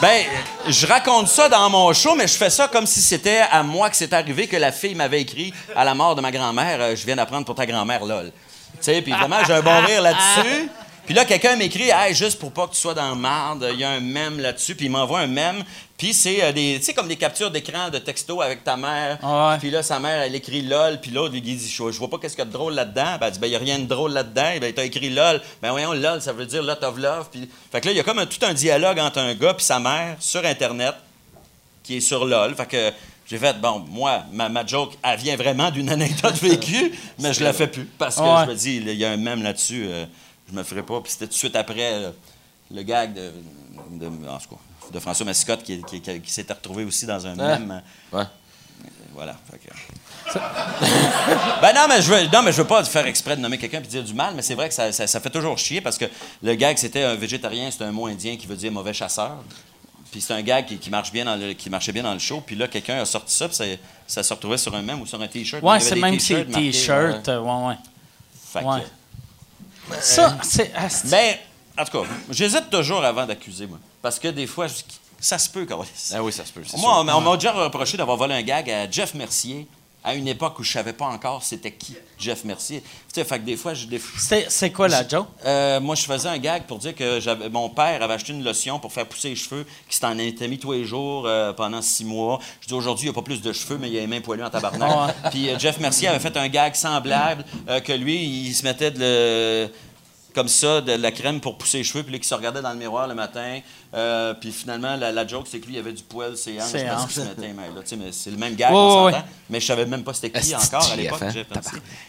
ben, je raconte ça dans mon show, mais je fais ça comme si c'était à moi que c'est arrivé que la fille m'avait écrit à la mort de ma grand-mère, euh, je viens d'apprendre pour ta grand-mère, lol. Tu sais, puis évidemment, j'ai un bon rire là-dessus. Puis là, quelqu'un m'écrit, hey, juste pour pas que tu sois dans le marde, il y a un mème là-dessus, puis il m'envoie un mème, puis c'est euh, des, tu sais, comme des captures d'écran de texto avec ta mère. Ah ouais. Puis là, sa mère, elle écrit LOL, puis l'autre, il dit, je, je vois pas qu'est-ce qu'il y a de drôle là-dedans. Ben, elle dit, ben, il y a rien de drôle là-dedans. Ben, t'as écrit LOL. Ben, voyons, LOL, ça veut dire lot of love. Puis, fait que là, il y a comme un- tout un dialogue entre un gars puis sa mère sur Internet qui est sur LOL. Fait que j'ai fait, bon, moi, ma, ma joke, elle vient vraiment d'une anecdote vécue, mais je la fais plus. Parce que Ouais. je me dis, il y a un mème là-dessus, euh, je me ferai pas. Puis c'était tout de suite après euh, le gag de, de, en tout cas, de François Mascotte qui, qui- qui- qui s'était retrouvé aussi dans un Ah. mème. Ouais. Voilà. que- ben non, mais je veux, non, mais je veux pas faire exprès de nommer quelqu'un et dire du mal, mais c'est vrai que ça, ça- ça fait toujours chier parce que le gag, c'était un végétarien, c'est un mot indien qui veut dire mauvais chasseur. Puis c'est un gag qui, qui marche bien dans le, qui marchait bien dans le show. Puis là, quelqu'un a sorti ça, puis ça, ça se retrouvait sur un même ou sur un T-shirt. Ouais, c'est même ces t-shirts euh, Ouais, ouais. Fait que- Ouais. Ça, c'est. asti. Ben, en tout cas, j'hésite toujours avant d'accuser, moi. Parce que des fois, je- ça se peut, Carlis. Ah oui, ça se peut. Moi, sûr. on m'a- on m'a déjà reproché d'avoir volé un gag à Jeff Mercier à une époque où je savais pas encore c'était qui Jeff Mercier. Tu sais, fait que des fois, je, C'est c'est quoi la joke? Euh, moi, je faisais un gag pour dire que j'avais- mon père avait acheté une lotion pour faire pousser les cheveux, qui s'en était mis tous les jours euh, pendant six mois. Je dis aujourd'hui, il n'y a pas plus de cheveux, mais il y a les mains poilues en tabarnak. Puis euh, Jeff Mercier avait fait un gag semblable, que lui, il se mettait de le- comme ça, de la crème pour pousser les cheveux, puis là, qui se regardait dans le miroir le matin. Euh, puis finalement, la, la joke, c'est que lui, il avait du poil, Ses parce hanches. qu'il se mettait les mains là. Tu sais, mais c'est le même on ouais, s'entend. Mais je savais même pas c'était qui encore à l'époque, hein?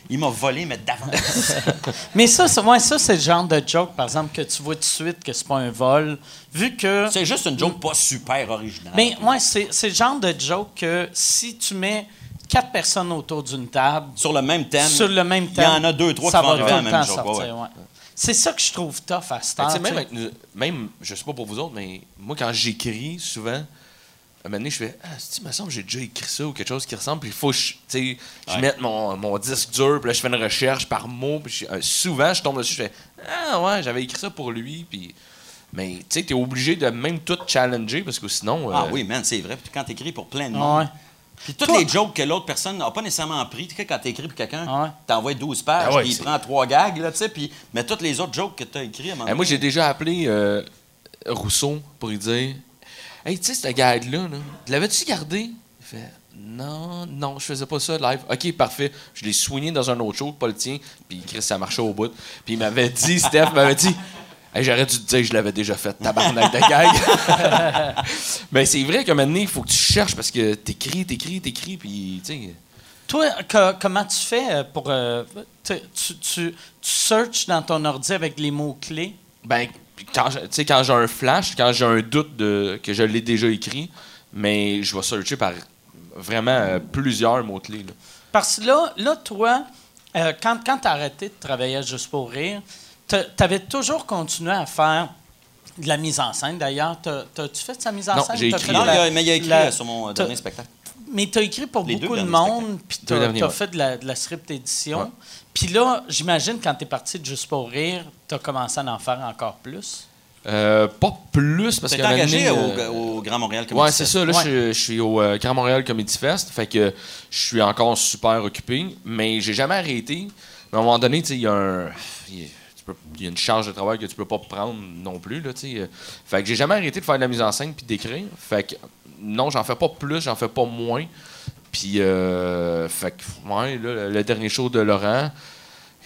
Il m'a volé, mais d'avance. Mais ça, c'est ouais, ça, c'est le genre de joke, par exemple, que tu vois tout de suite que c'est pas un vol. Vu que. c'est juste une joke pas super originale. Mais ouais, c'est c'est le genre de joke que si tu mets quatre personnes autour d'une table, sur le même thème. sur le même thème, Il y en a deux, trois ça qui vont arriver à la même temps joke. sortir, ouais, ouais. Ouais. C'est ça que je trouve tough à cette Ben, heure, même, nous- même, je sais pas pour vous autres, mais moi, quand j'écris, souvent, à un moment donné, je fais Ah, si, il me semble que j'ai déjà écrit ça ou quelque chose qui ressemble, puis il faut que je, tu sais, je mette mon, mon disque dur, puis là, je fais une recherche par mot, puis je- euh, souvent, je tombe dessus, je fais Ah, ouais, j'avais écrit ça pour lui, puis. Mais tu sais, t'es obligé de même tout challenger, parce que sinon. Ah euh, oui, man, c'est vrai. Puis quand t'écris pour plein de Ah monde. ouais. Puis toutes Toi- les jokes que l'autre personne n'a pas nécessairement pris, tu sais, quand t'écris pour quelqu'un, Ah ouais. t'envoies 12 pages, Ah ouais, puis il c'est- prend trois gags, là, tu sais, puis mais toutes les autres jokes que t'as écrits à un moment Eh, moi, donné- j'ai déjà appelé euh, Rousseau pour lui dire Hey, tu sais, ce gag-là, là, l'avais-tu gardé Il fait Non, non, je faisais pas ça live. Ok, parfait. Je l'ai soigné dans un autre show, pas le tien. Puis Chris, ça marchait au bout. Puis il m'avait dit, Steph m'avait dit Hey, J'aurais dû te dire que je l'avais déjà fait, tabarnak de gag. Mais c'est vrai qu'à un moment donné, il faut que tu cherches parce que t'écris, t'écris, t'écris, puis tu sais. Toi, que- comment tu fais euh, pour. euh, tu, tu, tu, searches dans ton ordi avec les mots-clés? Ben, quand, je- tu sais, quand j'ai un flash, quand j'ai un doute de, que je l'ai déjà écrit, mais je vais searcher par vraiment euh, plusieurs mots-clés. Parce que là, là toi, euh, quand, quand tu as arrêté de travailler Juste pour rire, tu avais toujours continué à faire de la mise en scène. D'ailleurs, T'as- t'as-tu fait de sa mise en Non, scène? j'ai écrit, Non, il a- mais il a écrit la- euh, sur mon euh, dernier spectacle. Mais tu as écrit pour Les beaucoup de monde, puis tu as, ouais. fait de la, de la script édition. Ouais. Puis là, j'imagine, quand tu es parti de Juste pour rire, tu as commencé à en faire encore plus? Euh, pas plus, parce T'es qu'à un moment engagé euh, au, au Grand Montréal Comedy Ouais, c'est Fest. ça. Là, Ouais. je, je suis au Grand Montréal Comedy Fest. Fait que je suis encore super occupé, mais j'ai jamais arrêté. Mais à un moment donné, tu sais, il y a un. Il y a- une charge de travail que tu peux pas prendre non plus. Là, tu sais. Euh, fait que j'ai jamais arrêté de faire de la mise en scène puis d'écrire. Fait que non, j'en fais pas plus, j'en fais pas moins. Puis, euh, fait que, ouais, là, le, dernier show de Laurent,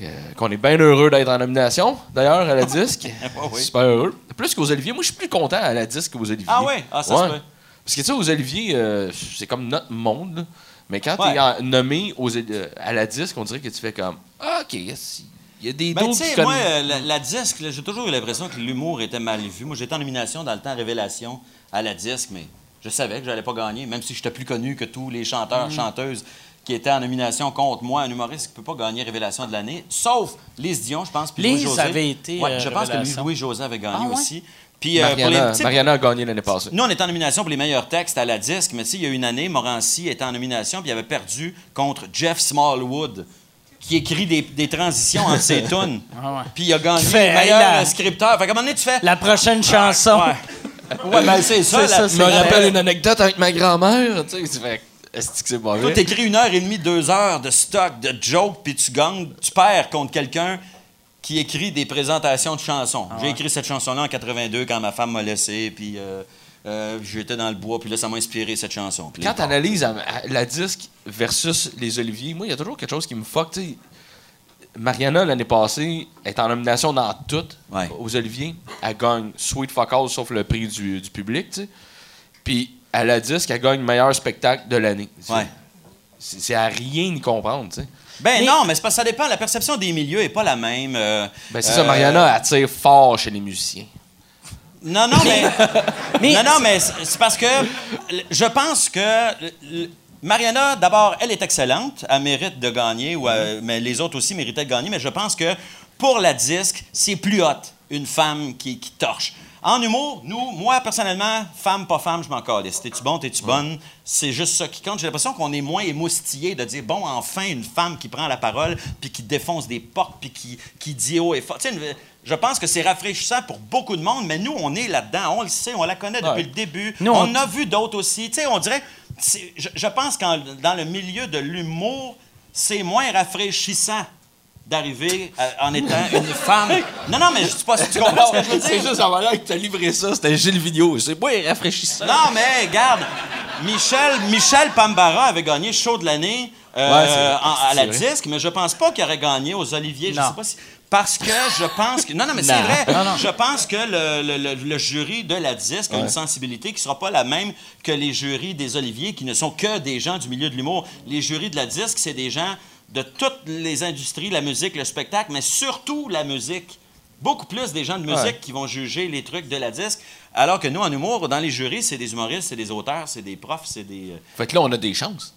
euh, qu'on est bien heureux d'être en nomination, d'ailleurs, à la disque. oui. Super heureux. Plus qu'aux Oliviers. Moi, je suis plus content à la disque qu'aux Oliviers. Ah ouais? Ah, ça Ouais. peut. Parce que, tu sais, aux Oliviers, euh, c'est comme notre monde. là. Mais quand Ouais. tu es nommé aux, à la disque, on dirait que tu fais comme OK, yes, il y a des Ben, d'autres qui moi, euh, la, la disque, j'ai toujours eu l'impression que l'humour était mal vu. Moi, j'étais en nomination dans le temps Révélation à la disque, mais je savais que j'allais pas gagner, même si j'étais plus connu que tous les chanteurs, Mm. chanteuses qui étaient en nomination contre moi, un humoriste qui peut pas gagner Révélation de l'année, sauf Lise Dion, je pense, puis Lise Louis-José. avait été, Ouais, euh, je pense que. Louis-José avait gagné Ah ouais? aussi. Puis, euh, Mariana, petits- Mariana a gagné l'année passée. nous, on était en nomination pour les meilleurs textes à la disque, mais tu sais, il y a une année, Morancy était en nomination, puis il avait perdu contre Jeff Smallwood, qui écrit des, des transitions entre ses tunes. Ah ouais. Puis il a gagné fait, le meilleur la- scripteur. Fait qu'à un moment donné, tu fais. La prochaine chanson. Ouais, ouais ben c'est ça. Ça, Je me rappelle une anecdote avec ma grand-mère. Tu sais, tu fais Est-ce que c'est pas Toi, t'écris une heure et demie, deux heures de stock, de jokes, puis tu gagnes, tu perds contre quelqu'un qui écrit des présentations de chansons. J'ai écrit cette chanson-là en 82 quand ma femme m'a laissé, puis euh, euh, j'étais dans le bois, puis là, ça m'a inspiré cette chanson. Puis Quand tu analyses la disque versus les Oliviers, moi, il y a toujours quelque chose qui me fuck. Mariana, l'année passée, est en nomination dans toutes Ouais. aux Oliviers. Elle gagne Sweet Fuck All, sauf le prix du, du public. Puis, à la disque, elle gagne meilleur spectacle de l'année. C'est- Ouais. C'est c'est à rien y comprendre. Ben Mais- non, mais c'est parce que ça dépend. La perception des milieux est pas la même. euh, Ben, c'est euh, ça, Mariana attire fort chez les musiciens. Non, non, mais. Mais- non, non, mais c'est parce que je pense que Mariana, d'abord, elle est excellente. Elle mérite de gagner, ou, euh, mais les autres aussi méritaient de gagner. Mais je pense que pour la disque, c'est plus hot, une femme qui, qui torche. En humour, nous, moi, personnellement, femme, pas femme, je m'en calisse. T'es-tu bon, t'es-tu bonne? C'est juste ça qui compte. J'ai l'impression qu'on est moins émoustillé de dire, bon, enfin, une femme qui prend la parole, puis qui défonce des portes, puis qui, qui dit haut et fort. Tu sais, je pense que c'est rafraîchissant pour beaucoup de monde, mais nous, on est là-dedans. On le sait, on la connaît depuis Ouais. le début. Nous, on, on- a vu d'autres aussi. Tu sais, on dirait. Je, je pense que dans le milieu de l'humour, c'est moins rafraîchissant d'arriver à- en étant une femme. Non, non, mais je sais pas si tu comprends ce que je veux dire. C'est juste en que tu as livré ça, c'était Gilles Vidéo. C'est pas rafraîchissant. Non, mais regarde, Michel, Michel Pambara avait gagné show de l'année euh, Ouais, à la disque, mais je pense pas qu'il aurait gagné aux Oliviers. Je sais pas si. Parce que je pense que. Non, non, mais c'est vrai. Non, non. Je pense que le, le- le- le jury de la disque a une sensibilité qui sera pas la même que les jurys des Oliviers, qui ne sont que des gens du milieu de l'humour. Les jurys de la disque, c'est des gens de toutes les industries, la musique, le spectacle, mais surtout la musique. Beaucoup plus des gens de musique Ouais. qui vont juger les trucs de la disque, alors que nous, en humour, dans les jurys, c'est des humoristes, c'est des auteurs, c'est des profs, c'est des... euh, Fait que là, on a des chances.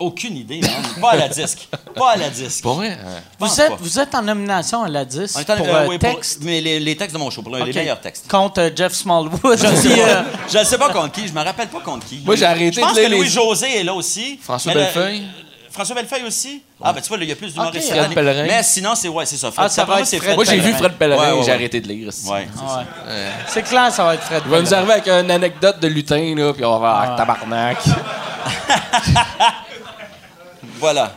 Aucune idée, man. Pas à la disque. Pas à la disque. Pour vrai? hein. Vous êtes, vous êtes en nomination à la 10 On est en- pour euh, oui, pour- texte. mais les, les textes de mon show, pour les Ok. meilleurs textes. Contre euh, Jeff Smallwood. Je ne sais, euh, je ne sais pas contre qui, je me rappelle pas contre qui. Moi, j'ai arrêté Je pense de lire que les- Louis-José est là aussi. François Bellefeuille? François Bellefeuille aussi? Ah, ben tu vois, il y a plus d'humoristes. Ok. cette Fred. Pellerin. Mais sinon, c'est ouais, c'est ça. Fred- Ah, ça va moi, être c'est Fred Moi, j'ai vu. Fred Pellerin Ouais, ouais, et j'ai arrêté de lire. c'est- Ouais. ouais. C'est clair, ça va être Fred. Il va nous arriver avec une anecdote de lutin, là, puis on va voir tabarnak. Voilà.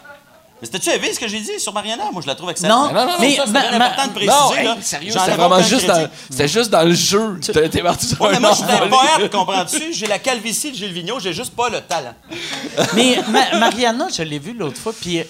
Mais c'était-tu élevé ce que j'ai dit sur Mariana? Moi, je la trouve excellente. Non, non, non, mais ça, c'est ma- bien ma- important de préciser. Non, là. hey, sérieux, J'enlève c'était vraiment aucun juste crédit. dans, c'était juste dans le jeu. T'es t'es parti sur Ouais, un mais moi, je suis un envolé. poète, comprends-tu? J'ai la calvitie de Gilles Vigneault, j'ai juste pas le talent. Mais Ma- Mariana, je l'ai vue l'autre fois, puis euh,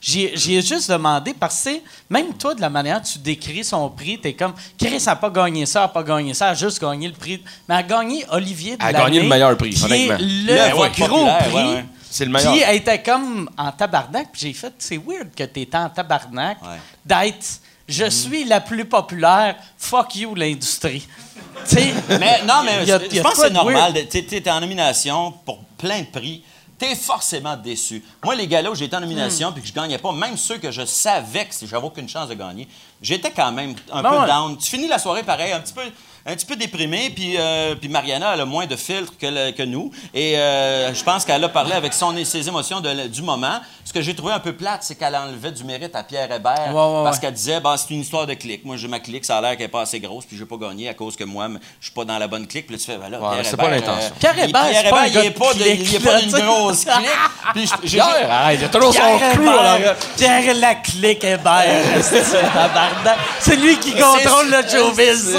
j'ai j'ai juste demandé, parce que même toi, de la manière dont tu décris son prix, t'es comme, Chris n'a pas gagné ça, n'a pas gagné ça, elle a juste gagné le prix. Mais elle a gagné Olivier de Elle a gagné l'année, le meilleur prix, qui honnêtement. le Le vote gros populaire, prix. ouais, ouais. C'est le meilleur. Puis elle était comme en tabarnak, puis j'ai fait, c'est weird que t'étais en tabarnak Ouais. d'être, je suis la plus populaire, fuck you l'industrie. tu sais, Mais non, mais Il y a- je- pense que c'est normal. weird? de- Tu es en nomination pour plein de prix. T'es forcément déçu. Moi, les gars-là où j'étais en nomination Hmm. puis que je gagnais pas, même ceux que je savais que j'avais aucune chance de gagner, j'étais quand même un Ben peu ouais. down. Tu finis la soirée pareil, un petit peu, un petit peu déprimé, puis, euh, puis Mariana, elle a moins de filtres que, le- que nous. Et euh, je pense qu'elle a parlé avec son, ses émotions de- du moment. Ce que j'ai trouvé un peu plate, c'est qu'elle enlevait du mérite à Pierre Hébert Ouais, ouais, parce ouais. qu'elle disait, bah, c'est une histoire de clique. Moi, j'ai ma clique, ça a l'air qu'elle n'est pas assez grosse, puis je n'ai pas gagné à cause que moi, je suis pas dans la bonne clique. Puis là, tu fais, ben là, Ouais, Pierre c'est Hébert, pas l'intention. Pierre il- Hébert, pas un il gars est de pas de- il est clique, pas là, d'une grosse clique. Puis je- j'ai- Pierre, arrête, il a toujours son Pierre clou Hébert, l'arrière. Pierre la clique Hébert. C'est lui qui contrôle le showbiz.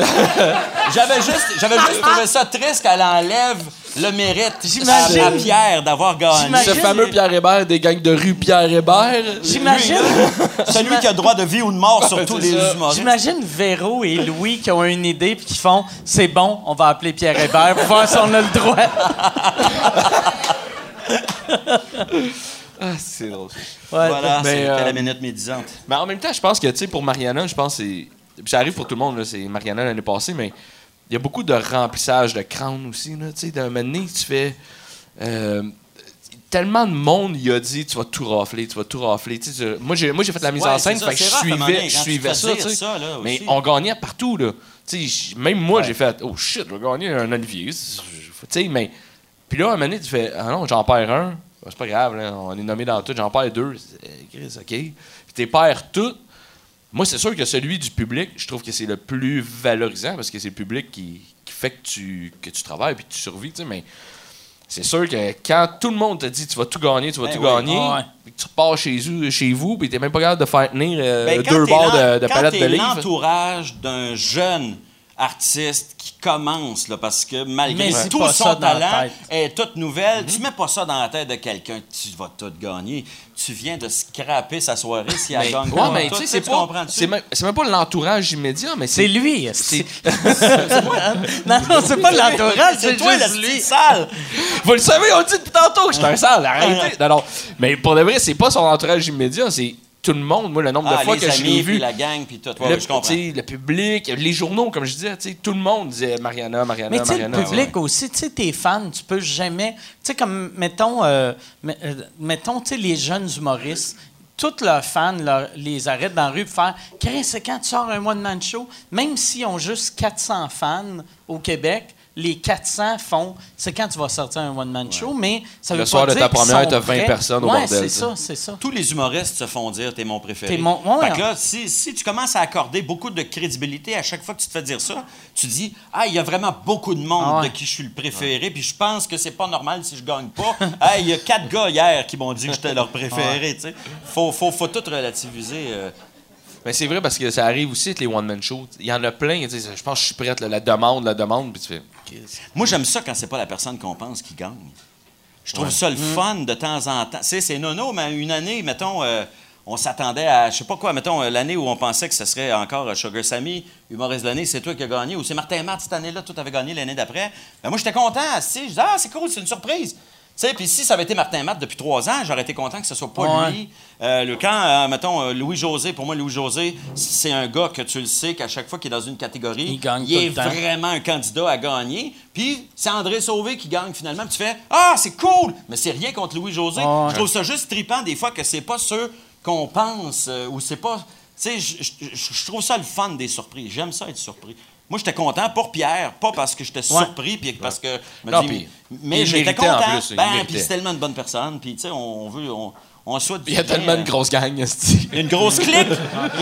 J'avais juste, j'avais juste trouvé ça triste qu'elle enlève le mérite J'imagine. à, à Pierre d'avoir gagné. J'imagine. Ce fameux Pierre Hébert des gangs de rue Pierre Hébert. J'imagine, Celui qui a droit de vie ou de mort sur tous les humoristes. j'imagine Véro et Louis qui ont une idée puis qui font c'est bon, on va appeler Pierre Hébert pour voir si on a le droit. Ah, c'est drôle. Ouais, Voilà, Mais, c'était euh, la minute médisante. Mais en même temps, je pense que, tu sais, pour Mariana, je pense que c'est. Puis Ça arrive pour tout le monde, là, c'est Mariana l'année passée, mais il y a beaucoup de remplissage de crâne aussi, là, tu sais. D'un moment donné, tu fais. euh, tellement de monde il a dit tu vas tout rafler, tu vas tout rafler. Tu sais, moi, j'ai, moi, j'ai fait la mise Ouais, en scène, ça, fait que je suivais, je suivais ça, tu sais. ça, là, Mais on gagnait partout, là. Tu sais, même moi, j'ai fait oh shit, je vais gagner un Olivier. Tu sais, mais. Puis là, à un moment donné, tu fais ah non, j'en perds un. Ben, c'est pas grave, là, on est nommé dans tout, j'en perds deux. Chris, OK. Puis tu perds tout. Moi, c'est sûr que celui du public, je trouve que c'est le plus valorisant parce que c'est le public qui, qui fait que tu, que tu travailles et que tu survis, tu mais c'est sûr que quand tout le monde te dit tu vas tout gagner, tu vas Ben tout oui. gagner, ouais. tu repars chez, vous, chez vous, puis t'es même pas capable de faire tenir euh, Ben, quand deux l'en- de, de quand palette t'es de livres. l'entourage d'un jeune artiste commence, là, parce que malgré Mais tout son talent est toute nouvelle, Mhm. tu mets pas ça dans la tête de quelqu'un, tu vas tout gagner. Tu viens de scraper sa soirée si elle gagne ouais, mais tout, tu sais, c'est pas, c'est même, c'est même pas l'entourage immédiat, mais C'est c'est lui. c'est- c'est- non, non, c'est pas l'entourage, c'est C'est toi la juste lui. sale! Vous le savez, on le dit depuis tantôt que je suis un sale, arrêtez. Non, non. Mais pour de vrai, c'est pas son entourage immédiat, c'est tout le monde. Moi, le nombre Ah, de fois les que je l'ai amis, vu. la gang, puis tout. Ouais, le, je comprends. le public, les journaux, comme je disais, tout le monde disait Mariana, Mariana, Mais tu sais, le Mariana. public aussi, tu sais, tes fans, tu peux jamais. Tu sais, comme, mettons, euh, euh, mettons, tu sais, les jeunes humoristes, tous leurs fans leur- les arrêtent dans la rue pour faire Chris, c'est quand tu sors un one-man show, même s'ils ont juste 400 fans au Québec, les 400 font c'est quand tu vas sortir un one-man show, mais ça veut Le pas soir de dire ta qu'ils première, sont t'as 20 prêts. personnes au ouais, bordel, c'est tu ça, c'est ça. tous les humoristes se font dire t'es mon préféré. T'es mon- ouais, Fait que là, si, si tu commences à accorder beaucoup de crédibilité à chaque fois que tu te fais dire ça, tu dis ah il y a vraiment beaucoup de monde Ah ouais. de qui je suis le préféré, puis je pense que c'est pas normal si je gagne pas. Ah il y a quatre gars hier qui m'ont dit que j'étais leur préféré. Tu sais, faut, faut, faut tout relativiser. euh. Mais c'est vrai parce que ça arrive aussi avec les one-man shows. Il y en a plein. tu sais, Je pense que je suis prête, là, la demande, la demande, puis tu fais. Moi j'aime ça quand c'est pas la personne qu'on pense qui gagne. Je trouve ça le Mm. fun de temps en temps. Tu sais, c'est nono, mais une année, mettons. euh, on s'attendait à, je sais pas quoi, mettons, euh, l'année où on pensait que ce serait encore euh, Sugar Sammy, humoriste de l'année, c'est toi qui as gagné, ou c'est Martin Matt cette année-là, toi t'avais gagné l'année d'après. Ben moi, j'étais content, assis, je disais, ah, c'est cool, c'est une surprise. Sais, puis si ça avait été Martin Matt depuis trois ans, j'aurais été content que ce soit pas Ouais. lui. Euh, le quand, euh, mettons, euh, Louis-José, pour moi, Louis-José, c'est un gars que tu le sais qu'à chaque fois qu'il est dans une catégorie, Il gagne tout est vraiment un candidat à gagner. Puis c'est André Sauvé qui gagne finalement. Puis tu fais Ah, c'est cool! Mais c'est rien contre Louis-José. Ouais. Je trouve ça juste tripant des fois que c'est pas ceux qu'on pense ou c'est pas. Tu sais, je trouve ça le fun des surprises. J'aime ça être surpris. Moi, j'étais content pour Pierre, pas parce que j'étais surpris, puis parce que. je me Non, dis, puis mais j'étais méritait en content. plus, il ben, puis c'est tellement une bonne personne, puis tu sais, on veut. On, on souhaite Il y a tellement euh, une grosse gang, esti. Une grosse clique!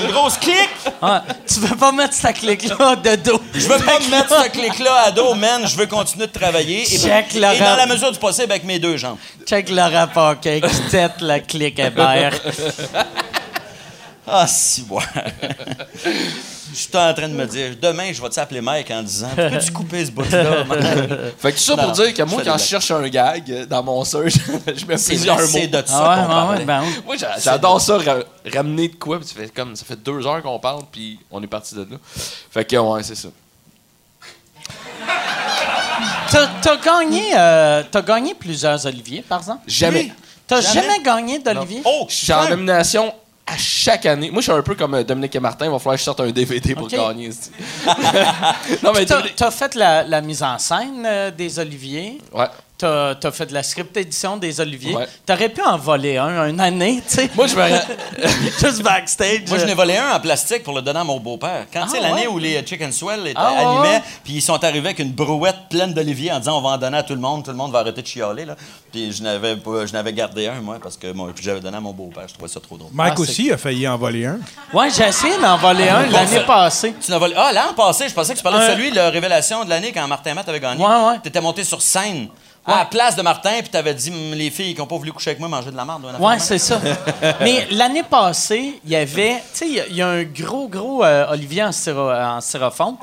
une grosse clique! Ah, tu veux pas mettre cette clique-là de dos. Je veux pas me mettre ce clic-là à dos, man. Je veux continuer de travailler. Et, Check et Laurent. dans la mesure du possible avec mes deux jambes. Check Laurent Paquin qui tête la clique Hébert. Ah, si, ouais. Je suis en train de me dire, demain, je vais t'appeler Mike en disant Peux-tu couper ce bout-là? Fait que tout ça Non, pour dire que moi, quand je cherche un gag dans mon search, je mets plusieurs mots. c'est de ça Ah ouais, qu'on ouais, ben oui. Moi, j'a- j'adore ça, ra- ramener de quoi, puis tu fais comme, ça fait deux heures qu'on parle, puis on est parti de là. Fait que, ouais, c'est ça. T'as gagné, euh, t'as gagné plusieurs Olivier, par exemple? Jamais. T'as Jamais? jamais, gagné d'Olivier? Oh, Je suis en nomination à chaque année. Moi, je suis un peu comme euh, Dominique et Martin. Il va falloir que je sorte un DVD pour Ok. gagner. non, mais T'as t'as fait la, la mise en scène euh, des Oliviers? Ouais. T'as as fait de la script édition des Oliviers. Ouais. T'aurais pu en voler un, une année, tu sais. Moi, je me. Juste backstage. Moi, je euh, n'ai volé un en plastique pour le donner à mon beau-père. Quand c'est Ah, l'année ouais? où les Chicken Swell étaient Ah, animés, ouais. puis ils sont arrivés avec une brouette pleine d'olivier en disant on va en donner à tout le monde, tout le monde va arrêter de chialer. Là. Puis je n'avais pas- je n'avais gardé un, moi, parce que moi, j'avais donné à mon beau-père. Je trouvais ça trop drôle. Mike Ah, aussi a failli en voler un. Ouais, j'ai essayé d'en voler un l'année passée. Tu n'as volé. Ah, l'an passé, je pensais que tu parlais de celui, la révélation de l'année quand Martin Matt avait gagné. Ouais, ouais. Tu étais monté sur scène. À la place de Martin, puis tu avais dit Hum, les filles qui n'ont pas voulu coucher avec moi manger de la merde. Ouais, c'est ça. Mais l'année passée, il y avait, tu sais, il y a- il y, a un gros, gros euh, Olivier en, styro, en styrofoam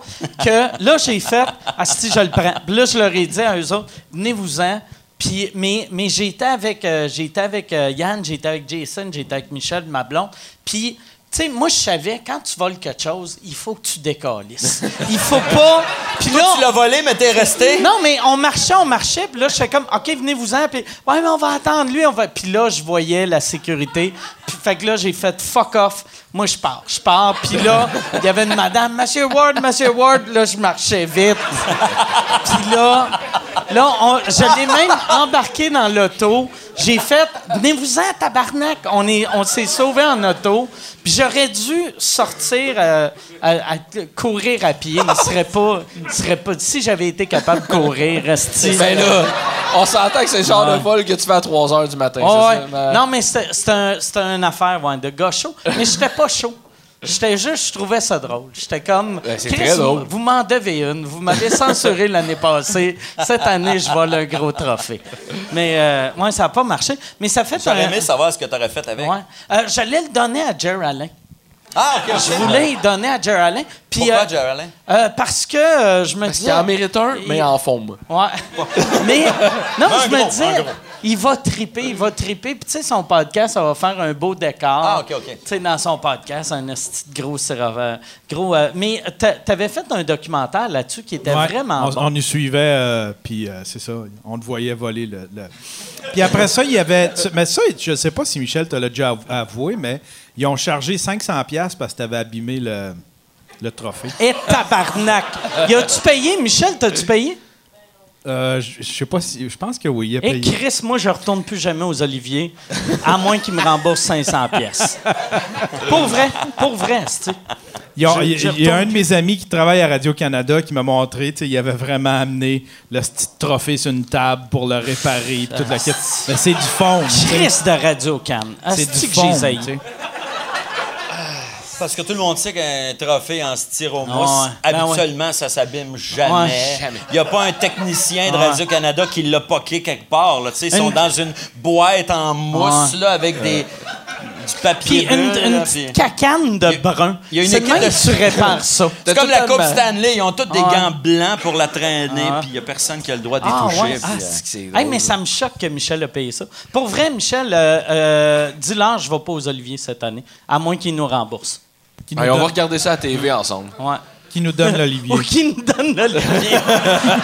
que là, j'ai fait, ah, si je le prends. Puis là, je leur ai dit à eux autres, venez-vous-en. Puis, mais, mais j'étais avec, euh, j'étais avec euh, Yann, j'étais avec Jason, j'étais avec Michel, ma blonde. Puis, sais, moi, je savais, quand tu voles quelque chose, il faut que tu décalisses. Il faut pas. Puis là, tu l'as volé, mais t'es resté? non, mais on marchait, on marchait, puis là, j'étais comme, OK, venez-vous-en, puis ouais, mais on va attendre lui, on va. Puis là, je voyais la sécurité, puis fait que là, j'ai fait fuck off. Moi, je pars, je pars, puis là, il y avait une madame, Monsieur Ward, Monsieur Ward, là, je marchais vite. Puis là, là, on- je l'ai même embarqué dans l'auto. J'ai fait, venez-vous-en, tabarnak. On est, on s'est sauvé en auto. Puis j'aurais dû sortir, euh, à, à- courir à pied, mais serait pas, serait pas. Si j'avais été capable de courir, rester. Ben là, on s'entend que c'est le genre de vol que tu fais à 3 h du matin. C'est ouais. ça, mais- Non, mais c'était un, une affaire ouais, de gars chaud. Mais j'étais pas chaud. J'étais juste, je trouvais ça drôle. J'étais comme. Ben, Chris, très drôle. Vous, vous m'en devez une. Vous m'avez censuré l'année passée. Cette année, je vole un gros trophée. Mais, euh, ouais, ça n'a pas marché. Mais ça fait J'aurais un. aimé savoir ce que tu aurais fait avec. Ouais. Euh, J'allais le donner à Jerry Allen. Ah, OK. Je voulais y donner à Jerry Allen. Puis, Pourquoi, euh, Jerry Allen? euh, parce que euh, je me Parce disais. qu'il en mérite un, mais en forme. Ouais. Mais non, je me disais. Il va triper, il va triper. Puis tu sais, son podcast, ça va faire un beau décor. Ah, OK, OK. Tu sais, dans son podcast, un gros sérava- gros. euh, mais t'a- t'avais fait un documentaire là-dessus qui était Ouais, vraiment on, bon. on y suivait, euh, puis euh, c'est ça, on te voyait voler le, le- Puis après ça, il y avait... Mais ça, je sais pas si Michel te l'a déjà av- avoué, mais ils ont chargé 500$ piastres parce que tu avais abîmé le, le trophée. Et tabarnak! Y a-tu payé, Michel? T'as-tu payé? Euh, je sais pas si... Je pense que oui, il a Et payé. Chris, moi, je retourne plus jamais aux Oliviers, à moins qu'il me rembourse 500 pièces. Pour vrai, pour vrai, tu Il y a, Je- il y a- je il y a un de mes amis qui travaille à Radio-Canada qui m'a montré, tu sais, il avait vraiment amené le petit trophée sur une table pour le réparer, toute la quête. Mais c'est du fond. Chris de Radio Cannes. C'est du que fond, j'ai zaï? tu sais. Parce que tout le monde sait qu'un trophée en styromousse, Ah ouais. Ben habituellement, ça s'abîme jamais. Ouais, jamais. Il n'y a pas un technicien de Ouais. Radio-Canada qui l'a poqué quelque part. Là. Ils sont Une- dans une boîte en mousse Ouais. là, avec des, du papier Puis une, une petite cacane de brun. il y a une équipe de ça. C'est comme la Coupe Stanley. Ils ont tous des Ouais. gants blancs pour la traîner, Ah. puis il n'y a personne qui a le droit d'y Ah, toucher. ouais? Ah, euh, c'est Hey, mais ça me choque que Michel a payé ça. Pour vrai, Michel, euh, euh, dis-leur, je ne vais pas aux Oliviers cette année, à moins qu'il nous rembourse. Qui nous on va regarder ça à TV ensemble. Ouais. Qui nous donne l'Olivier. Ou qui nous donne l'Olivier?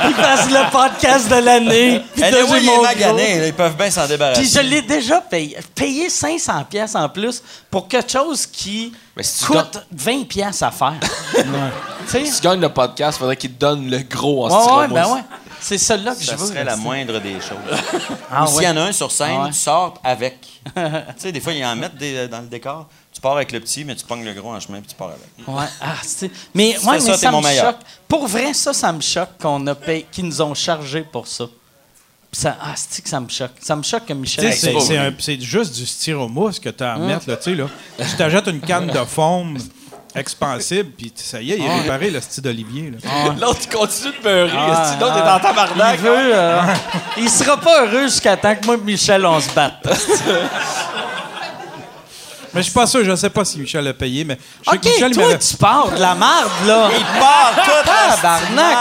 Ils fassent le podcast de l'année. Puis il mon est gros. magané, là, ils peuvent bien s'en débarrasser. Puis je l'ai déjà payé. Payé 500 pièces en plus pour quelque chose qui Mais si tu coûte 20 pièces à faire. Tu sais? Si tu gagnes le podcast, il faudrait qu'il te donne le gros en Ouais, ben ouais. C'est celle-là que Ça je veux. serait la moindre des choses. Ah Ou s'il ouais. y en a un sur scène, Ah ouais. tu sors avec. tu sais, des fois, ils en mettent des- dans le décor. Tu pars avec le petit, mais tu pognes le gros en chemin puis tu pars avec. Ouais. Ah, c'est- mais Tu ouais, mais ça, ça, me meilleur. choque. Pour vrai, ça, ça me choque qu'on a payé, qu'ils nous ont chargé pour ça. Puis ça ah, c'est que ça me choque? Ça me choque que Michel. c'est, c'est un- c'est juste du styromousse que tu as à Hum. mettre, là, tu sais, là. Tu t'achètes une canne de foam expansible, puis ça y est, il a réparé le style d'Olivier, là. L'autre, il continue de beurrer. Ah, sinon, t'es ah, en tabarnak. Il veut. euh, il sera pas heureux jusqu'à temps que moi et Michel, on se batte. Mais je suis pas sûr, je sais pas si Michel a payé, mais je sais OK, que Michel il toi, m'avait... tu pars de la marde, là. Il part tout Tabarnak!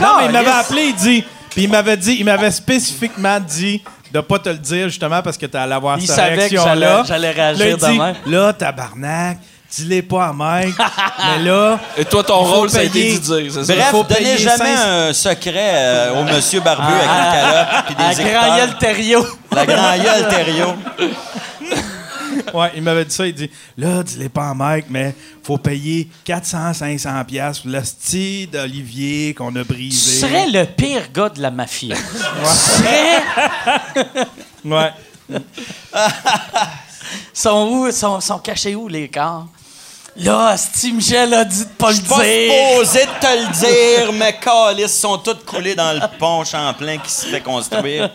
Non, mais il m'avait appelé, il dit... Puis il m'avait dit, il m'avait spécifiquement dit de pas te le dire, justement, parce que tu allais avoir Il cette savait que réaction-là. j'allais- j'allais réagir Là, il dit, de même. Là, tabarnak, dis-les pas à Mike, mais là... Et toi, ton faut rôle, ça a été payer. d'y dire, c'est ça? Bref, faut donnez payer jamais 500. un secret euh, au monsieur barbu avec une calotte puis À des Grand écouteurs. Yel Thériault. La grand gueule Thériault. Ouais, il m'avait dit ça. Il dit Là, dis-les pas à Mike, mais faut payer 400-500$ piastres pour le style d'Olivier qu'on a Tu brisé. serais le pire gars de la mafia. Tu serais. Ouais. Sont où? Sont, sont cachés où, les corps? Là, Steve Michel a dit de pas Je le suis pas dire. supposé de te le dire, mais calices sont toutes coulées dans le pont Champlain qui se fait construire.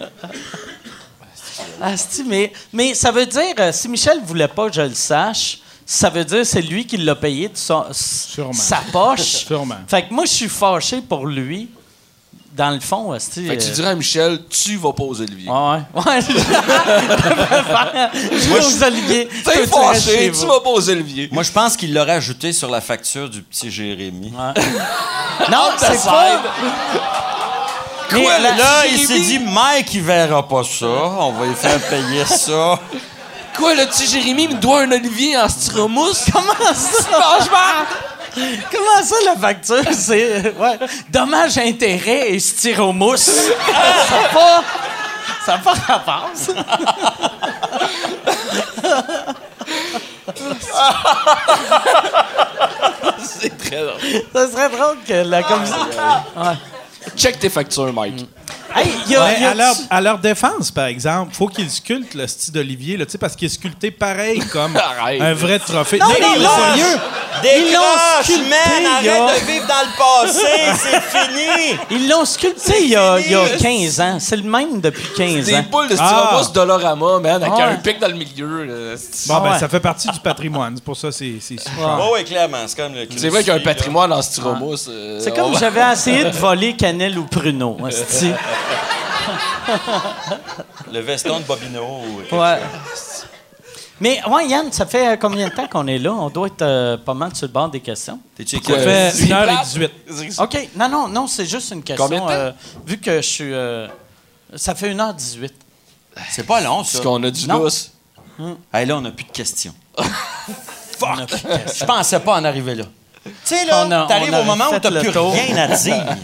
Asti, mais, mais ça veut dire, euh, si Michel voulait pas que je le sache, ça veut dire que c'est lui qui l'a payé de son- sa poche. Sûrement. Fait que moi, je suis fâché pour lui. Dans le fond, Asti. Fait que tu euh, dirais à Michel, tu vas pas aux Olivier. Ouais, ouais. Je vais aux Olivier. T'es fâché, vous. tu vas pas aux Olivier. Moi, je pense qu'il l'aurait ajouté sur la facture du petit Jérémy. Non, c'est pas. Mais Quoi, Là, il s'est dit, Mike, il verra pas ça. On va lui faire payer ça. Quoi, le petit Jérémy me doit un Olivier en styromousse? Comment ça? Comment ça, la facture? C'est. Ouais. Dommage intérêt et styromousse. ça n'a pas. Ça n'a pas rapport, ça. C'est très drôle. Ça serait drôle que la commission. Check tes factures, Mike. Hey, y a. Mais y a- à, leur, à leur défense, par exemple, faut qu'ils sculptent le style d'Olivier, là, tu sais, parce qu'il est sculpté pareil comme un vrai trophée. Non, mais là- sérieux, Ils l'ont sculpté, man! Arrête de vivre dans le passé, c'est fini! Ils l'ont sculpté il y, a, il y a fini. 15 ans. C'est le même depuis 15 Des ans. boules de styromousse Ah. Dolorama, man, avec Ouais. un pic dans le milieu. là. Bon, ben, ouais. ça fait partie du patrimoine. C'est pour ça c'est c'est si cher. Ouais, clairement, c'est comme le c'est vrai qu'il y a un patrimoine en styromousse. euh, C'est comme va- j'avais essayé de voler Canel ou Pruneau. hostie? Le veston de Bobino. ou Ouais. chose. Mais ouais, Yann, ça fait euh, combien de temps qu'on est là? On doit être euh, pas mal sur le bord des questions. Ça fait 1h18. OK. Non, non, non, c'est juste une question. Combien de temps? euh, vu que je suis. euh, ça fait 1h18. C'est pas long, ça. Parce qu'on a du Non. lousse. Hey, là, on n'a plus de questions. On a plus de questions. Je pensais pas en arriver là. Tu sais, là, t'arrives au moment où t'as plus tour. rien à dire.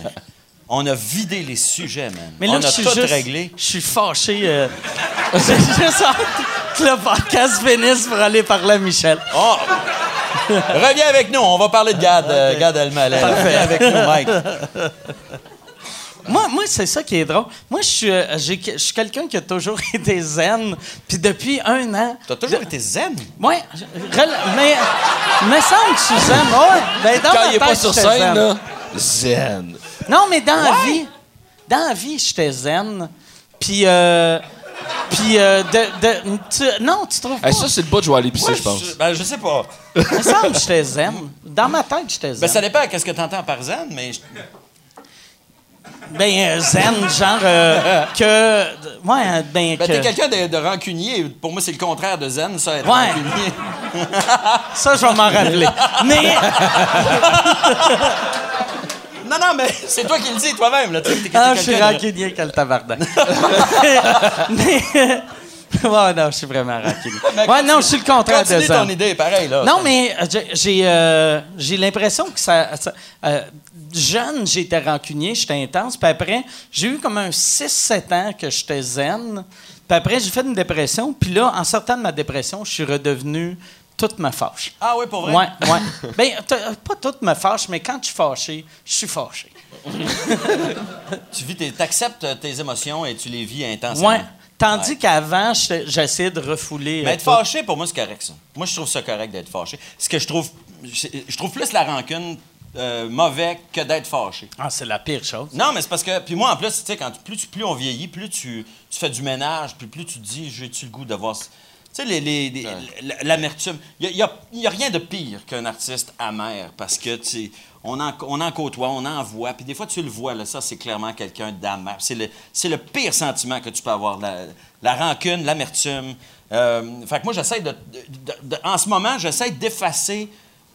On a vidé les sujets, man. Mais là, on a tout juste. réglé. Je suis fâché. euh, J'ai juste hâte que le podcast finisse pour aller parler à Michel. Oh. Reviens avec nous, on va parler de Gad, euh, Gad Elmaleh. Reviens avec nous, Mike. Moi, moi c'est ça qui est drôle. Moi, je suis, euh, j'ai- je suis quelqu'un qui a toujours été zen. Puis depuis un an. T'as toujours été zen? Rel- mais me semble que je suis zen. Ouais, ben dans Quand ma il est pas sur j'étais scène, zen. là, zen. Non, mais dans la vie, dans la vie, j'étais zen. Puis, euh, puis euh, de, de- tu- non, tu trouves pas? Hey, ça, c'est le bout de je vais aller pisser, je pense. je, ben, je sais pas. Il me semble que j'étais zen. Dans ma tête, j'étais zen. Ben, ça dépend de ce que t'entends par zen, mais je- Ben, euh, zen, genre euh, que... Ouais, ben, ben, que... t'es quelqu'un de, de rancunier. Pour moi, c'est le contraire de zen, ça, être Ouais. rancunier. Ça, je vais m'en rappeler. Mais... Non, non, mais c'est toi qui le dis toi-même. Là. Tu sais, Ah, je suis quelqu'un de- rancunier que le tabarnak. mais, ouais, non, je suis vraiment rancunier. Ouais, non, je suis le contraire de ça. ton idée, pareil, là. Non, mais euh, j'ai- j'ai euh, l'impression que ça. ça- euh, jeune, j'étais rancunier, j'étais intense. Puis après, j'ai eu comme un 6-7 ans que j'étais zen. Puis après, j'ai fait une dépression. Puis là, en sortant de ma dépression, je suis redevenu toute ma fâche. Ah oui, pour vrai? Ouais, ouais. ben, euh, pas toute ma fâche, mais quand je suis fâché, je suis fâché. Tu vis, tes- t'acceptes tes émotions et tu les vis intensément. Ouais. Tandis Ouais. qu'avant, j'essayais de refouler. Mais euh, être tout. fâché, pour moi, c'est correct, ça. Moi, je trouve ça correct d'être fâché. Ce que je trouve... Je trouve plus la rancune euh, mauvais que d'être fâché. Ah, c'est la pire chose. Non, mais c'est parce que... Puis moi, en plus, tu sais, quand plus, tu- plus on vieillit, plus tu, tu fais du ménage, puis plus tu te dis, j'ai-tu le goût d'avoir... Tu sais, l'amertume. Il n'y a, y a rien de pire qu'un artiste amer, parce que, tu on en, on en côtoie, on en voit, puis des fois, tu le vois, là, ça, c'est clairement quelqu'un d'amer. C'est le, c'est le pire sentiment que tu peux avoir, la, la rancune, l'amertume. Euh, fait que moi, j'essaie de, de- de- En ce moment, j'essaie d'effacer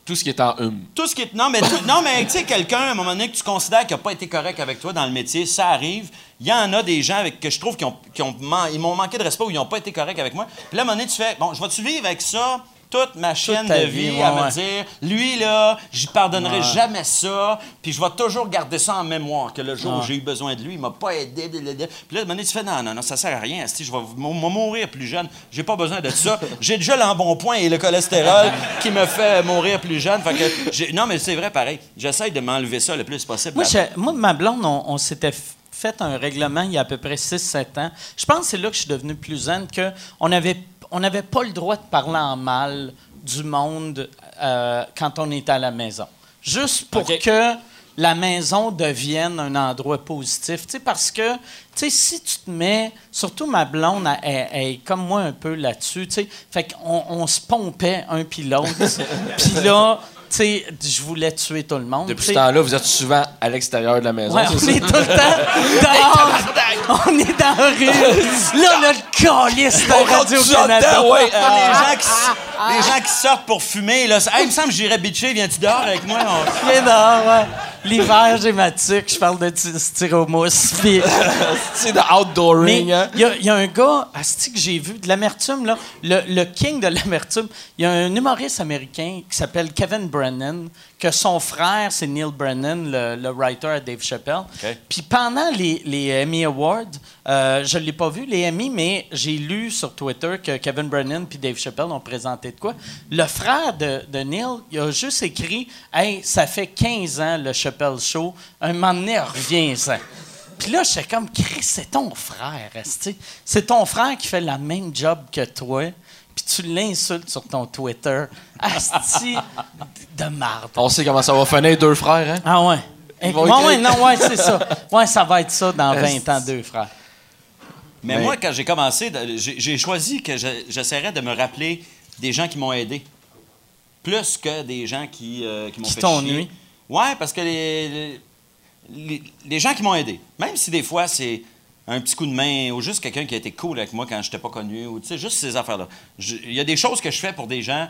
Tout ce qui est en hum. tout ce qui est. Non, mais, tout- non, tu sais, quelqu'un, à un moment donné, que tu considères qu'il n'a pas été correct avec toi dans le métier, ça arrive. Il y en a des gens avec que je trouve qui ont, m'ont manqué de respect ou ils n'ont pas été corrects avec moi. Puis là, à un moment donné, tu fais, bon, je vais-tu vivre avec ça? Toute ma chaîne de vie, vie, ouais, à me ouais. dire, lui, là, j'y pardonnerai jamais ça, puis je vais toujours garder ça en mémoire, que le jour où j'ai eu besoin de lui, il m'a pas aidé. blablabla. Puis là, donné, tu fais, non, non, non, ça sert à rien, je vais mourir plus jeune, j'ai pas besoin de ça. J'ai déjà l'embonpoint et le cholestérol qui me fait mourir plus jeune. Fait que non, mais c'est vrai, pareil. J'essaie de m'enlever ça le plus possible. Moi, je- moi, ma blonde, on, on s'était fait un règlement il y a à peu près 6-7 ans. Je pense que c'est là que je suis devenu plus zen, qu'on n'avait on n'avait pas le droit de parler en mal du monde euh, quand on était à la maison. Juste pour que la maison devienne un endroit positif. Parce que, si tu te mets, surtout ma blonde, elle, elle- elle est comme moi un peu là-dessus, fait qu'on on se pompait un puis l'autre. puis là, je voulais tuer tout le monde. Depuis ce temps-là, vous êtes souvent à l'extérieur de la maison. Ouais, c'est on ça? est tout le temps dehors. on est dans la rue. Là, on a le calice de Radio-Canada. ouais, euh, les, gens qui, s- les gens qui sortent pour fumer, là, Hey, il me semble que j'irais bitcher, viens-tu dehors avec moi? On- Il est dehors, ouais. L'hiver, j'ai ma tuque, je parle de styromousse. Puis... C'est de outdooring, il hein? y, a- il y a un gars, asti que j'ai vu, de l'amertume, là, le, le king de l'amertume. Il y a un humoriste américain qui s'appelle Kevin Brennan, que son frère, c'est Neil Brennan, le, le writer à Dave Chappelle. Puis pendant les, les Emmy Awards, euh, je ne l'ai pas vu, les Emmy, mais j'ai lu sur Twitter que Kevin Brennan puis Dave Chappelle ont présenté de quoi. Le frère de, de Neil, il a juste écrit Hey, ça fait 15 ans le Chappelle Show, un moment donné, reviens-en. Puis là, j'étais comme, Chris, c'est ton frère. C'est ton frère qui fait la même job que toi, puis tu l'insultes sur ton Twitter. Asti de marde. On sait comment ça va finir, deux frères, hein? Ah ouais. Eh, vont ouais, non, ouais, c'est ça. Ouais, ça va être ça dans 20 ans, deux frères. Mais Mais- moi, quand j'ai commencé, j'ai choisi que je- j'essaierais de me rappeler des gens qui m'ont aidé. Plus que des gens qui, euh, qui m'ont fait chier. nui. Ouais, parce que les, les, les- gens qui m'ont aidé, même si des fois c'est un petit coup de main ou juste quelqu'un qui a été cool avec moi quand je n'étais pas connu, ou tu sais, juste ces affaires-là. Il y a des choses que je fais pour des gens,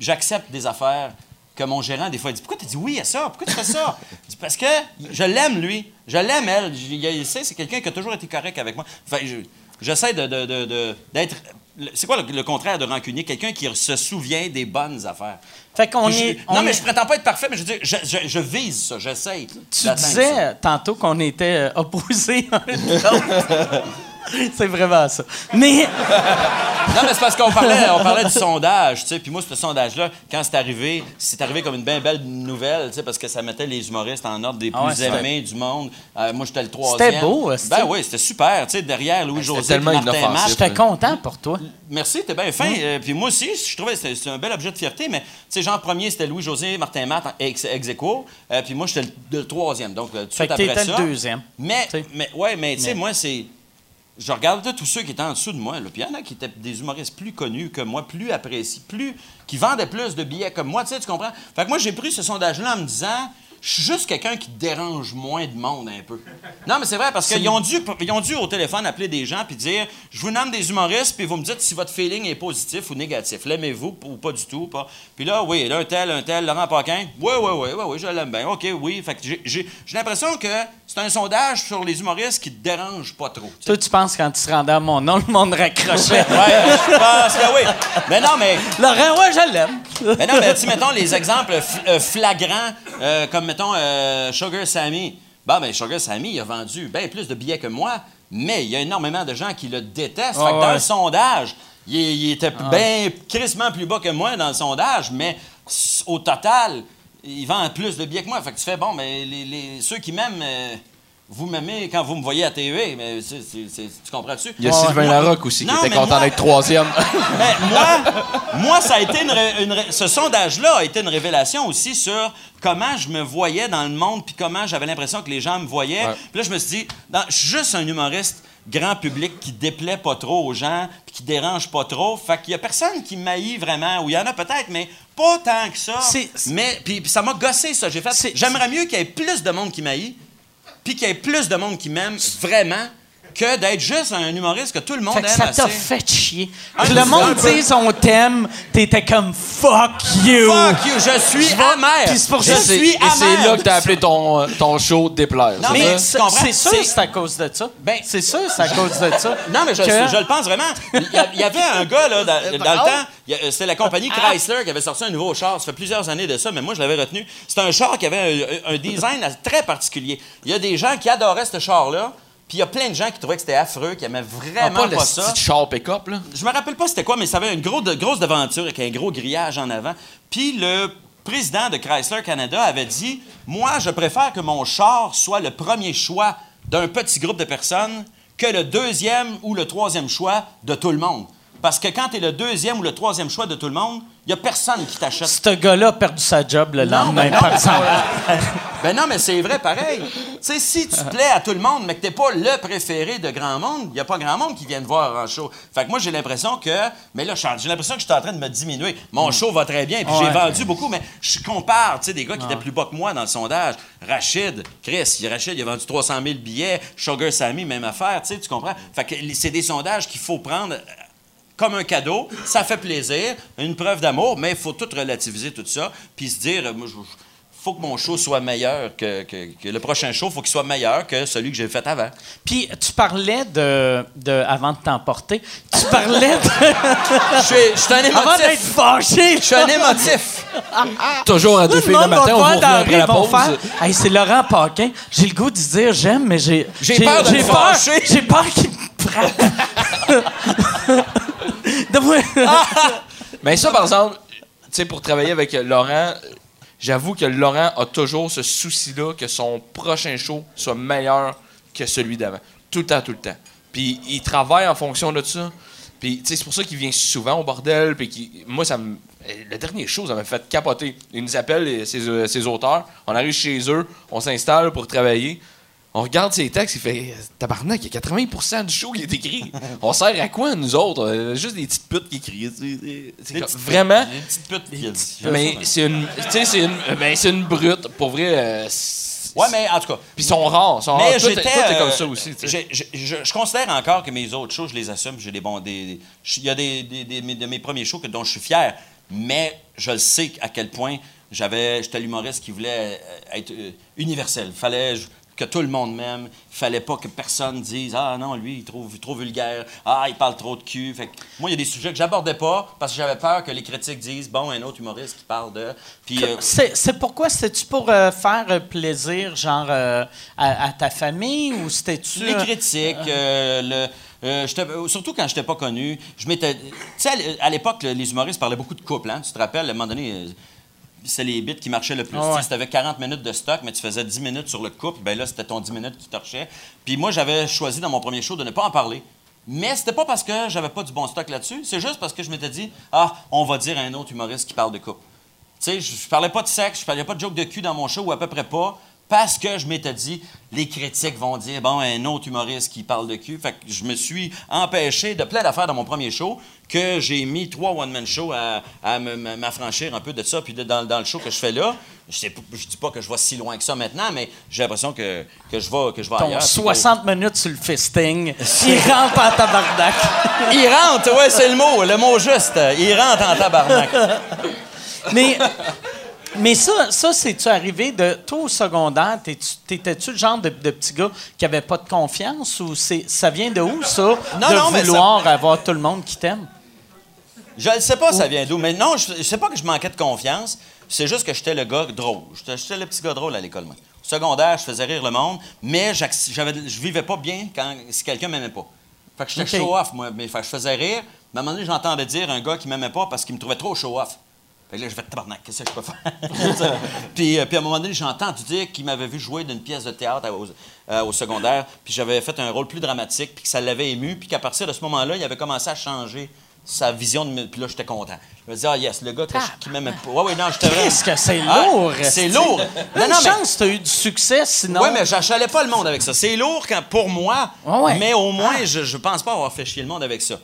j'accepte des affaires que mon gérant, des fois, il dit Pourquoi tu dis oui à ça? Pourquoi tu fais ça? Je dis, Parce que je l'aime, lui. Je l'aime, elle. Je- il- sait, c'est quelqu'un qui a toujours été correct avec moi. Enfin, je- j'essaie de, de- de- d'être. C'est quoi le, le contraire de rancunier? Quelqu'un qui se souvient des bonnes affaires. Fait qu'on Je- est. non, on mais je prétends pas être parfait, mais je dire, je, je- je vise ça, j'essaye. Tu ça. disais tantôt qu'on était euh, opposés. C'est vraiment ça. Mais Non, mais c'est parce qu'on parlait, on parlait du sondage, tu sais. Puis moi, ce sondage-là, quand c'est arrivé, c'est arrivé comme une bien belle nouvelle, tu sais, parce que ça mettait les humoristes en ordre des plus Ah ouais, c'était- aimés du monde. Euh, moi, j'étais le troisième. C'était beau, est-ce Ben que- oui, c'était super, tu sais, derrière Louis-José C'était puis tellement. Matt. j'étais content pour toi. Merci, t'es bien fin. Euh, puis moi aussi, je trouvais que c'était c'était un bel objet de fierté, mais tu sais, genre premier, c'était Louis-José, Martin Matt, ex, ex aequo. Euh, puis moi, j'étais le, le troisième, donc euh, de Fait après ça. le deuxième. Mais, Tu sais. mais ouais, mais tu sais, moi, c'est. Je regardais tous ceux qui étaient en dessous de moi, là, puis il y en a qui étaient des humoristes plus connus que moi, plus appréciés, plus. qui vendaient plus de billets comme moi, tu sais, tu comprends? Fait que moi, j'ai pris ce sondage-là en me disant. Je suis juste quelqu'un qui dérange moins de monde un peu. Non, mais c'est vrai, parce qu'ils ont dû, ils ont dû au téléphone appeler des gens puis dire Je vous nomme des humoristes, puis vous me dites si votre feeling est positif ou négatif. L'aimez-vous ou pas du tout? Pas. Puis là, oui, là, un tel, un tel, Laurent Paquin. Oui, oui, oui, oui, oui, je l'aime bien. OK, oui. Fait que j'ai- l'impression que c'est un sondage sur les humoristes qui te dérangent pas trop. Toi, tu penses quand tu te rendais à mon nom, le monde raccrochait. Ouais, je pense que oui. Mais non, mais Laurent, ouais, je l'aime. mais non, mais tu mettons les exemples euh, flagrants, euh, comme mettons euh, Sugar Sammy. Bon, ben Sugar Sammy, il a vendu bien plus de billets que moi, mais il y a énormément de gens qui le détestent. fait que dans ouais. le sondage, il, il était bien crissement plus bas que moi dans le sondage, mais au total, il vend plus de billets que moi. Fait que tu fais, bon, mais les, les- ceux qui m'aiment, euh, vous m'aimez quand vous me voyez à TV, mais tu comprends-tu? Il y a Sylvain moi- Larocque aussi qui était content d'être troisième. mais moi, moi, ça a été une, ré- une ré- ce sondage-là a été une révélation aussi sur comment je me voyais dans le monde, puis comment j'avais l'impression que les gens me voyaient. Ouais. Puis là, je me suis dit, je suis juste un humoriste grand public qui déplaît pas trop aux gens, puis qui dérange pas trop. Fait qu'il y a personne qui m'haït vraiment, ou il y en a peut-être, mais pas tant que ça. Mais puis, puis ça m'a gossé ça. J'ai fait, C'est- j'aimerais mieux qu'il y ait plus de monde qui m'haït, puis qu'il y ait plus de monde qui m'aime vraiment, que d'être juste un humoriste que tout le monde Fait que aime ça t'a assez. fait chier. Un Que le monde peu. dise on t'aime, t'étais comme fuck you. Fuck you, je suis amer. Puis c'est pour je ça- C'est- suis Et c'est là que t'as appelé ton, euh, ton show Déplaire. Non, c'est Mais ça? c'est c'est sûr C'est- que c'est à cause de ça. Ben- c'est sûr que c'est à cause de ça. Non, mais je, Que- je le pense vraiment. Il y, avait un gars, là, dans, dans le temps, il y a- c'était la compagnie Ah. Chrysler qui avait sorti un nouveau char. Ça fait plusieurs années de ça, mais moi, je l'avais retenu. C'était un char qui avait un, un design très particulier. Il y a des gens qui adoraient ce char-là, puis il y a plein de gens qui trouvaient que c'était affreux, qui aimaient Ah, vraiment pas le pas ça. char pick-up, là. Je me rappelle pas c'était quoi, mais ça avait une gros de- grosse devanture avec un gros grillage en avant. Puis le président de Chrysler Canada avait dit Moi, je préfère que mon char soit le premier choix d'un petit groupe de personnes que le deuxième ou le troisième choix de tout le monde. Parce que quand tu es le deuxième ou le troisième choix de tout le monde, il n'y a personne qui t'achète. Ce gars-là a perdu sa job le Non, lendemain, ben non. Ben non, mais c'est vrai pareil. tu sais, si tu plais à tout le monde, mais que t'es pas le préféré de grand monde, il n'y a pas grand monde qui vient te voir en show. Fait que moi, j'ai l'impression que. Mais là, j'ai l'impression que je suis en train de me diminuer. Mon show va très bien, puis j'ai vendu beaucoup, mais je compare, tu sais, des gars qui étaient plus bas que moi dans le sondage. Rachid, Chris, il- Rachid, il a vendu 300 000 billets. Sugar Sammy, même affaire, tu sais, tu comprends? Fait que c'est des sondages qu'il faut prendre comme un cadeau, ça fait plaisir, une preuve d'amour, mais il faut tout relativiser tout ça, puis se dire, moi, je- faut que mon show soit meilleur que, que- que le prochain show, faut qu'il soit meilleur que celui que j'ai fait avant. Puis tu parlais de, de avant de t'emporter, tu parlais de, Je suis- je suis un avant d'être émotif. fâché. Je suis un émotif. Toujours à deux le filles le va matin, on la après la pause. faire Hey, c'est Laurent Paquin. J'ai le goût de dire j'aime, mais j'ai. J'ai peur de j'ai me peur, fâcher. J'ai peur qu'il me frappe. De moi- Mais ça, par exemple, tu sais, pour travailler avec Laurent, j'avoue que Laurent a toujours ce souci-là que son prochain show soit meilleur que celui d'avant. Tout le temps, tout le temps. Puis il travaille en fonction de ça. Puis, c'est pour ça qu'il vient souvent au bordel. Puis moi, ça me. euh, Le dernier show, ça m'a fait capoter. Il nous appelle, ses, euh, ses auteurs. On arrive chez eux, on s'installe pour travailler. On regarde ses textes, il fait Tabarnak, il y a 80% du show qui est écrit. On sert à quoi, nous autres? Euh, Juste des petites putes qui écrivent. C'est- Vraiment Des petites putes. qui- mais c'est une, tu sais, c'est une, ben, c'est une brute. Pour vrai. euh, Ouais, mais en tout cas. Puis ils sont rares. sont Mais j'étais. comme euh, ça aussi. j'ai- je, je considère encore que mes autres shows, je les assume. J'ai des bons. Des, des- il y a des, des- des- de mes premiers shows que, dont je suis fier. Mais je le sais à quel point j'avais. J'étais l'humoriste qui voulait euh, être euh, universel. Fallait je- que tout le monde m'aime. Il fallait pas que personne dise Ah non, lui, il trouve trop vulgaire. Ah, il parle trop de cul. Fait que moi, il y a des sujets que j'abordais pas parce que j'avais peur que les critiques disent Bon, un autre humoriste qui parle de. Puis. euh, C'est pourquoi? C'était-tu pour euh, faire euh, plaisir, genre, euh, à, à ta famille ou c'était-tu. Les euh, critiques, le, euh, surtout quand je n'étais pas connu, je m'étais. Tu sais, à l'époque, le- les humoristes parlaient beaucoup de couple. Hein? Tu te rappelles, à un moment donné, c'est les bits qui marchaient le plus. Ah ouais. Si tu avais 40 minutes de stock, mais tu faisais 10 minutes sur le couple, ben là, c'était ton 10 minutes qui torchait. Puis moi, j'avais choisi dans mon premier show de ne pas en parler. Mais c'était pas parce que j'avais pas du bon stock là-dessus, c'est juste parce que je m'étais dit, ah, on va dire à un autre humoriste qui parle de couple. Tu sais, je, je parlais pas de sexe, je parlais pas de joke de cul dans mon show, ou à peu près pas, Parce que je m'étais dit, les critiques vont dire, bon, un autre humoriste qui parle de cul. Fait que je me suis empêché de plein d'affaires dans mon premier show que j'ai mis trois one-man shows à, m'affranchir un peu de ça. Puis de- dans, dans le show que je fais là, je sais je dis pas que je vais si loin que ça maintenant, mais j'ai l'impression que, que je vais, que je vais Ton ailleurs. puis que- 60 minutes sur le fisting, il rentre en tabarnak. Il rentre, ouais, c'est le mot, le mot juste. Il rentre en tabarnak. Mais, mais ça, ça c'est-tu arrivé de. Toi, au secondaire, t'étais-tu le genre de, de petit gars qui avait pas de confiance ou c'est, ça vient de où, ça? Non, de non, mais ça- vouloir avoir tout le monde qui t'aime? Je ne sais pas ça vient d'où, mais non, je, je sais pas que je manquais de confiance. C'est juste que j'étais le gars drôle. J'étais le petit gars drôle à l'école, moi. Au secondaire, je faisais rire le monde, mais je vivais pas bien quand, si quelqu'un m'aimait pas. Fait que j'étais Ok. show-off, moi. Mais fait je faisais rire. Mais à un moment donné, j'entendais dire un gars qui m'aimait pas parce qu'il me trouvait trop show-off. Fait que là, je vais tabarnak, qu'est-ce que je peux faire? puis, euh, puis à un moment donné, j'ai entendu dire qu'il m'avait vu jouer d'une pièce de théâtre à- au, euh, au secondaire, puis j'avais fait un rôle plus dramatique, puis que ça l'avait ému, puis qu'à partir de ce moment-là, il avait commencé à changer sa vision de Puis là, j'étais content. Je me disais, ah yes, le gars que je- qui m'aimait pas. Ouais, ouais, non, j'étais vraiment- Qu'est-ce que c'est Ah, lourd! c'est esti. lourd. Non, non, mais- chance, t'as eu du succès, sinon? Oui, mais j'achalais pas le monde avec ça. C'est lourd quand, pour moi, Ouais, ouais. mais au moins, Ah. je, je pense pas avoir fait chier le monde avec ça.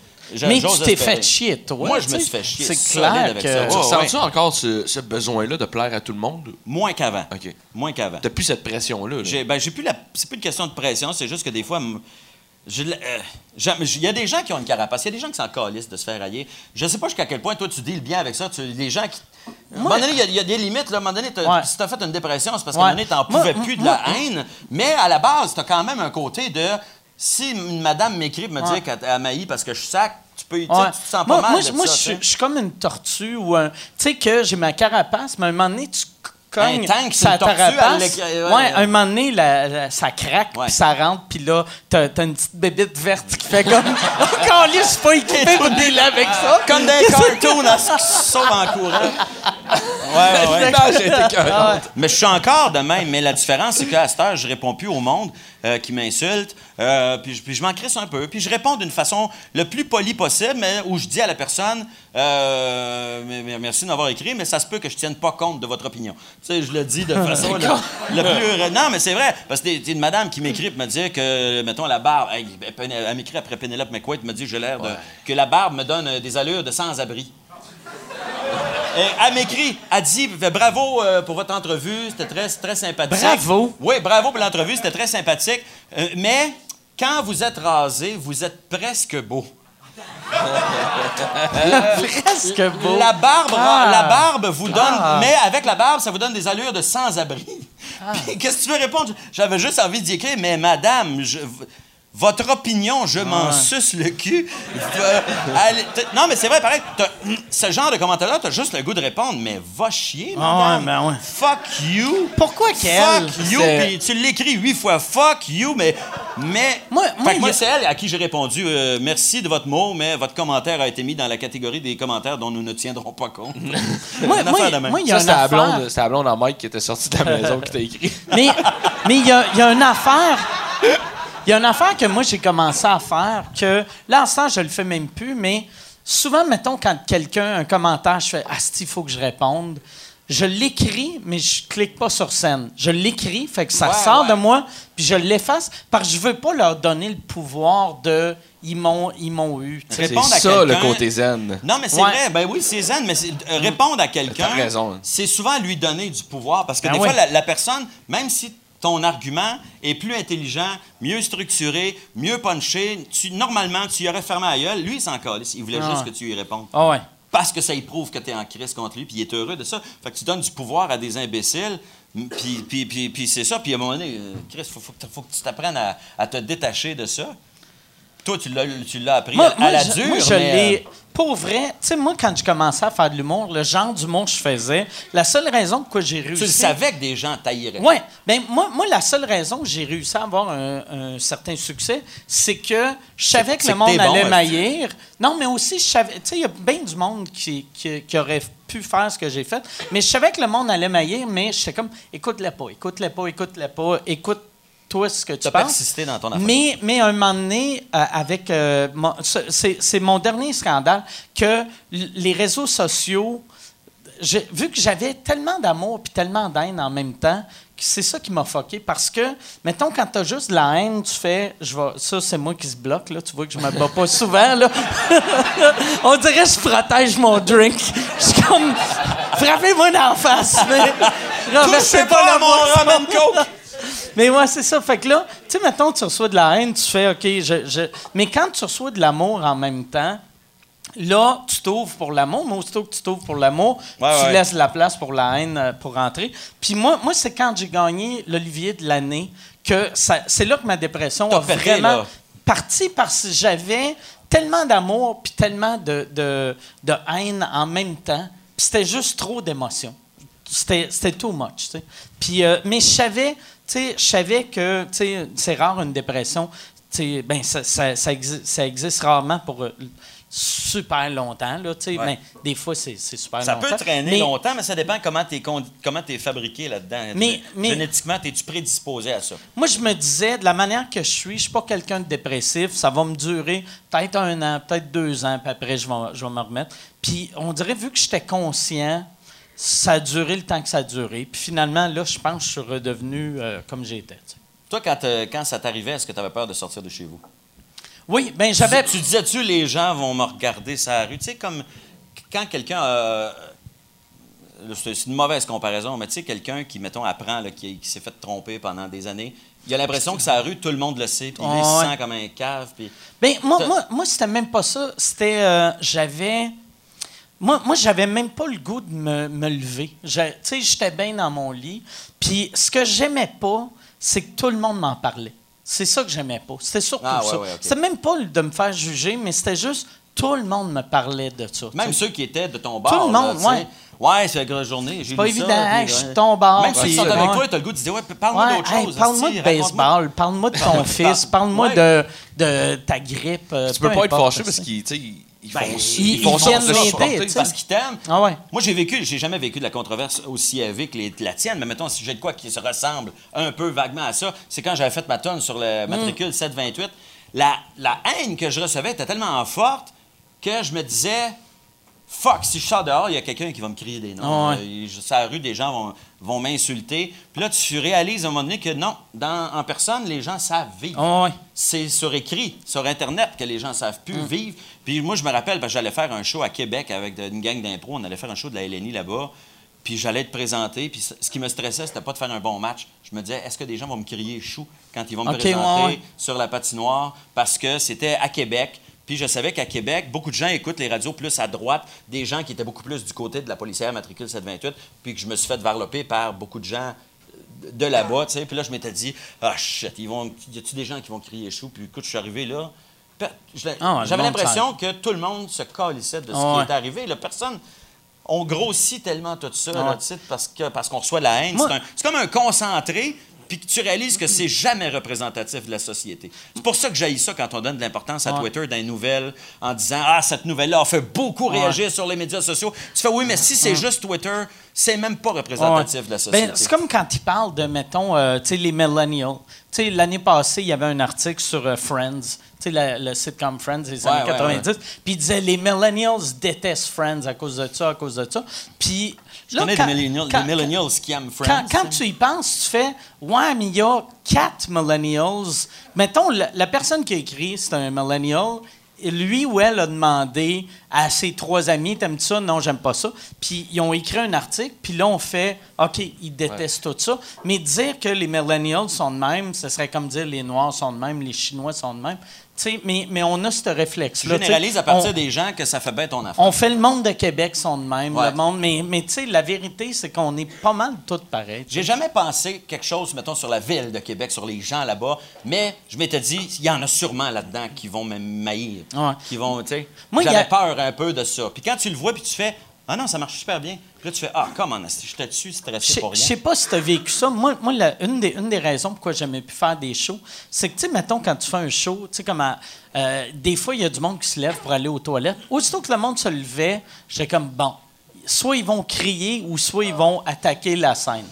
Mais tu t'es fait chier, toi. Moi, je me suis fait chier C'est clair avec que. ça. Tu Ouais, ressens-tu encore ce, ce besoin-là de plaire à tout le monde? Moins qu'avant. OK. Moins qu'avant. T'as plus cette pression-là. là. J'ai, ben, j'ai plus la, c'est plus une question de pression, c'est juste que des fois, euh, il y a des gens qui ont une carapace, il y a des gens qui s'en calissent de se faire railler. Je sais pas jusqu'à quel point toi tu deals bien avec ça. Tu, les gens qui. À un moment donné, il y a- il y, a des limites. Là. À un moment donné, t'as- Ouais. si tu as fait une dépression, c'est parce qu'à Ouais. un moment donné, t'en Moi- pouvais plus de moi- la haine. Mais à la base, tu as quand même un côté de. Si une madame m'écrit et me Ouais. dit qu'elle elle m'haït parce que je sac, tu peux. tu sais, Ouais. Tu te sens pas mal. moi, de moi, ça, je suis- je suis comme une tortue ou un. Tu sais que j'ai ma carapace, mais à un moment donné, tu cognes. Un tank, sa carapace. ouais, ouais, ouais. un moment donné, la- la- ça craque, Ouais. puis ça rentre, puis là, t'as as une petite bébite verte qui fait comme. Encore là, je suis pas équipé pour dealer avec ça. Comme dans un cartoon, elle se sauve en courant. Ouais, ouais, ouais. L'image était écœurante. Mais je suis encore de même. Mais la différence, c'est qu'à cette heure, je réponds plus au monde euh, qui m'insulte. euh, puis, je- puis je m'en crisse un peu. Puis je réponds d'une façon le plus polie possible, mais où je dis à la personne euh, merci de m'avoir écrit, mais ça se peut que je tienne pas compte de votre opinion. Tu sais, je le dis de façon le, le plus. Non, mais c'est vrai. Parce que c'est une madame qui m'écrit pour me dire que, mettons, la barbe. Elle, m'écrit après Penelope McQuaid, me dit que j'ai l'air de. que la barbe me donne des allures de sans-abri. Et elle m'écrit, elle dit bravo euh, pour votre entrevue, c'était très, très sympathique. Bravo? Oui, bravo pour l'entrevue, c'était très sympathique. Euh, mais quand vous êtes rasé, vous êtes presque beau. Presque beau. La barbe, Ah. la barbe vous donne, Ah. mais avec la barbe, ça vous donne des allures de sans-abri. Puis, Qu'est-ce que tu veux répondre? J'avais juste envie d'y écrire, mais madame, je- votre opinion, je m'en suce le cul. Euh, allez, non, mais c'est vrai, pareil. Ce genre de commentaire-là, t'as juste le goût de répondre, mais va chier, Ah madame. ouais, ben ouais. Fuck you. Pourquoi qu'elle? Fuck you. Puis tu l'écris huit fois, fuck you, mais. mais Moi- Fait que moi, moi, c'est elle à qui j'ai répondu euh, merci de votre mot, mais votre commentaire a été mis dans la catégorie des commentaires dont nous ne tiendrons pas compte. Moi, moi, il y a Ça, affaire. blonde, la blonde en Mike qui était sortie de la maison qui t'a écrit. Mais mais il y a, il y a une affaire. Il y a une affaire que moi, j'ai commencé à faire que, là, en ce temps, je le fais même plus, mais souvent, mettons, quand quelqu'un, un commentaire, je fais « Ah, il faut que je réponde », je l'écris, mais je clique pas sur scène. Je l'écris, fait que ça Ouais, sort ouais. de moi, puis je l'efface, parce que je veux pas leur donner le pouvoir de « ils m'ont ils m'ont eu ». C'est ça, le côté zen. Non, mais c'est Ouais. vrai. Ben oui, c'est zen, mais euh, répondre à quelqu'un, hein. c'est souvent lui donner du pouvoir. Parce que Ben des oui. fois, la, la personne, même si ton argument est plus intelligent, mieux structuré, mieux punché, tu, normalement, tu y aurais fermé la gueule. Lui, il s'en calisse. Il voulait Ah juste que tu y répondes. Ah ouais. Parce que ça y prouve que tu es en crise contre lui, puis il est heureux de ça. Fait que tu donnes du pouvoir à des imbéciles, puis, puis, puis, puis c'est ça. Puis à un moment donné, euh, Chris, il faut, faut que- faut que tu t'apprennes à, à te détacher de ça. Toi, tu l'as, tu l'as appris Moi, à, moi, la je, dure. moi, je l'ai. euh, Pour vrai, tu sais, moi, quand je commençais à faire de l'humour, le genre d'humour que je faisais, la seule raison pourquoi j'ai réussi. tu le savais que des gens tailleraient. Oui. Ben, moi, moi, la seule raison que j'ai réussi à avoir un, un certain succès, c'est que je savais que le monde bon, allait est-ce maillir. Non, mais aussi, je savais. Tu sais, il y a bien du monde qui, qui, qui aurait pu faire ce que j'ai fait. Mais je savais que le monde allait maillir, mais j'étais comme, écoute-le pas, écoute-le pas, écoute-le pas, écoute-toi ce que tu as penses. persisté dans ton affaire. Mais, mais à un moment donné, euh, avec. euh, c'est mon dernier scandale que les réseaux sociaux. vu que j'avais tellement d'amour puis tellement d'haine en même temps c'est ça qui m'a fucké parce que, mettons, quand t'as juste de la haine, tu fais, je vais, ça c'est moi qui se bloque, là, tu vois que je me bats pas souvent, là. On dirait que je protège mon drink. Je suis comme, frappez-moi dans la face, mais Touchez pas à mon boisson. rum and coke! Mais ouais, c'est ça. Fait que là, tu sais, mettons, tu reçois de la haine, tu fais, OK, je, je- Mais quand tu reçois de l'amour en même temps, là, tu t'ouvres pour l'amour, mais aussitôt que tu t'ouvres pour l'amour, Ouais, tu ouais. laisses la place pour la haine euh, pour rentrer. Puis moi, moi c'est quand j'ai gagné l'Olivier de l'année que ça- c'est là que ma dépression a vraiment là. parti parce que j'avais tellement d'amour puis tellement de, de, de haine en même temps. Puis c'était juste trop d'émotions. C'était c'était too much, tu sais. Puis, euh, mais je savais, sais, je savais que, tu sais, c'est rare une dépression. Tu sais, ben, ça, ça, ça, exi- ça existe rarement pour euh, super longtemps, là, tu sais. Ouais. Mais des fois, c'est super Ça longtemps. peut traîner Mais- longtemps, mais ça dépend comment tu es, comment fabriqué là-dedans. Mais- mais- Génétiquement, es-tu prédisposé à ça? Moi, je me disais, de la manière que je suis, je suis pas quelqu'un de dépressif. Ça va me durer peut-être un an, peut-être deux ans, puis après, je vais, je vais me remettre. Puis, on dirait, vu que j'étais conscient, ça a duré le temps que ça a duré. Puis finalement, là, je pense que je suis redevenu euh, comme j'étais. Toi, quand, euh, quand ça t'arrivait, est-ce que tu avais peur de sortir de chez vous? Oui, ben j'avais. Tu, tu disais-tu, les gens vont me regarder sur la rue? Tu sais, comme quand quelqu'un. euh, c'est une mauvaise comparaison, mais tu sais, quelqu'un qui, mettons, apprend, là, qui, qui s'est fait tromper pendant des années, il a l'impression que sa rue, tout le monde le sait, puis lui, il se ouais. sent comme un cave. Puis... Ben, moi, moi, moi c'était même pas ça. C'était. j'avais. Moi, moi j'avais même pas le goût de me, me lever. Tu sais, j'étais bien dans mon lit. Puis ce que j'aimais pas, c'est que tout le monde m'en parlait. C'est ça que j'aimais pas. C'était surtout Ah, ouais, ça. ouais. C'était même pas de me faire juger, mais c'était juste tout le monde me parlait de ça. Même ceux qui étaient de ton bar. le là, monde, sais. ouais. Ouais, c'est la grosse journée. J'ai pas évident, ça, puis, je suis ouais. ton bar. Même ceux qui puis, sont avec ouais. toi, t'as le goût de dire, ouais, parle-moi Ouais, d'autre hey, chose. parle-moi de baseball, parle-moi de ton fils, parle-moi Ouais. de, de ta grippe. euh, Tu peux peu pas être fâché parce tu ils Ben, font ils- ils font ils viennent. Parce qu'ils t'aiment. Ah ouais. Moi, j'ai vécu, j'ai jamais vécu de la controverse aussi que les- la tienne, mais mettons, si j'ai de quoi qui se ressemble un peu vaguement à ça, c'est quand j'avais fait ma tonne sur le matricule 728. La, la haine que je recevais était tellement forte que je me disais, fuck, si je sors dehors, il y a quelqu'un qui va me crier des noms. Ouais. Euh, je- sur la rue, des gens vont, vont m'insulter. Puis là, tu réalises à un moment donné que non, dans, en personne, les gens savent vivre. Ouais. C'est sur écrit, sur Internet, que les gens savent plus Hum. vivre. Puis moi, je me rappelle, parce que j'allais faire un show à Québec avec une gang d'impro. On allait faire un show de la LNI là-bas. Puis j'allais être présenté. Puis ce qui me stressait, c'était pas de faire un bon match. Je me disais, est-ce que des gens vont me crier chou quand ils vont me présenter ouais. sur la patinoire? Parce que c'était à Québec. Puis je savais qu'à Québec, beaucoup de gens écoutent les radios plus à droite, des gens qui étaient beaucoup plus du côté de la policière matricule 728, puis que je me suis fait varloper par beaucoup de gens euh, de là-bas, tu sais. Puis là, je m'étais dit, ah, shit, ils vont, y a-tu des gens qui vont crier chou? Puis écoute, je suis arrivé là. Ah, J'avais l'impression que tout le monde se calissait de ce Ah, qui ouais. est arrivé. Là, personne. On grossit tellement tout ça, Ah, là, parce que parce qu'on reçoit de la haine. C'est comme un concentré, puis que tu réalises que c'est jamais représentatif de la société. C'est pour ça que j'ai ça quand on donne de l'importance à Ouais. Twitter dans les nouvelles en disant Ah, cette nouvelle-là a fait beaucoup réagir sur les médias sociaux. Tu fais oui, mais si c'est juste Twitter, c'est même pas représentatif de la société. Ben, c'est comme quand ils parlent de, mettons, euh, tu sais, les millennials. Tu sais, l'année passée, il y avait un article sur euh, Friends, tu sais, la- le sitcom Friends des années ouais, 90, puis il disait les millennials détestent Friends à cause de ça, à cause de ça. Puis Je là, connais quand- des millennials, quand- des millennials qui aiment Friends. quand, quand tu y penses, tu fais Ouais, mais il y a quatre millennials. Mettons, la, la personne qui a écrit, c'est un millennial. Lui ou elle a demandé à ses trois amis T'aimes ça? Non, j'aime pas ça. Puis ils ont écrit un article, puis là, on fait OK, ils détestent tout ça. Mais dire que les millennials sont de même, ce serait comme dire les Noirs sont de même, les Chinois sont de même. Tu sais, mais, mais on a ce réflexe-là. généralises à partir On- des gens que ça fait bien ton affaire. on fait le monde de Québec sont de même, Ouais. le monde, mais, mais tu sais, la vérité, c'est qu'on est pas mal tous pareils. J'ai jamais pensé quelque chose, mettons, sur la ville de Québec, sur les gens là-bas, mais je m'étais dit, il y en a sûrement là-dedans qui vont me maïr. Ouais. Qui vont, tu sais. J'avais a- peur un peu de ça. Puis quand tu le vois, puis tu fais, ah non, ça marche super bien. Puis là, tu fais, ah, comment, j'étais dessus, Je stressé pour je rien. sais pas si tu as vécu ça. Moi, moi la- une, des, une des raisons pourquoi j'aimais plus faire des shows, c'est que, tu sais, mettons, quand tu fais un show, tu sais, comme à- euh, des fois, il y a du monde qui se lève pour aller aux toilettes. Aussitôt que le monde se levait, j'étais comme, bon, soit ils vont crier ou soit ils vont attaquer la scène.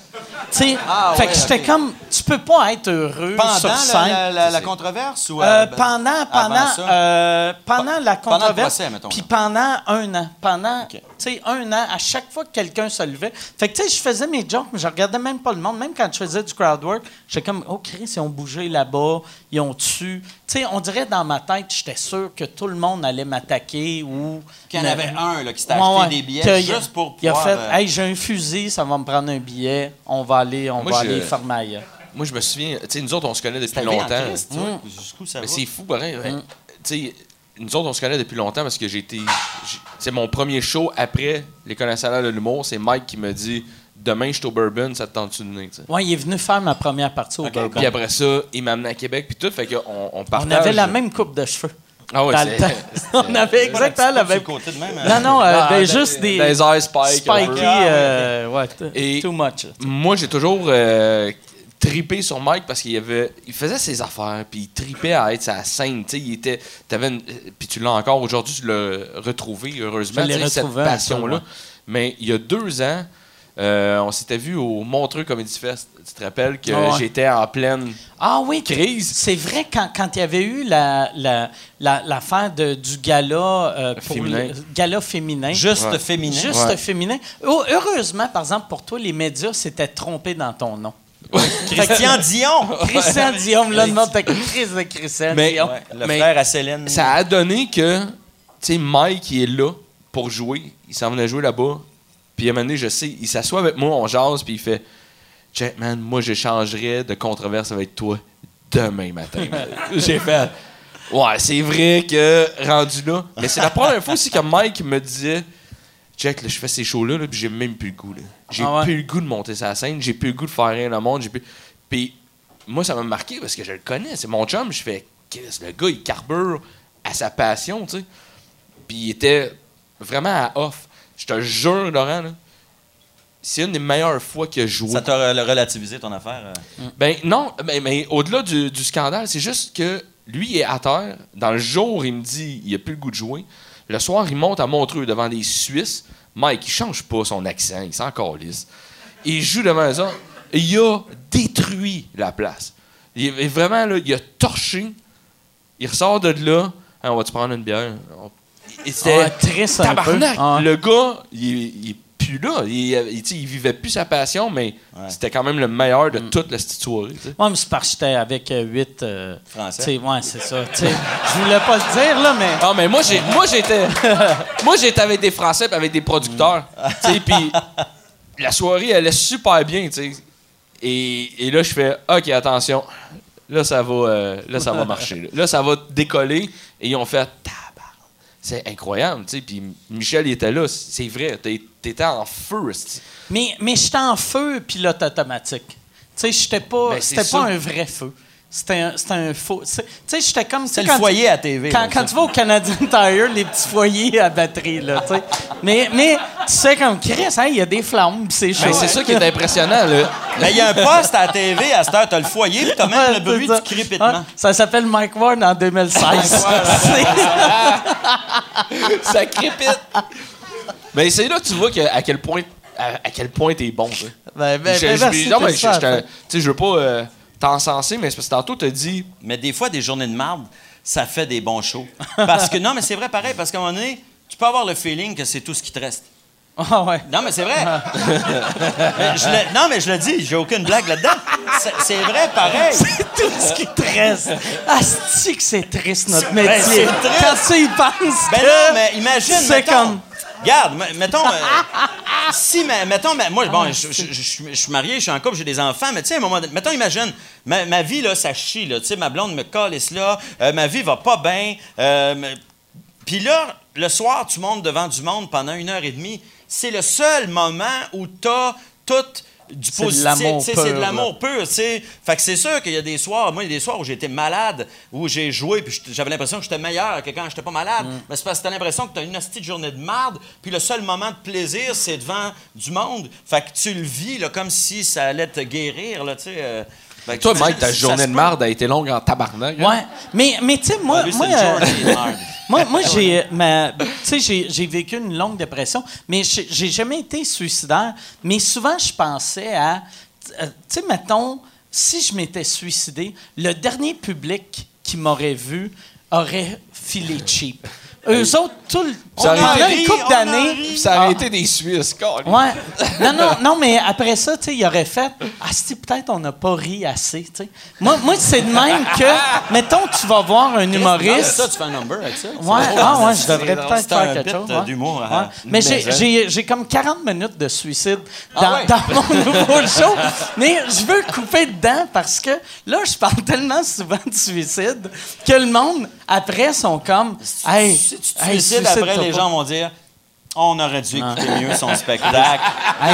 sais, Ah, fait que j'étais comme, tu peux pas être heureux Pendant sur la, scène. la- la- la controverse ou Euh, euh, pendant avant pendant ça? euh, pendant la pendant controverse puis pendant un an pendant tu sais un an à chaque fois que quelqu'un se levait fait que tu sais je faisais mes jokes mais je regardais même pas le monde même quand je faisais du crowd work j'étais comme oh Chris ils ont bougé là-bas ils ont tué tu sais on dirait dans ma tête j'étais sûr que tout le monde allait m'attaquer ou Qu'il y en avait un là, qui s'était Ouais, acheté ouais. des billets juste pour il a pouvoir... fait euh, hey j'ai un fusil ça va me prendre un billet on va aller on Moi, va je- aller fermer ailleurs. Moi, je me souviens, tu sais, nous autres, on se connaît depuis longtemps. Ça Mais va? c'est fou, pareil. Mm. Tu sais, nous autres, on se connaît depuis longtemps parce que j'ai été. C'est mon premier show après l'École nationale de l'humour. C'est Mike qui me dit Demain, je suis au Bourbon, ça te tente-tu de sais? ouais il est venu faire ma première partie au OK. Bourbon. Puis après ça, il m'a amené à Québec, puis tout. Fait qu'on on on partage. avait la même coupe de cheveux Ah ouais, temps. on avait exactement la même côté de même. hein? Non, non, euh, Ah, ben, juste des. des airs spike, peu. Spikey, euh, ouais, t- Et- too much. Moi, j'ai toujours euh, tripé sur Mike parce qu'il avait, il faisait ses affaires, puis il tripait à être sa scène. Tu il était, t'avais une- puis tu l'as encore aujourd'hui, tu l'as retrouvé heureusement, cette passion-là. ouais. Mais il y a deux ans, euh, on s'était vu au Montreux Comedy Fest. Tu te rappelles que ouais. j'étais en pleine Ah oui, crise? c'est vrai, quand, quand il y avait eu la, la, la- l'affaire de, du gala, euh, pour Féminin. le- gala féminin. Juste Ouais. féminin. Juste Ouais. féminin. Oh, heureusement, par exemple, pour toi, les médias s'étaient trompés dans ton nom. Christian Dion! Christian Dion, là, le nom de Chris de Christian Mais- Dion. Ouais, le Mais- frère à Céline. Ça a donné que, tu sais, Mike, il est là pour jouer. Il s'en venait jouer là-bas. Puis à un moment donné, je sais, il s'assoit avec moi, on jase, puis il fait Check, man, moi, j'échangerais de controverse avec toi demain matin. J'ai fait Ouais, c'est vrai que rendu là. Mais c'est la première fois aussi que Mike me disait Check, là, je fais ces shows-là, là, puis j'ai même plus le goût. là. J'ai Ah ouais? plus le goût de monter la scène, j'ai plus le goût de faire rien au monde. j'ai Plus... Puis moi, ça m'a marqué parce que je le connais. C'est mon chum. Je fais Chris, le gars, il carbure à sa passion, tu sais. Puis il était vraiment à off. Je te jure, Laurent, là, c'est une des meilleures fois qu'il a joué. Ça t'a re- relativisé ton affaire? euh? Ben non, mais, mais au-delà du, du scandale, c'est juste que lui il est à terre. Dans le jour, il me dit il a plus le goût de jouer. Le soir, il monte à Montreux devant des Suisses. Mike, il change pas son accent, il s'en calisse. Il joue devant eux autres. Il a détruit la place. Il est vraiment là, il a torché. Il ressort de là. Hein, on va-tu prendre une bière? On- Et c'était Ah, triste un peu. tabarnak. Ah. Le gars, il, il est plus là. Il, vivait plus sa passion, mais Ouais. c'était quand même le meilleur de toute la petite soirée. sais. Ouais, c'est parce que j'étais avec euh, huit. euh, Français. Ouais, c'est ça. Je voulais pas le dire, là, mais. Ah, mais moi, j'ai, moi, j'étais, moi, j'étais avec des Français puis avec des producteurs. tu sais, puis la soirée allait super bien, tu sais. Et, et là, je fais, OK, attention. Là, ça va, euh, là, ça va marcher. Là. Là, ça va décoller. Et ils ont fait, tabarnak. C'est incroyable, tu sais. Puis Michel, il était là. C'est vrai. T'étais en feu. Mais, mais j'étais en feu pilote automatique. Tu sais, j'étais pas, Ben, c'était pas un vrai feu. C'était un, c'était un faux. Tu sais, j'étais comme. C'est le tu- foyer à TV. Quand, là, quand ça. tu vas au Canadian Tire, les petits foyers à batterie, là, tu sais. Mais, mais tu sais, comme Chris, hein, il y a des flammes, c'est chaud. Mais c'est ça qui est impressionnant, là. Mais il y a un poste à la TV à cette heure, t'as le foyer, puis t'as même Ouais, le bruit ça. du crépitement. Ouais, ça s'appelle Mike Ward en 2016. ça crépite. Mais c'est là que tu vois que, à quel point, à, à quel point t'es bon, tu sais. ben, ben, Je- ben, je- merci, non, mais je, je veux pas euh, t'encenser, mais c'est parce que tantôt, t'as dit. Mais des fois, des journées de marde, ça fait des bons shows. Parce que, non, mais c'est vrai pareil, parce qu'à un moment donné, tu peux avoir le feeling que c'est tout ce qui te reste. Ah ouais. Non, mais c'est vrai. Je le- non, mais je le dis, j'ai aucune blague là-dedans. C'est- C'est vrai pareil. C'est tout ce qui te reste. Asti que c'est triste, notre Ben, métier. c'est triste. Quand tu y penses Ben que non, mais imagine, c'est mettons, comme... Regarde, me- mettons, euh, si, mais, mettons, moi, bon, je, je- je- je suis- marié, je suis en couple, j'ai des enfants, mais tu sais, à un moment donné, mettons, imagine, ma, ma vie, là, ça chie, là, tu sais, ma blonde me calisse là, euh, ma vie va pas bien, euh, puis là, le soir, tu montes devant du monde pendant une heure et demie, c'est le seul moment où t'as tout du C'est de positif, c'est de l'amour pur, tu sais. Fait que c'est sûr qu'il y a des soirs, moi, il y a des soirs où j'étais malade, où j'ai joué, puis j'avais l'impression que j'étais meilleur que quand j'étais pas malade. Mais c'est parce que t'as l'impression que t'as une hostie de journée de marde, puis le seul moment de plaisir, c'est devant du monde. Fait que tu le vis, là, comme si ça allait te guérir, là, tu sais. euh. Toi, Mike, ta journée de marde a été longue en tabarnak. hein? Ouais, mais, mais tu sais, moi, Ah, lui, moi, euh, journée de marde. moi, moi, j'ai, euh, ma- tu sais, j'ai, j'ai vécu une longue dépression, mais j'ai, jamais été suicidaire. Mais souvent, je pensais à, tu euh, tu sais, mettons, si je m'étais suicidé, le dernier public qui m'aurait vu aurait filé cheap. Eux autres, tout le. Ça aurait pendant été- une couple d'années. Ça aurait été des Suisses. Ouais. Non, non, non, mais après ça, tu sais, il aurait fait Ah, si peut-être on n'a pas ri assez, tu sais. Moi, moi c'est de même que, mettons, tu vas voir un humoriste. Ça, tu fais un number avec ça? Ouais, ah ouais, je devrais peut-être faire quelque chose. ouais. d'humour, Ouais. hein. Mais j'ai- Mais, j'ai j'ai comme 40 minutes de suicide dans, Ah ouais? dans mon nouveau show. Mais je veux couper dedans parce que là, je parle tellement souvent de suicide que le monde, après, sont comme Hey, Si tu te hey, suicides, après, les pas. gens vont dire on aurait dû Ah. écouter mieux son spectacle.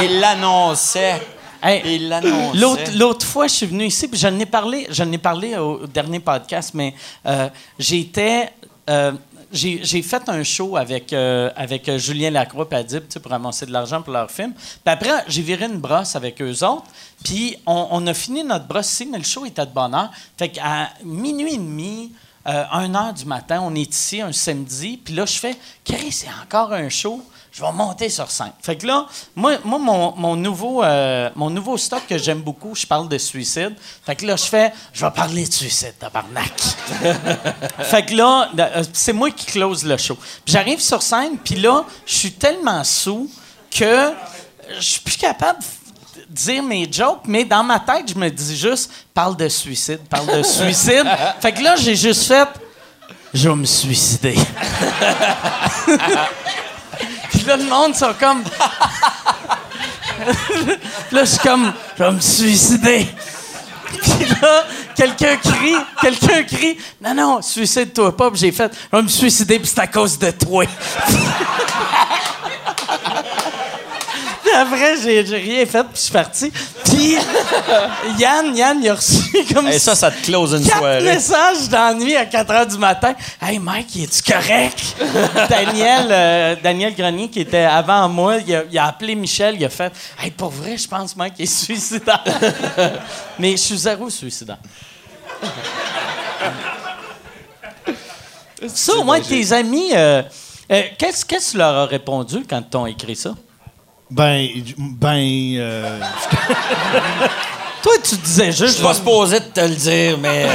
Il l'annonçait. Hey, Il l'annonçait. L'autre, fois, je suis venu ici, puis j'en ai parlé, j'en ai parlé au, dernier podcast, mais euh, j'étais. euh, j'ai, fait un show avec, euh, avec Julien Lacroix et Adib pour amasser de l'argent pour leur film. Puis après, j'ai viré une brosse avec eux autres. Puis on, on a fini notre brosse ici, mais le show était de bonne heure. Fait qu'à minuit et demi, euh, 1 heure du matin, on est ici un samedi. Puis là, je fais, Chris, c'est encore un show. Je vais monter sur scène. Fait que là, moi, moi mon, mon nouveau, euh, mon nouveau stock que j'aime beaucoup, je parle de suicide. Fait que là, je fais, je vais parler de suicide, tabarnak. fait que là, euh, c'est moi qui close le show. J'arrive sur scène, puis là, je suis tellement sous que je suis plus capable de dire mes jokes, mais dans ma tête, je me dis juste, parle de suicide, parle de suicide. fait que là, j'ai juste fait, je vais me suicider. Puis là, le monde sont comme. là, je suis comme, je vais me suicider. Puis là, quelqu'un crie, quelqu'un crie, non, non, suicide-toi pas. Puis j'ai fait, je vais me suicider, puis c'est à cause de toi. Après, j'ai rien fait, puis je suis parti. Puis Yann, Yann, il a reçu comme Et ça, ça te close une Quatre soirée. messages nuit à 4 h du matin. Hey Mike, es-tu correct? Daniel, euh, Daniel Grenier, qui était avant moi, il a, il a appelé Michel, il a fait Hey, pour vrai, je pense Mike est suicidaire. Mais je suis zéro suicidaire. Ça, au moins, tes amis, euh, euh, qu'est-ce qu'est-ce que tu leur as répondu quand t'ont écrit ça? Ben, ben, euh, Toi, tu disais juste. Je suis pas supposé de te le dire, mais. euh,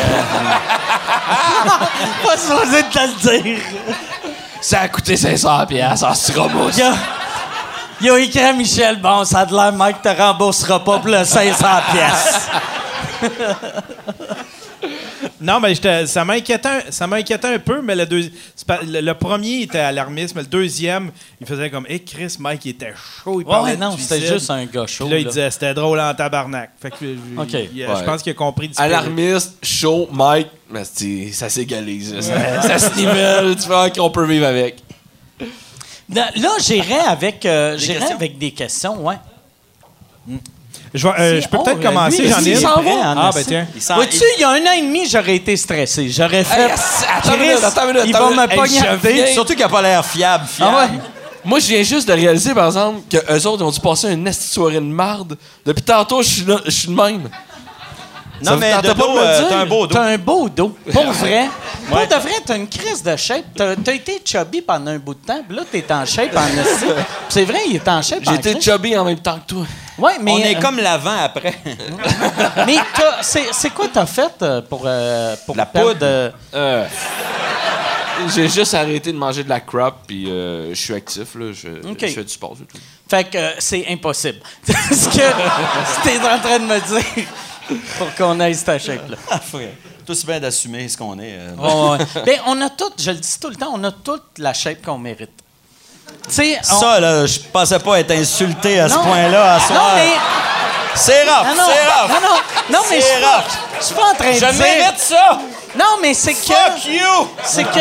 pas supposé de te le dire. Ça a coûté 500 pièces en stromousse. Il a, il a écrit à Michel, bon, ça a de l'air, Mike, te remboursera pas pour le 500 pièces. non, mais ça m'inquiétait, un- ça m'inquiétait un peu, mais le, deux- c'est pas- le, le premier était alarmiste, mais le deuxième, il faisait comme, hé, Chris, Mike, il était chaud, il Ouais, non, c'était juste un gars chaud. Puis là, il là. disait, c'était drôle en tabarnak. Fait que, euh, il- il- je pense qu'il a compris. Alarmiste, chaud, Mike, mais ça s'égalise. Ça, ça se nivelle, tu vois qu'on peut vivre avec. Là, j'irais avec, euh, avec des questions, ouais. Je, vais- euh, je peux peut-être euh, commencer, j'en ai il une. s'en va en Ah, ben tiens. Vois-tu, il y a un an et demi, j'aurais été stressé. J'aurais fait. Hey, attends une minute, attends une minute, il attends va une me poignarder. Surtout qu'il a pas l'air fiable, fiable. Ah ouais? Moi, je viens juste de réaliser, par exemple, qu'eux autres, ils ont dû passer une de soirée de marde. Depuis tantôt, je suis là- je suis de même. Ça Non, vous mais euh, t'as un beau dos. T'as un beau dos. Pour vrai. Pour de vrai, t'as une crise de shape. T'as as été chubby pendant un bout de temps, puis là, t'es en shape en. C'est vrai, il est en shape J'étais chubby en même temps que toi. Ouais, mais. On est euh, comme l'avant après. Mais t'as- c'est c'est quoi t'as fait euh, pour, euh, pour La poudre. Euh, J'ai juste arrêté de manger de la crap, puis euh, je suis actif, là. Je, fais du sport, tout. Fait que euh, c'est impossible. C'est ce que t'es en train de me dire pour qu'on aille cette shape-là. Ah, frère. Tout aussi bien d'assumer ce qu'on est. euh. Ouais, ouais. Ben, on a tout, je le dis tout le temps, on a toute la shape qu'on mérite. On- Ça, là, je pensais pas être insulté à ce point-là à soir. Non, mais. C'est rough, Non, non, c'est rough. non, non, non, mais je C'est suis pas, rough. je suis pas en train de Je dire. mérite ça! Non, mais c'est que. Fuck you! C'est que,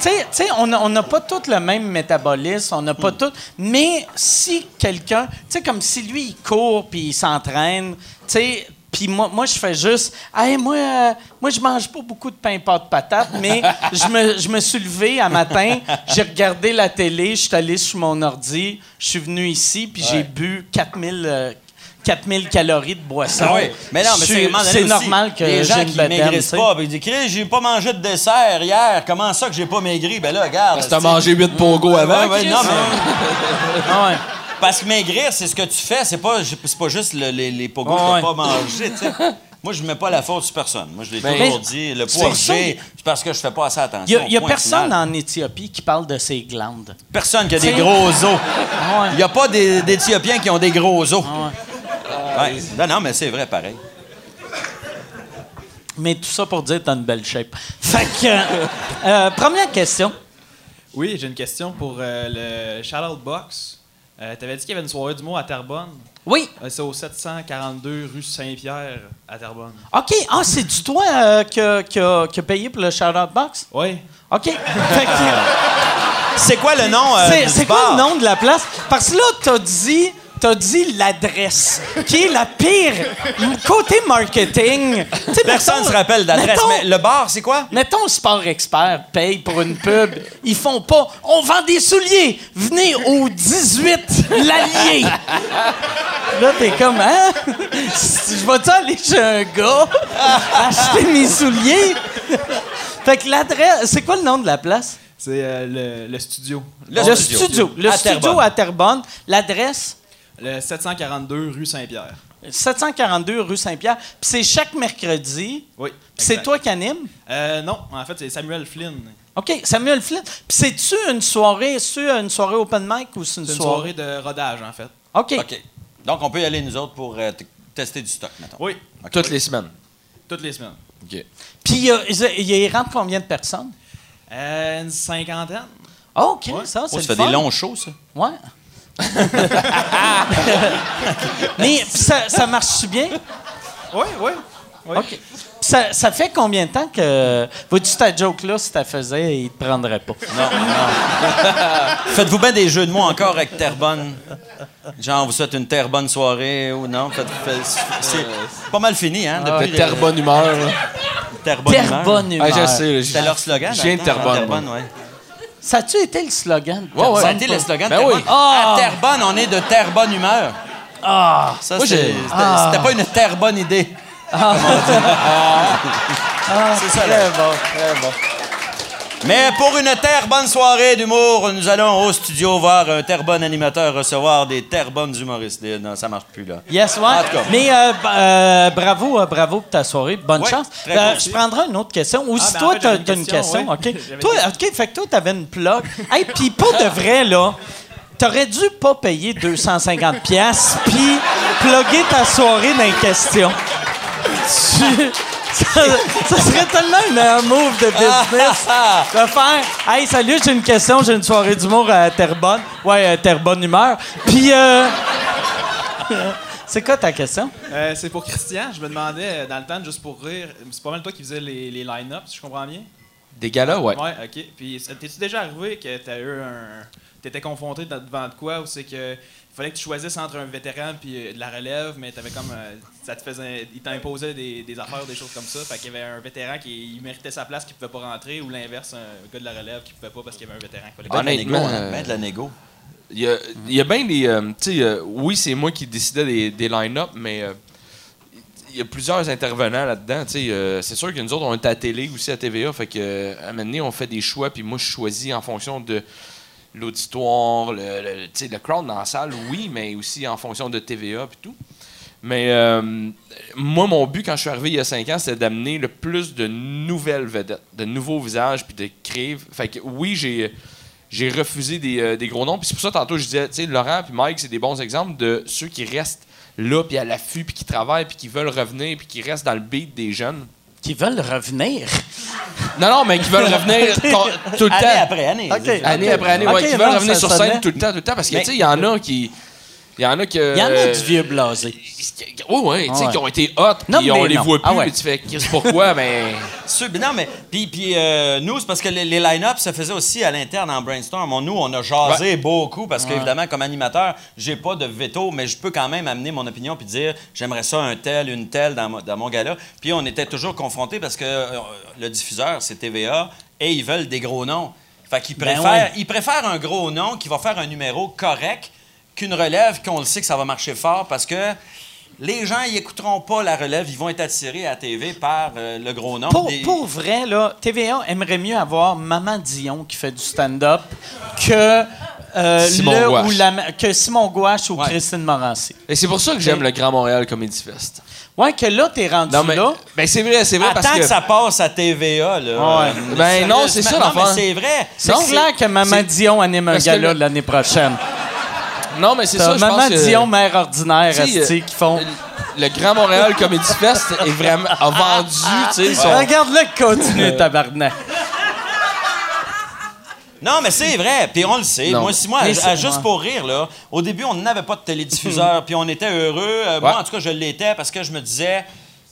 tu sais- on n'a on pas tous le même métabolisme, on n'a pas Hmm. tout. Mais si quelqu'un, tu sais, comme si lui, il court puis il s'entraîne, tu sais, puis moi, moi, je fais juste, hey, moi, euh, moi, je mange pas beaucoup de pain pâte patate, mais je me, je me suis levé un matin, j'ai regardé la télé, je suis allé sur mon ordi, je suis venu ici, puis j'ai bu 4000. euh, 4000 calories de boisson. Ah oui. Mais non, mais c'est, aussi, normal que les gens qui maigrissent pas, ils disent j'ai pas mangé de dessert hier. Comment ça que j'ai pas maigri? Ben là, regarde. Parce que t'as mangé 8 pogos avant. Ouais, ouais, Chris. non, mais- Ah ouais. Parce que maigrir, c'est ce que tu fais. C'est pas, c'est pas juste le- les, les pogos que Ouais. pas mangé, tu sais. Moi, je mets pas la faute sur personne. Moi, je l'ai Mais- toujours dit. Le poids que c'est ça. j'ai, c'est parce que je fais pas assez attention. Il y a, il y a Point personne final. en Éthiopie qui parle de ses glandes. Personne qui a des T'sais- gros os. Ouais. Il y a pas des- d'Éthiopiens qui ont des gros os. Ah Ouais. Non, non, mais c'est vrai, pareil. Mais tout ça pour dire que t'as une belle shape. Fait que, euh, euh, première question. Oui, j'ai une question pour euh, le Shout-Out Box. Euh, T'avais dit qu'il y avait une soirée d'humour à Terrebonne? Oui. Euh, c'est au 742 rue Saint-Pierre à Terrebonne. OK. Ah, c'est du toi euh, qui a- qui a qui a payé pour le shout-out box? Oui. OK. Fait que, C'est quoi le nom euh, c'est, du quoi le nom de la place? Parce que là, t'as dit, t'as dit l'adresse, qui est la pire. Côté marketing. Personne ne se rappelle d'adresse. Mais le bar, c'est quoi? Mettons Sport Expert paye pour une pub. Ils font pas. On vend des souliers. Venez au 18 l'Allier. Là, t'es comme, hein? Je vais-tu aller chez un gars acheter mes souliers? fait que l'adresse. C'est quoi le nom de la place? C'est euh, le, le studio. Le Le studio. studio. Le À studio Terrebonne. à Terrebonne. L'adresse? Le 742 rue Saint-Pierre. 742 rue Saint-Pierre. Puis c'est chaque mercredi. Oui. Puis c'est toi qui anime? Euh, non, en fait, c'est Samuel Flynn. OK, Samuel Flynn. Puis c'est-tu une soirée, c'est une soirée open mic ou c'est une, soirée? soirée de rodage, en fait. OK. OK. Donc, on peut y aller, nous autres, pour euh, tester du stock, mettons. Oui, Toutes les semaines. toutes les semaines. OK. Puis euh, il rentre combien de personnes? Euh, une cinquantaine. Oh, OK, Ouais. ça, c'est Oh, ça fait fun. des longs shows, ça. Ouais. Mais ça, ça marche bien? Oui, oui. oui. OK. Ça, ça fait combien de temps que. Vois-tu ta joke-là, si tu la faisais, il te prendrait pas? Faites-vous bien des jeux de mots encore avec Terrebonne? Genre, on vous souhaite une terre bonne soirée ou non? C'est pas mal fini, hein? Depuis De terre bonne humeur. là. Terre bonne Terre humeur. bonne Ah, humeur. je sais. C'était leur slogan. Je viens de dans le temps, Terrebonne, Terrebonne, ouais. Ça a-tu été le slogan? de Ouais, ouais. Ça a été le slogan de Ben Terrebonne. oui. Ah! À Terrebonne, on est de terre bonne humeur. Ah! Ça, c'était Ah. pas une terre bonne idée. Ah, c'est ça, très bon, très bon. Mais pour une terre bonne soirée d'humour, nous allons au studio voir un terre bonne animateur recevoir des terre bonnes humoristes. Non, ça marche plus, là. Yes, ouais. En tout cas. Mais euh, euh, bravo, euh, bravo pour ta soirée. Bonne Ouais, chance. Euh, je prendrai une autre question. Ou si ben, en toi, fait, t'as j'avais une question, question, OK? Toi, OK, fait que toi, t'avais une plug. Hey, puis pour de vrai, là, t'aurais dû pas payer 250 pièces puis plugger ta soirée dans les questions. Tu- ça, ça serait tellement un meilleur move de business de faire Hey, salut, j'ai une question, j'ai une soirée d'humour à Terrebonne. Ouais, euh, Terrebonne humeur. Puis, euh, c'est quoi ta question? Euh, c'est pour Christian. Je me demandais, dans le temps, juste pour rire, c'est pas mal toi qui faisais les, les line-up, si je comprends bien? Des galas, ouais. Ouais, ok. Puis, t'es-tu déjà arrivé que t'as eu un. T'étais confronté devant de quoi ou c'est que. Il fallait que tu choisisses entre un vétéran puis euh, de la relève, mais t'avais comme. euh, ça te faisait. Il t'imposait des, des affaires, des choses comme ça. Fait qu'il y avait un vétéran qui il méritait sa place qui pouvait pas rentrer ou l'inverse, un gars de la relève qui pouvait pas parce qu'il y avait un vétéran qui fallait Ben de la Honnêtement, négo, hein. euh, Ben de la négo. Il y a, il y a bien des. euh, tu sais, euh, oui, c'est moi qui décidais des, des line-up, mais euh, il y a plusieurs intervenants là-dedans. tu sais, euh, c'est sûr que nous autres, on est à la télé aussi à TVA. Fait que, euh, à un moment donné, on fait des choix, puis moi, je choisis en fonction de l'auditoire, le, le, le crowd dans la salle, oui, mais aussi en fonction de TVA puis tout. Mais euh, moi, mon but quand je suis arrivé il y a cinq ans, c'était d'amener le plus de nouvelles vedettes, de nouveaux visages, puis de créer. Fait que oui, j'ai j'ai refusé des, euh, des gros noms. Puis c'est pour ça, tantôt, je disais, tu sais, Laurent puis Mike, c'est des bons exemples de ceux qui restent là, puis à l'affût, puis qui travaillent, puis qui veulent revenir, puis qui restent dans le beat des jeunes. Qui veulent revenir. Non, non, mais qui veulent revenir tout le temps. Année après année. Année après année, ouais, Ok, qui veulent revenir sur scène tout le temps, tout le temps. Parce que, tu sais, il y en a qui. Il y en a que. Il y en a du vieux blasé. Oui, oui, tu sais, Ouais. qui ont été hot, Non, puis on mais les voit plus, Ah ouais. puis tu fais, qu'est-ce pourquoi, mais. Sûr- non, mais puis, puis euh, nous, c'est parce que les, les line-up se faisaient aussi à l'interne en brainstorm. Nous, on a jasé beaucoup parce qu'évidemment, comme animateur, j'ai pas de veto, mais je peux quand même amener mon opinion puis dire j'aimerais ça un tel, une telle dans, dans mon gala. Puis on était toujours confrontés parce que euh, le diffuseur, c'est TVA et ils veulent des gros noms. Fait qu'ils Ben préfèrent, ouais. ils préfèrent un gros nom qui va faire un numéro correct qu'une relève qu'on le sait que ça va marcher fort parce que. Les gens, ils écouteront pas la relève, ils vont être attirés à la TV par euh, le gros nom. Pour, Des- pour vrai, là, TVA aimerait mieux avoir Maman Dion qui fait du stand-up que euh, Simon le Gouache. ou la- que Simon Gouache ou Ouais. Christine Morancy. Et c'est pour ça que j'aime le Grand Montréal Comedy Fest. Ouais, que là, t'es rendu Non, mais là. ben, c'est vrai, c'est vrai Attends parce que... que. ça passe à TVA, là. Ouais. Euh, Ben non, c'est ça, mais c'est vrai. C'est clair que Maman Dion anime un gala le- l'année prochaine. Non, mais c'est ça, je Maman pense que. Dion, mère ordinaire, Tu sais, euh, qui font... Le Grand Montréal Comedy Fest est vraiment a vendu, tu sais, son- Regarde-le continuer, tabarnak. Non, mais c'est vrai, puis on le sait. Non. Moi, si moi, à- à juste pour rire, là, au début, on n'avait pas de télédiffuseur, puis on était heureux. Euh, Moi, en tout cas, je l'étais parce que je me disais,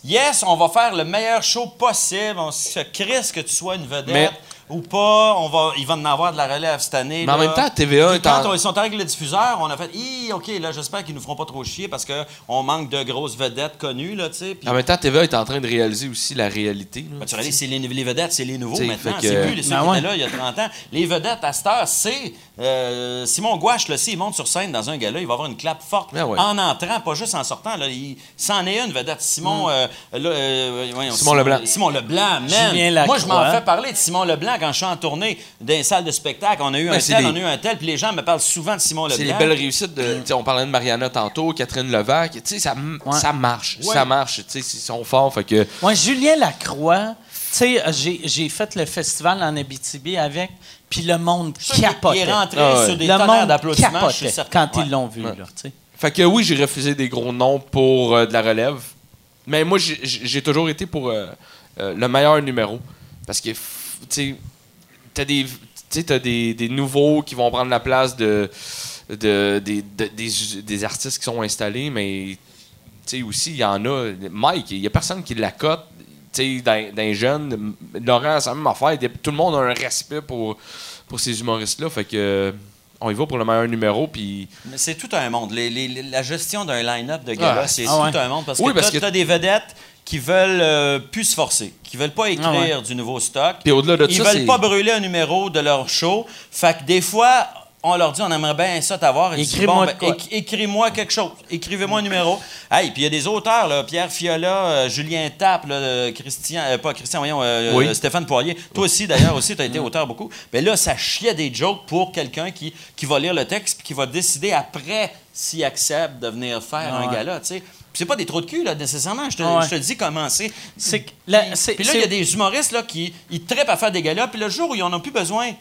yes, on va faire le meilleur show possible. On se crisse que tu sois une vedette. Mais- Ou pas, on va, il va en avoir de la relève cette année. Mais en là. même temps, TVA est quand en- on- ils sont avec le diffuseur, on a fait, Hi, OK, là, j'espère qu'ils nous feront pas trop chier parce qu'on manque de grosses vedettes connues, là, tu sais. Puis- En même temps, TVA est en train de réaliser aussi la réalité. là. ben, tu réalises, c'est les, les vedettes, c'est les nouveaux T'sais, maintenant. que- C'est plus les ceux Ben ouais. étaient là il y a 30 ans. Les vedettes à cette heure, c'est euh, Simon Gouache, là, s'il monte sur scène dans un gala, il va avoir une clap forte Ben ouais. en entrant, pas juste en sortant. Là, il s'en est une vedette. Simon, euh, là, euh, voyons, Mm. Simon Leblanc. Simon Leblanc, man. Julien Moi, je m'en fais parler de Simon Leblanc quand je suis en tournée dans les salles de spectacle. On a eu Ouais, un c'est tel, des- on a eu un tel, puis les gens me parlent souvent de Simon C'est Leblanc. les belles réussites de. tu sais, On parlait de Mariana tantôt, Catherine Levac. Tu sais, ça, ça marche. Ouais. Ça marche. Tu sais, ils sont forts. Fait que. Moi, Julien Lacroix, tu sais, euh, j'ai j'ai fait le festival en Abitibi avec, puis le monde qu'il- capotait. Il est rentré Ah ouais. sur des le monde d'applaudissements. je suis certain. quand Ouais. ils l'ont vu, Ouais. là, tu sais. Fait que oui, j'ai refusé des gros noms pour euh, de la relève. Mais moi, j'ai- toujours été pour euh, euh, le meilleur numéro. Parce que, f- tu sais, t'as des, tu t'as des, des nouveaux qui vont prendre la place de, de- des, de- des, des artistes qui sont installés, mais tu sais, aussi, il y en a. Mike, il y a personne qui la cote. Tu les jeunes, Laurent, c'est la même affaire. Tout le monde a un respect pour, pour ces humoristes-là. Fait que, on y va pour le meilleur numéro. Puis. Mais c'est tout un monde. Les- les- les- la gestion d'un line-up de gala, Ah, c'est ah ouais. tout un monde parce Oui, que que- as des vedettes qui veulent euh, plus se forcer, qui veulent pas écrire du nouveau stock. Puis au-delà de Ils ça, veulent pas brûler un numéro de leur show. Fait que des fois, on leur dit on aimerait bien ça t'avoir. Disent, Écris-moi bon, quelque chose. Écrivez-moi un numéro. Hey, puis il y a des auteurs, là, Pierre Fiola, euh, Julien Tapp, là, euh, Christian, euh, pas Christian, voyons, euh, Oui. Stéphane Poirier. Toi aussi, d'ailleurs, aussi, tu as été auteur beaucoup. Mais là, ça chiait des jokes pour quelqu'un qui, qui va lire le texte puis qui va décider après s'il accepte de venir faire Ah un ouais. gala, tu sais. C'est pas des trous de cul, là, nécessairement. Je te, ouais. je te dis comment c'est. Puis là, il y a des humoristes là, qui ils trippent à faire des galas, puis le jour où ils n'en ont plus besoin,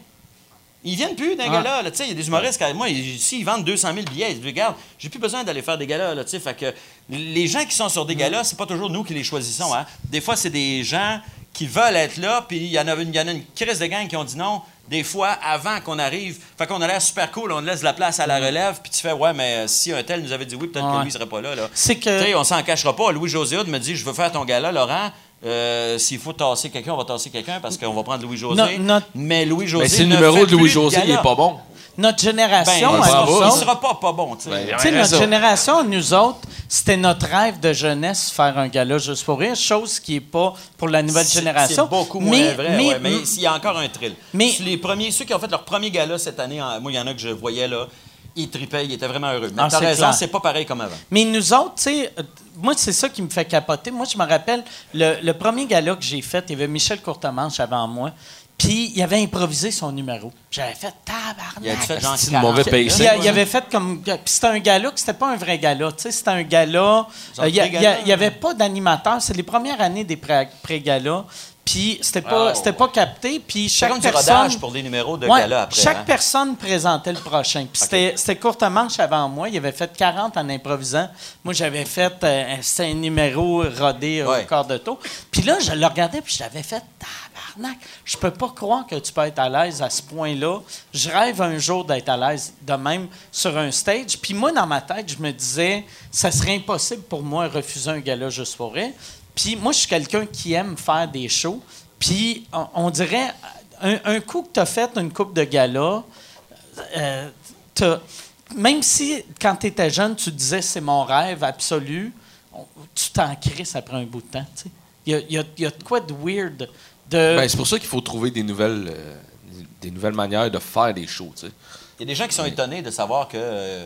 ils viennent plus d'un Ah. gala. là. Tu sais, Il y a des humoristes, qui, moi, ils- s'ils vendent 200 000 billets, ils disent Regarde, j'ai plus besoin d'aller faire des galas. Là, tu sais. fait que les gens qui sont sur des galas, c'est pas toujours nous qui les choisissons. Hein. Des fois, c'est des gens qui veulent être là, puis il y, en a une- il y en a une crise de gang qui ont dit non. Des fois, avant qu'on arrive, fait qu'on a l'air super cool, on laisse la place à la relève, puis tu fais, ouais, mais euh, si un tel nous avait dit oui, peut-être que lui, il serait pas là. là. C'est que- Tu sais, on s'en cachera pas. Louis-José me dit Je veux faire ton gala, Laurent. Euh, S'il faut tasser quelqu'un, on va tasser quelqu'un parce qu'on va prendre Louis-José. Mais Louis-José. Mais si le numéro de Louis-José, il est pas bon. Notre Ben, génération, à sera nous pas. il autres, sera pas, pas bon, tu sais. Ben, sais, notre génération, nous autres, c'était notre rêve de jeunesse faire un gala juste pour rire, chose qui n'est pas pour la nouvelle génération. C'est beaucoup moins mais, vrai, mais- ouais, mais il y a encore un thrill. Mais- Sur les premiers, ceux qui ont fait leur premier gala cette année, en- moi, il y en a que je voyais là, ils tripaient, ils étaient vraiment heureux. Mais Ah, t'as raison, c'est pas pareil comme avant. Mais nous autres, tu sais, euh, moi, c'est ça qui me fait capoter. Moi, je me rappelle, le, le premier gala que j'ai fait, il y avait Michel Courtemanche avant moi, puis il avait improvisé son numéro. J'avais fait Il a tabarnak. fait genre C'est une mauvaise 40 paye, Puis, ça. il, avait fait comme. Puis c'était un gala c'était pas un vrai gala. Tu sais, c'était un gala. Euh, Il y a- pré-gala, il y a- il y avait pas d'animateur. C'est les premières années des pré- pré-galas. Puis c'était pas, c'était pas capté. Puis chaque comme du personne. rodage pour des numéros de Ouais, gala après. chaque hein. personne présentait le prochain. Puis c'était- c'était courte manche avant moi. Il avait fait 40 en improvisant. Moi, j'avais fait euh, un numéro rodé Ouais. au quart de tour. Puis là, je le regardais puis je l'avais fait tabarnak. Je peux pas croire que tu peux être à l'aise à ce point-là. Je rêve un jour d'être à l'aise de même sur un stage. Puis moi, dans ma tête, je me disais, ça serait impossible pour moi de refuser un gala juste pour rire. Puis moi, je suis quelqu'un qui aime faire des shows. Puis on, on dirait, un, un coup que tu as fait une coupe de gala, euh, t'as- même si quand tu étais jeune, tu disais c'est mon rêve absolu, on- tu t'en crisses après un bout de temps. Il y a, il y a- il y a de quoi de weird. De, Ben, c'est pour ça qu'il faut trouver des nouvelles, euh, des nouvelles manières de faire des shows. Il y a des gens qui sont étonnés de savoir que euh,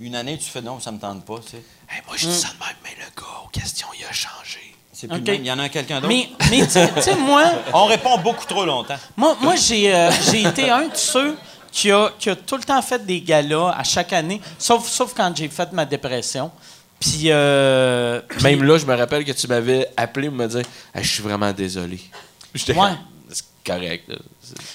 une année, tu fais non, ça me tente pas. Tu sais. Hey, moi, je dis ça de même, mais le gars aux questions, il a changé. C'est plus Ok. le même. Il y en a quelqu'un d'autre? mais mais tu sais- moi, On répond beaucoup trop longtemps. moi, moi j'ai euh, j'ai été un de ceux qui a, qui a tout le temps fait des galas à chaque année, sauf, sauf quand j'ai fait ma dépression. Puis, euh, puis- Même là, je me rappelle que tu m'avais appelé pour me dire Hey, Je suis vraiment désolé. J'étais Ouais. correct.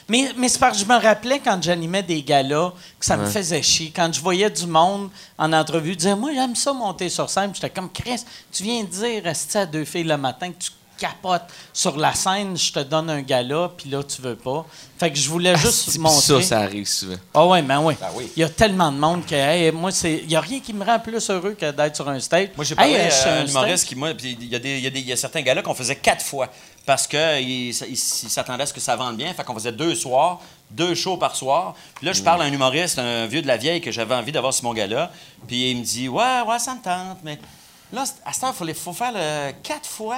Mais, mais c'est parce que je me rappelais quand j'animais des galas que ça me faisait chier. Quand je voyais du monde en entrevue dire Moi, j'aime ça monter sur scène. J'étais comme Chris, tu viens de dire rester à deux filles le matin que tu capotes sur la scène, je te donne un gala, puis là, tu veux pas. Fait que je voulais juste Asti, montrer. Ça, ça arrive souvent. Ah ouais, ben oui. oui. Il y a tellement de monde que hey, moi, c'est. Il n'y a rien qui me rend plus heureux que d'être sur un stage. Moi, j'ai Hey, parlé euh, je suis à un humoriste stage. qui, moi, puis il y, a des- il y a des- il y a certains gars-là qu'on faisait quatre fois parce qu'ils s'attendaient à ce que ça vende bien. Fait qu'on faisait deux soirs, deux shows par soir. Puis là, je parle à un humoriste, un vieux de la vieille que j'avais envie d'avoir sur mon gala. Puis il me dit Ouais, ouais, ça me tente, mais là, à ce temps, il faut, faire le quatre fois.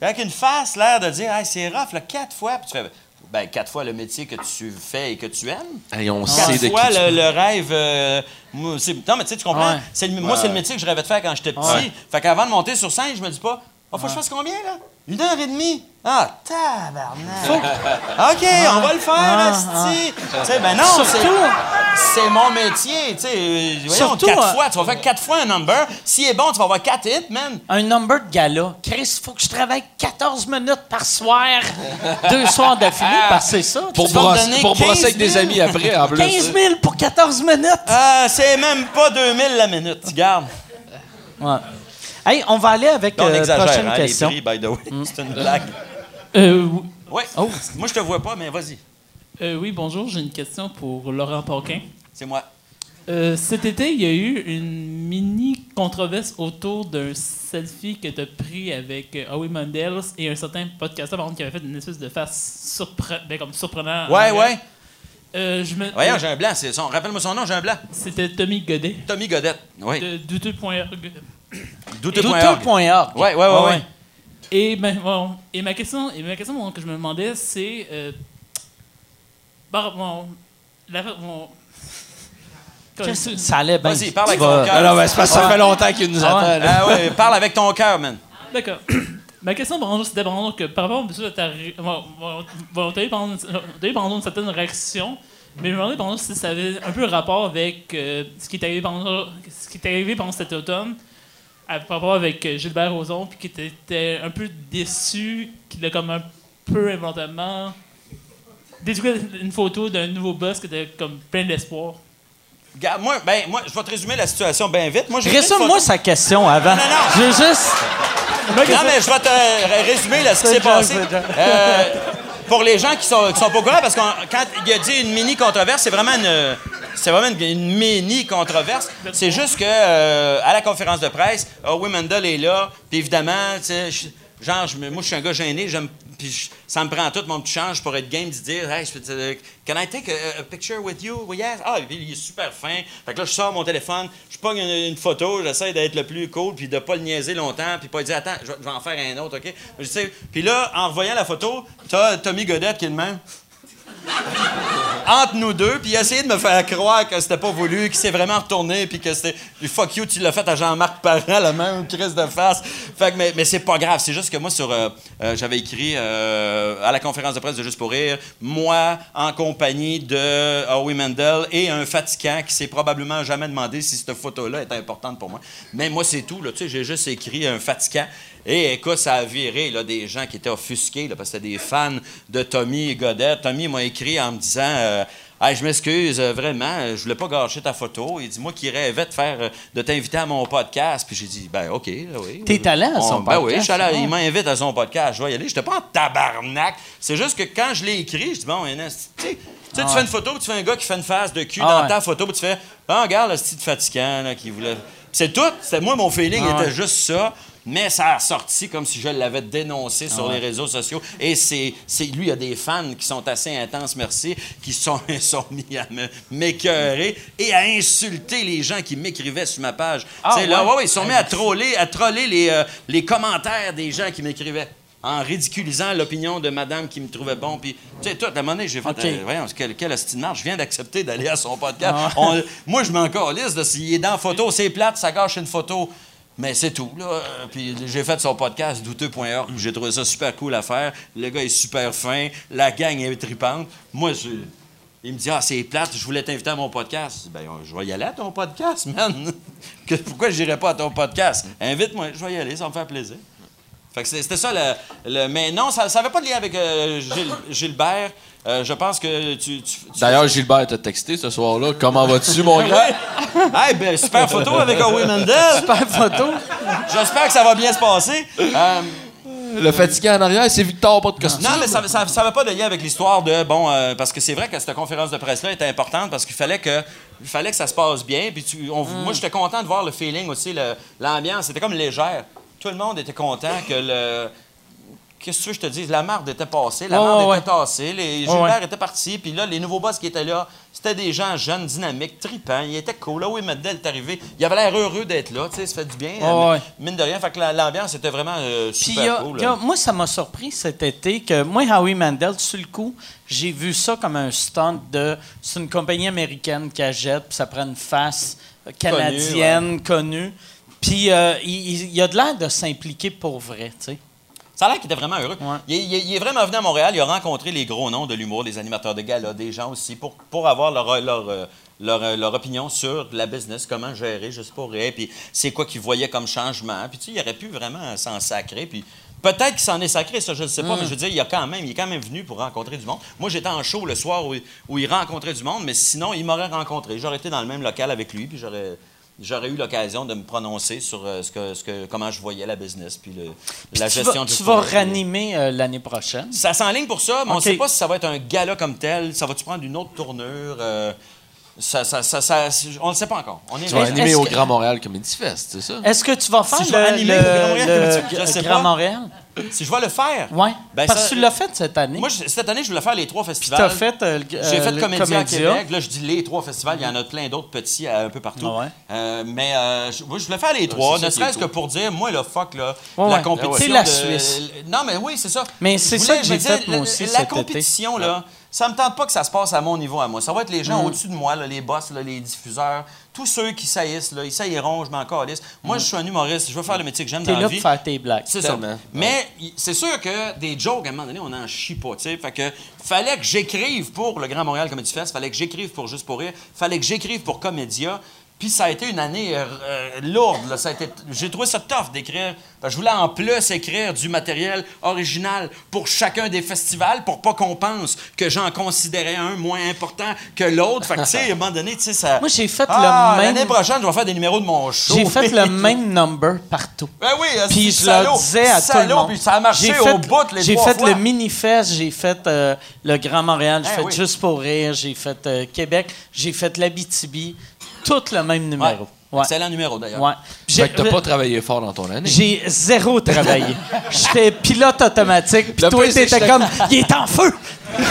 Avec une face, l'air de dire Hey, c'est rough, là, quatre fois. Puis tu fais Ben, quatre fois le métier que tu fais et que tu aimes. Hey, on Quatre sait de fois qui tu le, le rêve. euh, non, mais tu sais, tu comprends? Ouais. Le- moi, c'est le métier que je rêvais de faire quand j'étais petit. Fait qu'avant de monter sur scène, je me dis pas, oh, faut que je fasse combien, là? Une heure et demie? Ah, tabarnak! OK, on va le faire, esti! Tu sais, ben non, c'est, c'est mon métier, tu sais. Voyons, Surtout, quatre euh, fois, tu vas faire quatre fois un number. S'il est bon, tu vas avoir quatre hits, man. Un number de gala. Chris, il faut que je travaille 14 minutes par soir, deux soirs d'affilée, parce que c'est ça. Pour, Tu brosser, donner pour brosser 15 avec des 000. amis après, en plus. 15 000 pour 14 minutes. Ah, c'est même pas 2000 la minute, garde. Ouais. Hey, on va aller avec on euh, exagère, prochaine hein, question. les prix, by the way. C'est une blague. Euh, Ouais. Oh. Moi, je te vois pas, mais vas-y. euh, oui, bonjour, j'ai une question pour Laurent Paquin. C'est moi. Euh, cet été, il y a eu une mini controverse autour d'un selfie que tu as pris avec euh, Howie Mandel et un certain podcasteur par contre, qui avait fait une espèce de face surpre ben, comme surprenant. Ouais, ouais. Euh, je me- Voyons, j'ai un blanc. Son... Rappelle-moi son nom, j'ai un blanc. C'était Tommy Godet Tommy Godette. Oui. de douteux.org. Douteux.org. Douteux.org. Ouais, ouais, ouais, ouais. Et, ben, bon, et ma question, et ma question bon, que je me demandais, c'est. Euh, bon, la, que Ça allait bien. Vas-y, parle avec ton cœur. Alors, ben, c'est parce que ça fait longtemps qu'il nous Ah attend. Ah ouais, parle avec ton cœur, man. D'accord. Ma question, par exemple, c'était que par rapport à ta bon, t'as eu exemple, une certaine réaction, mais je me demandais si ça avait un peu rapport avec euh, ce qui est arrivé pendant ce qui est arrivé pendant cet automne, à- par rapport avec euh, Gilbert Rozon, puis qui était un peu déçu, qu'il a comme un peu involontairement détruit une photo d'un nouveau boss qui était comme plein d'espoir. Regarde, moi, ben, moi, je vais te résumer la situation bien vite. Moi, Résume-moi sa question avant. Non, non. Je veux juste. Non, mais je vais te résumer là, ce qui s'est passé. Euh, pour les gens qui sont, qui sont pas au courant, parce que quand il a dit une mini controverse, c'est vraiment une, c'est vraiment une, une mini controverse. C'est juste que euh, à la conférence de presse, Howie Mandel est là, puis évidemment, genre, moi, je suis un gars gêné, j'aime, puis ça me prend tout mon petit change pour être game de dire, hey, je peux can I take a, picture with you? Oui, yes. Ah, il est super fin. Fait que là, je sors mon téléphone, je pogne une, photo, j'essaie d'être le plus cool, puis de pas le niaiser longtemps, puis pas dire, attends, je vais, en faire un autre, OK? Puis là, en revoyant la photo, t'as Tommy Godette qui est le même entre nous deux, puis il a essayé de me faire croire que c'était pas voulu, qu'il s'est vraiment retourné, puis que c'était. Fuck you, tu l'as fait à Jean-Marc Parent, la même crise de face. Fait que, mais, mais c'est pas grave, c'est juste que moi, sur. euh, euh, j'avais écrit euh, à la conférence de presse de Juste pour Rire, moi, en compagnie de Howie Mandel et un fatigant qui s'est probablement jamais demandé si cette photo-là était importante pour moi. Mais moi, c'est tout, là, tu sais, j'ai juste écrit un fatigant. Et écoute, ça a viré là, des gens qui étaient offusqués là, parce que c'était des fans de Tommy Godet. Tommy m'a écrit en me disant euh, Hey, Je m'excuse, euh, vraiment, euh, je voulais pas gâcher ta photo. Il dit Moi qui rêvais de faire de t'inviter à mon podcast. Puis j'ai dit Ben, OK, oui. T'es allé à son On- Ben oui, podcast, je suis allé- ouais. il m'invite à son podcast. Je vais y aller. J'étais pas en tabarnak. C'est juste que quand je l'ai écrit, je dis Bon, tu sais, tu tu fais une photo, tu fais un gars qui fait une face de cul Ah dans ouais. ta photo, puis tu fais Ah, regarde le style fatigant là, qui voulait. C'est tout. C'était moi, mon feeling Ah était juste ça. Mais ça a sorti comme si je l'avais dénoncé sur Ah ouais. les réseaux sociaux. Et c'est, lui, il y a des fans qui sont assez intenses, merci, qui sont, sont mis à me, m'écœurer et à insulter les gens qui m'écrivaient sur ma page. Ah Tu sais, là, ouais? ouais, ouais, ils sont mis à troller, à troller les, euh, les commentaires des gens qui m'écrivaient. En ridiculisant l'opinion de madame qui me trouvait bon. Puis, tu sais, toute la monnaie, j'ai fait. OK. euh, voyons, quelle, marche? Je viens d'accepter d'aller à son podcast. Ah. On- moi, je m'en calisse s'il est dans la photo, c'est plate, ça gâche une photo. Mais c'est tout, là. Puis j'ai fait son podcast, douteux.org. J'ai trouvé ça super cool à faire. Le gars est super fin. La gang est tripante. Moi, je... Il me dit Ah, c'est plate, je voulais t'inviter à mon podcast. Ben, je vais y aller à ton podcast, man. Pourquoi je n'irais pas à ton podcast? Invite-moi, je vais y aller, ça me fait plaisir. Fait que c'était ça le, Mais non, ça n'avait pas de lien avec euh, Gilbert. Euh, je pense que tu. tu- tu- D'ailleurs, Gilbert t'a texté ce soir-là. Comment vas-tu, mon grand? Hey, ben, super photo avec Owen Mendel. Super photo. J'espère que ça va bien se passer. Euh, Le fatigué en arrière, c'est Victor, pas de costume. Non, mais ça n'avait pas de lien avec l'histoire de. Bon, euh, parce que c'est vrai que cette conférence de presse-là était importante parce qu'il fallait que. Il fallait que ça se passe bien. Puis tu- on- moi, j'étais content de voir le feeling aussi, l'ambiance. C'était comme légère. Tout le monde était content que le. Qu'est-ce que tu veux que je te dise? La marde était passée, la marde ouais, était tassée, les Ouais, Gilbert ouais. était parti, puis là, les nouveaux boss qui étaient là, c'était des gens jeunes, dynamiques, tripants, ils étaient cool. Là, oui, Medel est arrivé, il avait l'air heureux d'être là, tu sais, ça fait du bien. Euh, ouais. Mine de rien, fait que la- l'ambiance était vraiment euh, super y a- cool. y a- moi, ça m'a surpris cet été que moi, Howie Mandel, sur le coup, j'ai vu ça comme un stunt de. C'est une compagnie américaine qui achète, puis ça prend une face canadienne connue. Puis euh, il, il- il a de l'air de s'impliquer pour vrai, tu sais. Ça a l'air qu'il était vraiment heureux. Ouais. Il, est- il est- il est vraiment venu à Montréal, il a rencontré les gros noms de l'humour, des animateurs de gala, des gens aussi, pour, pour avoir leur, leur, euh, leur, euh, leur opinion sur la business, comment gérer, je sais pas, puis c'est quoi qu'ils voyaient comme changement. Puis tu sais, il aurait pu vraiment s'en sacrer, puis peut-être qu'il s'en est sacré, ça je ne sais pas, mais je veux dire, il, a quand même, il est quand même venu pour rencontrer du monde. Moi, j'étais en show le soir où, où il rencontrait du monde, mais sinon, il m'aurait rencontré. J'aurais été dans le même local avec lui, puis j'aurais... J'aurais eu l'occasion de me prononcer sur euh, ce que, ce que, comment je voyais la business puis le- la gestion vas, du tu vas ranimer euh, l'année prochaine. ça s'enligne pour ça, mais on ne sait pas si ça va être un gala comme tel. Ça va-tu prendre une autre tournure? euh, ça, ça, ça, ça- on ne le sait pas encore. On est Tu vas animer au que- Grand Montréal Comedy Fest, c'est ça? Est-ce que tu vas faire Si je vais le, animer le- le Grand Montréal, le je sais Grand pas. Montréal? Si je vais le faire. Oui. Ben, Parce ça- que tu l'as fait cette année. Moi, je- cette année, je voulais faire les trois festivals. tu as fait euh, J'ai euh, fait le Comédia à Comédia. Québec. Là, je dis les trois festivals. Il y en a plein d'autres petits euh, un peu partout. Ah ouais. Euh, mais euh, je, moi, je voulais faire les trois, ne serait-ce que pour dire, moi, le fuck, là, Ouais, la ouais. compétition. C'est la de- Suisse. Non, mais oui, c'est ça. Mais c'est ça que j'ai fait, moi la- aussi, La cet été. compétition, là, ça me tente pas que ça se passe à mon niveau à moi. Ça va être les gens Mm. au-dessus de moi, là, les boss, là, les diffuseurs, tous ceux qui saillissent, là, ils sailliront, je m'en calisse. Moi, je suis un humoriste, je veux faire le métier que j'aime dans la là vie. pour faire tes blagues. C'est ça. Mais c'est sûr que des jokes, à un moment donné, on n'en chie pas, tu sais. Fait que fallait que j'écrive pour le Grand Montréal Comedy Fest, fallait que j'écrive pour Juste pour rire, fallait que j'écrive pour Comédia. Puis ça a été une année euh, euh, lourde. là. Ça a été- J'ai trouvé ça tough d'écrire. Je voulais en plus écrire du matériel original pour chacun des festivals pour pas qu'on pense que j'en considérais un moins important que l'autre. Fait que, tu sais, à un moment donné, tu sais, ça... Moi, j'ai fait Ah, le L'année même. prochaine, je vais faire des numéros de mon show. J'ai fait le même number partout. Ben oui, Puis je salaud, disais à tout le monde. Puis ça a marché au bout les J'ai fait fois. le mini-fest, j'ai fait euh, le Grand Montréal, j'ai Eh fait oui. Juste pour rire, j'ai fait euh, Québec, j'ai fait l'Abitibi, tout le même numéro. Ouais. Excellent numéro, d'ailleurs. Ouais. Fait que t'as J'ai- pas travaillé fort dans ton année. J'ai zéro travaillé. J'étais pilote automatique, puis Le toi, t'étais comme, il est en feu!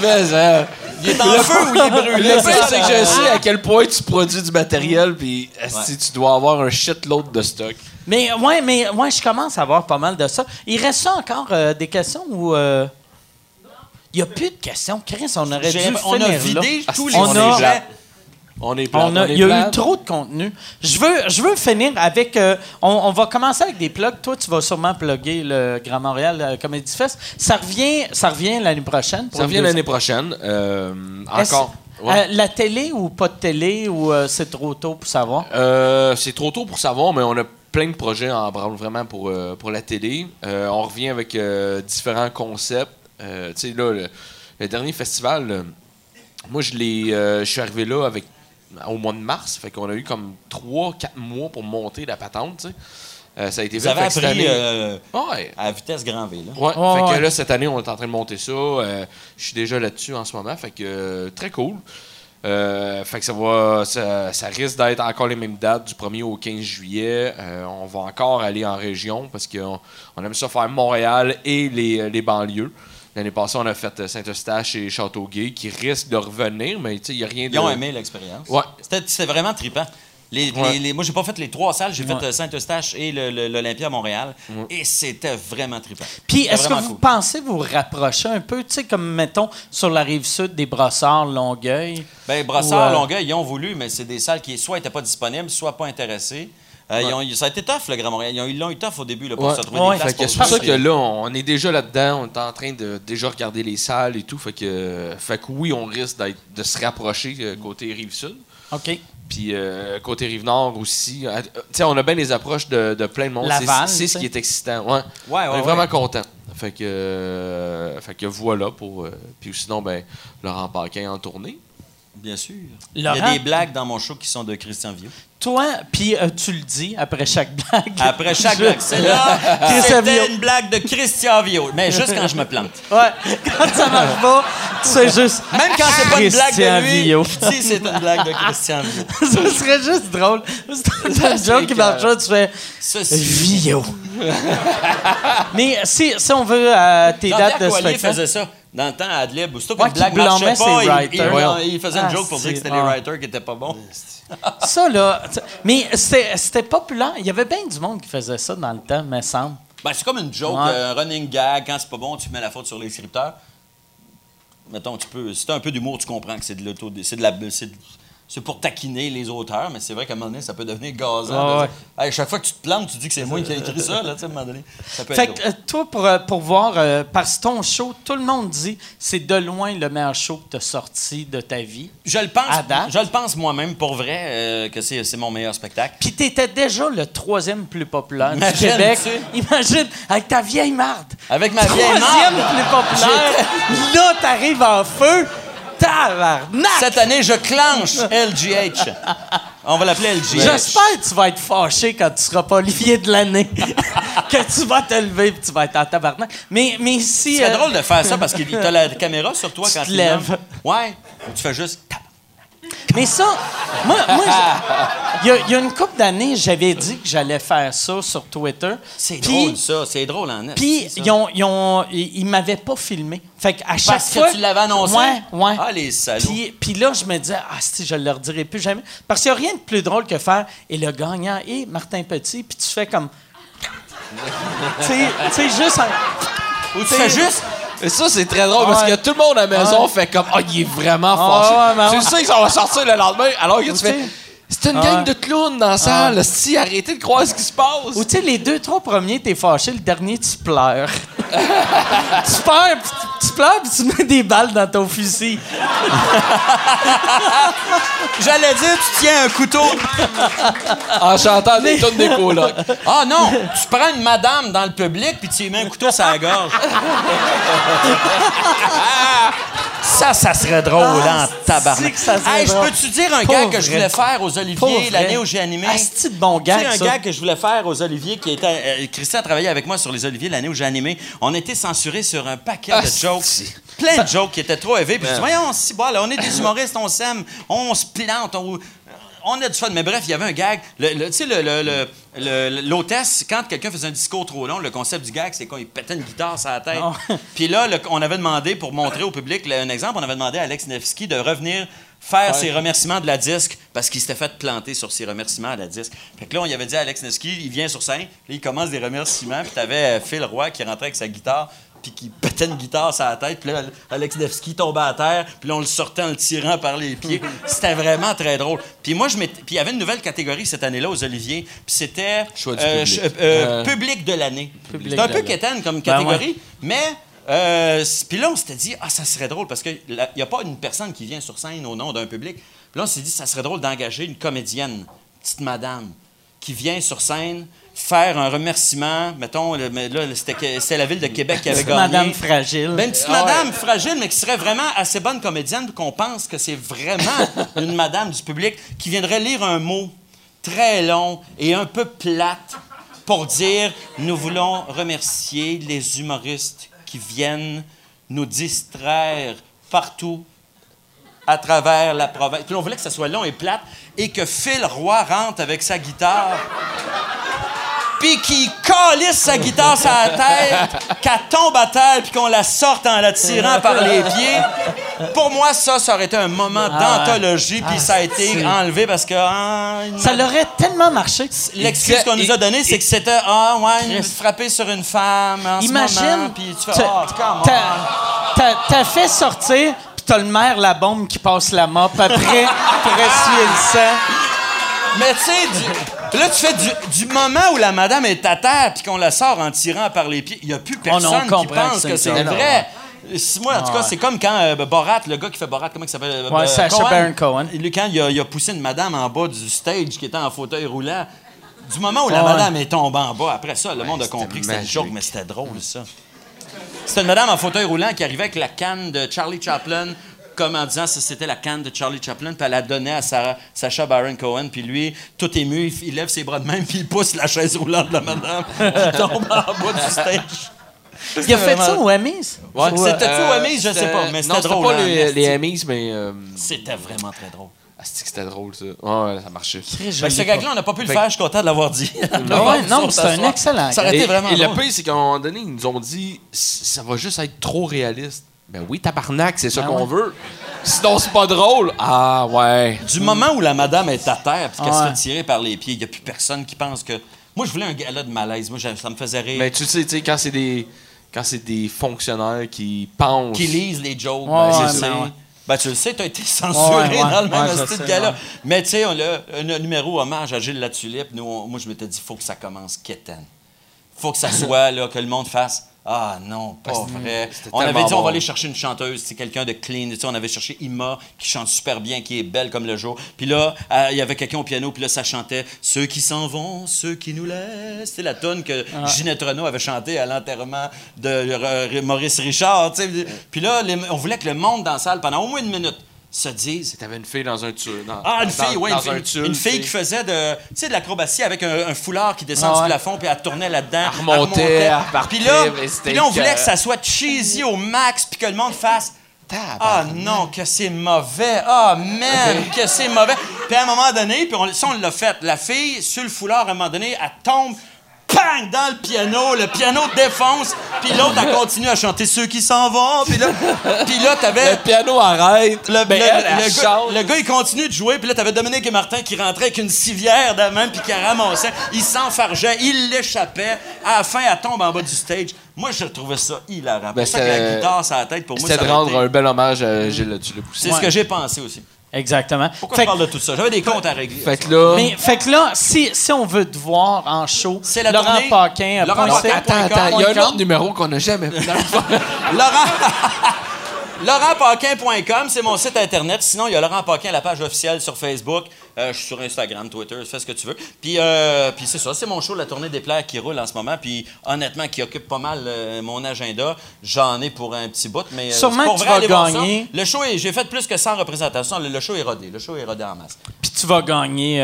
Mais, euh, Il est en feu ou il est brûlé? Le ça, c'est que je sais à quel point tu produis du matériel, puis si tu dois avoir un shitload de stock. Mais ouais, mais ouais, je commence à avoir pas mal de ça. Il reste encore euh, des questions ou euh, il n'y a plus de questions. Chris, on aurait dû On a là. vidé tous les On a-. On est plate, On a- est il y a eu trop de contenu. Je veux, je veux finir avec. euh, on, on va commencer avec des plugs. Toi, tu vas sûrement plugger le Grand Montréal euh, Comedy Fest. Ça revient, ça revient l'année prochaine. pour Ça revient l'année prochaine. Euh, encore. Ouais. la télé ou pas de télé ou c'est trop tôt pour savoir? C'est trop tôt pour savoir, mais on a plein de projets en branle vraiment pour, pour la télé. On revient avec différents concepts. Euh, tu sais, là, le, le dernier festival, là, moi, je l'ai, euh, je suis arrivé là avec au mois de mars. Fait qu'on a eu comme 3-4 mois pour monter la patente, tu sais. Euh, ça a été Vous fait, avez appris année- euh, Ouais. à vitesse grand V. Là. Ouais, fait que ouais. là, cette année, on est en train de monter ça. Euh, je suis déjà là-dessus en ce moment. Fait que euh, très cool. Euh, fait que ça va. Ça, ça risque d'être encore les mêmes dates du 1er au 15 juillet. Euh, on va encore aller en région parce qu'on on aime ça faire Montréal et les, les banlieues. L'année passée, on a fait euh, Saint-Eustache et Châteauguay qui risquent de revenir, mais tu sais, il n'y a rien de. Ils ont aimé l'expérience. Ouais. C'était vraiment trippant. Les, Ouais. les- les- moi, j'ai pas fait les trois salles. J'ai Ouais. fait euh, Saint-Eustache et l'Olympia à Montréal. Et c'était vraiment trippant. Puis, est-ce que vous cool. pensez vous rapprocher un peu, tu sais, comme mettons sur la rive sud des Brossards, Longueuil? Ben, Brossard, Ou, euh, Longueuil, ils ont voulu, mais c'est des salles qui soit n'étaient pas disponibles, soit pas intéressées. Euh, ils ont- ça a été tough, le Grand Montréal. Ils ont- Ils l'ont eu tough au début là, pour Ouais. se trouver Ouais. des places c'est pour ça que là, on est déjà là-dedans. On est en train de déjà regarder les salles et tout. Fait que, fait que oui, on risque d'être- de se rapprocher euh, côté Rive-Sud. OK. Puis euh, côté Rive-Nord aussi. Euh, sais, on a bien les approches de, de plein de monde. C'est- ce qui est excitant. Ouais. Ouais, ouais, on est ouais. vraiment content. Fait que, euh, fait que voilà pour. euh, puis sinon, ben, Laurent Paquin en tournée. Bien sûr. Il y a des blagues dans mon show qui sont de Christian Vieux. Toi, puis euh, tu le dis après chaque blague. Après chaque blague, c'est là. Viau. C'était une blague de Christian Viau. Mais juste quand je me plante. Ouais, quand ça marche pas, tu sais juste. Même quand c'est pas une blague de lui, Villot. je dis c'est une blague de Christian Viau. ça serait juste drôle. C'est un joke qui marche pas, tu fais Ceci. Vio. Mais si, si on veut euh, tes dates de spectacle. faisait ça. Dans le temps, à Adlib, aussitôt Ouais, qu'une blague marchait pas, il- il, il, il faisait une Ah, joke pour dire que c'était c'est- les ah. writers qui étaient pas bons. Ça, là. Mais c'était populaire. Il y avait bien du monde qui faisait ça dans le temps, me semble. Ben, c'est comme une joke, Ouais. euh, un running gag. Quand c'est pas bon, tu mets la faute sur les scripteurs. Mettons, tu peux. Si t'as un peu d'humour, tu comprends que c'est de l'auto. C'est de la. C'est de- c'est pour taquiner les auteurs, mais c'est vrai qu'à un moment donné, ça peut devenir gazant. Ah ouais. Hey, chaque fois que tu te plantes, tu dis que c'est moi qui ai écrit ça, là, tu sais, à un moment donné. Ça peut Fait être que euh, toi, pour, euh, pour voir, euh, parce que ton show, tout le monde dit c'est de loin le meilleur show que tu as sorti de ta vie. Je le pense, à date. je le pense moi-même, pour vrai, euh, que c'est c'est mon meilleur spectacle. Puis t'étais déjà le troisième plus populaire du Québec. tu. Imagine, avec ta vieille marde. Avec ma vieille Troisième marde. plus populaire. Là, t'arrives en feu. Tabarnak! Cette année, je clenche LGH. On va l'appeler LGH. J'espère que tu vas être fâché quand tu seras pas Olivier de l'année. que tu vas te lever et tu vas être en tabarnak. Mais, mais si. C'est euh, drôle de faire ça parce que t'as la caméra sur toi Tu quand te tu lèves. nommes. Ouais. Tu fais juste. Mais ça, moi, il y, a- il y a une couple d'années, j'avais dit que j'allais faire ça sur Twitter. C'est drôle, ça. C'est drôle en net. Puis, ils, ont, ils, ont- ils- ils m'avaient pas filmé. Fait qu'à chaque Parce fois. que tu l'avais annoncé? Ouais, ouais. Ah, les salauds. Puis, là, je me disais, ah, si, je ne leur dirai plus jamais. Parce qu'il n'y a rien de plus drôle que faire, et le gagnant est Martin Petit, puis tu fais comme. tu sais- tu sais, juste. un- Ou tu fais juste. Et ça, c'est très drôle parce que tout le monde à la maison fait comme Ah, il est vraiment Ah, fâché. ouais, tu sais que ça va sortir le lendemain alors que tu fais. C'est une Ah. gang de clowns dans la salle. Si, arrêtez de croire ce qui se passe. Ou tu sais, les deux, trois premiers, t'es fâché, le dernier, tu pleures. tu pleures, puis tu, tu pleures, puis tu mets des balles dans ton fusil. J'allais dire, tu tiens un couteau. En chantant des tonnes des colocs. Ah non, tu prends une madame dans le public puis tu lui mets un couteau sur la gorge. Ça, ça serait drôle Ah, en tabarnak. ça serait Hey, je peux-tu dire un Pas gag que je voulais faire aux Oliviers l'année où j'ai animé? Ah, c'est-tu de bon sais, un gag que je voulais faire aux Oliviers qui était. euh, Christian a travaillé avec moi sur les Oliviers l'année où j'ai animé. On était censurés sur un paquet Ah, de jokes. Plein de jokes qui étaient trop élevés. Puis je dis, voyons, si, bon, là, on est des humoristes, on s'aime, on se plante, on. On a du fun, mais bref, il y avait un gag. Tu sais, l'hôtesse, quand quelqu'un faisait un discours trop long, le concept du gag, c'est qu'on lui pétait une guitare sur la tête. Puis là, le- on avait demandé, pour montrer au public un exemple, on avait demandé à Alex Nevsky de revenir faire ses remerciements de la disque parce qu'il s'était fait planter sur ses remerciements à la disque. Fait que là, on y avait dit à Alex Nevsky, il vient sur scène, là, il commence des remerciements, puis t'avais euh, Phil Roy qui rentrait avec sa guitare, puis qui pétait une guitare sur la tête, puis là, Alex Nevsky tombait à terre, puis là, on le sortait en le tirant par les pieds. C'était vraiment très drôle. Puis moi, je m'étais- puis il y avait une nouvelle catégorie cette année-là aux Oliviers, puis c'était euh, public. euh, Euh, public de l'année. C'est un peu quétaine comme Ben catégorie, ouais. mais euh, puis là, on s'était dit, ah, ça serait drôle parce qu'il n'y a pas une personne qui vient sur scène au nom d'un public. Puis là, on s'est dit, ça serait drôle d'engager une comédienne, petite madame, qui vient sur scène faire un remerciement. Mettons, là, c'était que- c'était la ville de Québec qui avait gagné. Madame fragile. Ben, une petite madame fragile, mais qui serait vraiment assez bonne comédienne pour qu'on pense que c'est vraiment une madame du public qui viendrait lire un mot très long et un peu plate pour dire Nous voulons remercier les humoristes qui viennent nous distraire partout à travers la province. Puis on voulait que ça soit long et plate et que Phil Roy rentre avec sa guitare puis qu'il calisse sa guitare sur la tête, qu'elle tombe à terre, puis qu'on la sorte en la tirant par les pieds. Pour moi, ça, ça aurait été un moment Ah, d'anthologie, puis ça a été enlevé parce que... ah, Ça l'aurait tellement marché. L'excuse qu'on nous a donnée, c'est que c'était ah ouais, frapper sur une femme en ce Imagine. moment, puis tu fais t'as- oh, fait sortir, puis t'as le maire, la bombe qui passe la mop après pour essuyer le sang. Mais tu sais, du- Puis là, tu fais du, du moment où la madame est à terre puis qu'on la sort en tirant par les pieds. Il n'y a plus Oh non, personne on qui comprend pense que c'est vrai. Moi, en tout cas, c'est comme quand euh, Borat, le gars qui fait Borat, comment il s'appelle? euh, Ouais, Sacha Baron Cohen. Lui, quand il a, il a poussé une madame en bas du stage qui était en fauteuil roulant, du moment où la Ouais. madame est tombée en bas, après ça, le monde a compris que c'était une joke, mais c'était drôle, ça. C'était une madame en fauteuil roulant qui arrivait avec la canne de Charlie Chaplin, comme en disant que c'était la canne de Charlie Chaplin, puis elle la donnait à Sarah- Sacha Baron Cohen, puis lui, tout ému, il, il lève ses bras de même, puis il pousse la chaise roulante de la madame, qui tombe en bas du stage. Il a fait ça au Emmys? Ouais, C'était-tu euh, Emmys? Je sais pas, mais c'était non, drôle, pas hein, les, Emmys, mais. Euh, C'était vraiment très drôle. que c'était drôle, ça. Ouais, ouais, ça marchait. Que ce gag-là, on n'a pas pu le faire, je suis content de l'avoir dit. Ah ouais, non, c'est un excellent. Ça aurait été Et, vraiment et le drôle. pire, c'est qu'à un moment donné, ils nous ont dit ça va juste être trop réaliste. Ben oui, tabarnak, c'est ça Ben qu'on ouais. veut. Sinon, c'est pas drôle. Ah, ouais. Du moment où la madame est à terre puis qu'elle Ah se fait tirer par les pieds, il n'y a plus personne qui pense que. Moi, je voulais un gala de malaise. Moi, ça me faisait rire. Mais tu sais, tu sais, quand c'est des. Quand c'est des fonctionnaires qui pensent. qui lisent les jokes. Ouais, ben, ouais. Ben, tu le sais, tu as été censuré Ouais, ouais, dans le même style de gala. ouais. Mais tu sais, on a un numéro hommage à Gilles Latulippe. Nous, on- moi, je m'étais dit, faut que ça commence quétaine. faut que ça soit là, que le monde fasse. Ah non, pas vrai. On avait dit, on va aller chercher une chanteuse, c'est quelqu'un de clean. Tu sais, on avait cherché Ima, qui chante super bien, qui est belle comme le jour. Puis là, euh, il y avait quelqu'un au piano, puis là, ça chantait Ceux qui s'en vont, ceux qui nous laissent. C'est la tonne que Ginette Renault avait chantée à l'enterrement de euh, Maurice Richard. tu sais. Puis là, on voulait que le monde dans la salle, pendant au moins une minute, se dise T'avais une fille dans un tulle. dans- ah, une dans- fille, oui, dans une fille, un tulle, une fille qui faisait de, tu sais, de l'acrobatie avec un, un foulard qui descend Ah du plafond, puis elle tournait là-dedans. Elle remontait, Puis là, puis là, on voulait que ça soit cheesy au max, puis que le monde fasse Ah non, que c'est mauvais. Ah man, que c'est mauvais. Puis à un moment donné, puis on, ça, on l'a fait. La fille, sur le foulard, à un moment donné, elle tombe, pang, dans le piano. Le piano défonce. Puis l'autre, elle continue à chanter Ceux qui s'en vont. Puis là, puis là t'avais... Le piano arrête. Le, Ben, le- elle, elle le gars, le gars, il continue de jouer, puis là, t'avais Dominique et Martin qui rentraient avec une civière de même, puis qui ramassait. Il s'enfargeait, il l'échappait. À la fin, elle tombe en bas du stage. Moi, je trouvais ça hilarant. Ben, pour ça que la guitare tête, pour moi, C'était ça de rendre été- un bel hommage à Gilles aussi. C'est ce que j'ai pensé aussi. Exactement. Pourquoi Fait je parle de tout ça? J'avais des comptes à régler. Fait que là. Mais fait que là, si, si on veut te voir en show, C'est la Laurent tournée. Paquin, Laurent Paquin, Attends, attends, il y a un autre numéro qu'on n'a jamais fait. Laurent... LaurentPaquin.com, c'est mon site internet. Sinon, il y a Laurent Paquin, la page officielle sur Facebook. Euh, je suis sur Instagram, Twitter, fais ce que tu veux. Puis, euh, puis c'est ça, c'est mon show, la tournée des plaires qui roule en ce moment. Puis honnêtement, qui occupe pas mal euh, mon agenda. J'en ai pour un petit bout, mais Sûrement que tu vas gagner. Le show, j'ai fait plus que 100 représentations. Le, show est rodé. Le show est rodé en masse. Puis tu vas gagner.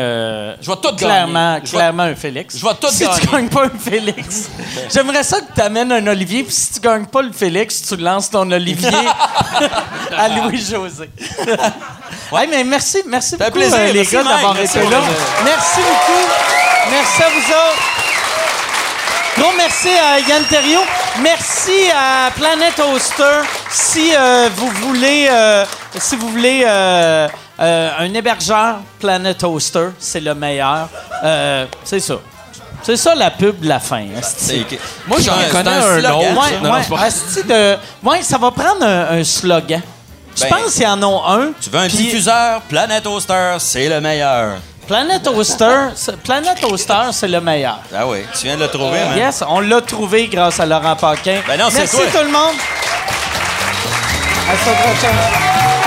Je vais tout clairement, clairement un Félix. je vais tout si gagner. tu gagnes pas un Félix, j'aimerais ça que tu amènes un Olivier, puis si tu gagnes pas le Félix, tu lances ton Olivier à Louis-José. ouais, mais merci, merci beaucoup, plaisir. euh, les Merci, gars, Mike. d'avoir Merci, été là. Merci beaucoup. Merci à vous autres. Gros merci à Yann Terriot. Merci à Planet Hoster. Si euh, vous voulez, euh, si vous voulez euh, euh, un hébergeur, Planet Hoster, c'est le meilleur. Euh, c'est ça. C'est ça la pub de la fin. Moi, j'en connais un un slogan, autre. Ouais, Non, non, ouais, c'est pas- esti de- ouais, ça va prendre un, un slogan. Je Ben, pense qu'il y en a un. Tu veux un diffuseur? Planet Toaster, c'est le meilleur. Planet Hoster, c'est- Planet Hoster, c'est le meilleur. Ah oui, tu viens de le trouver, man. Yes, on l'a trouvé grâce à Laurent Paquin. Ben non, c'est Merci tout le monde. À la prochaine.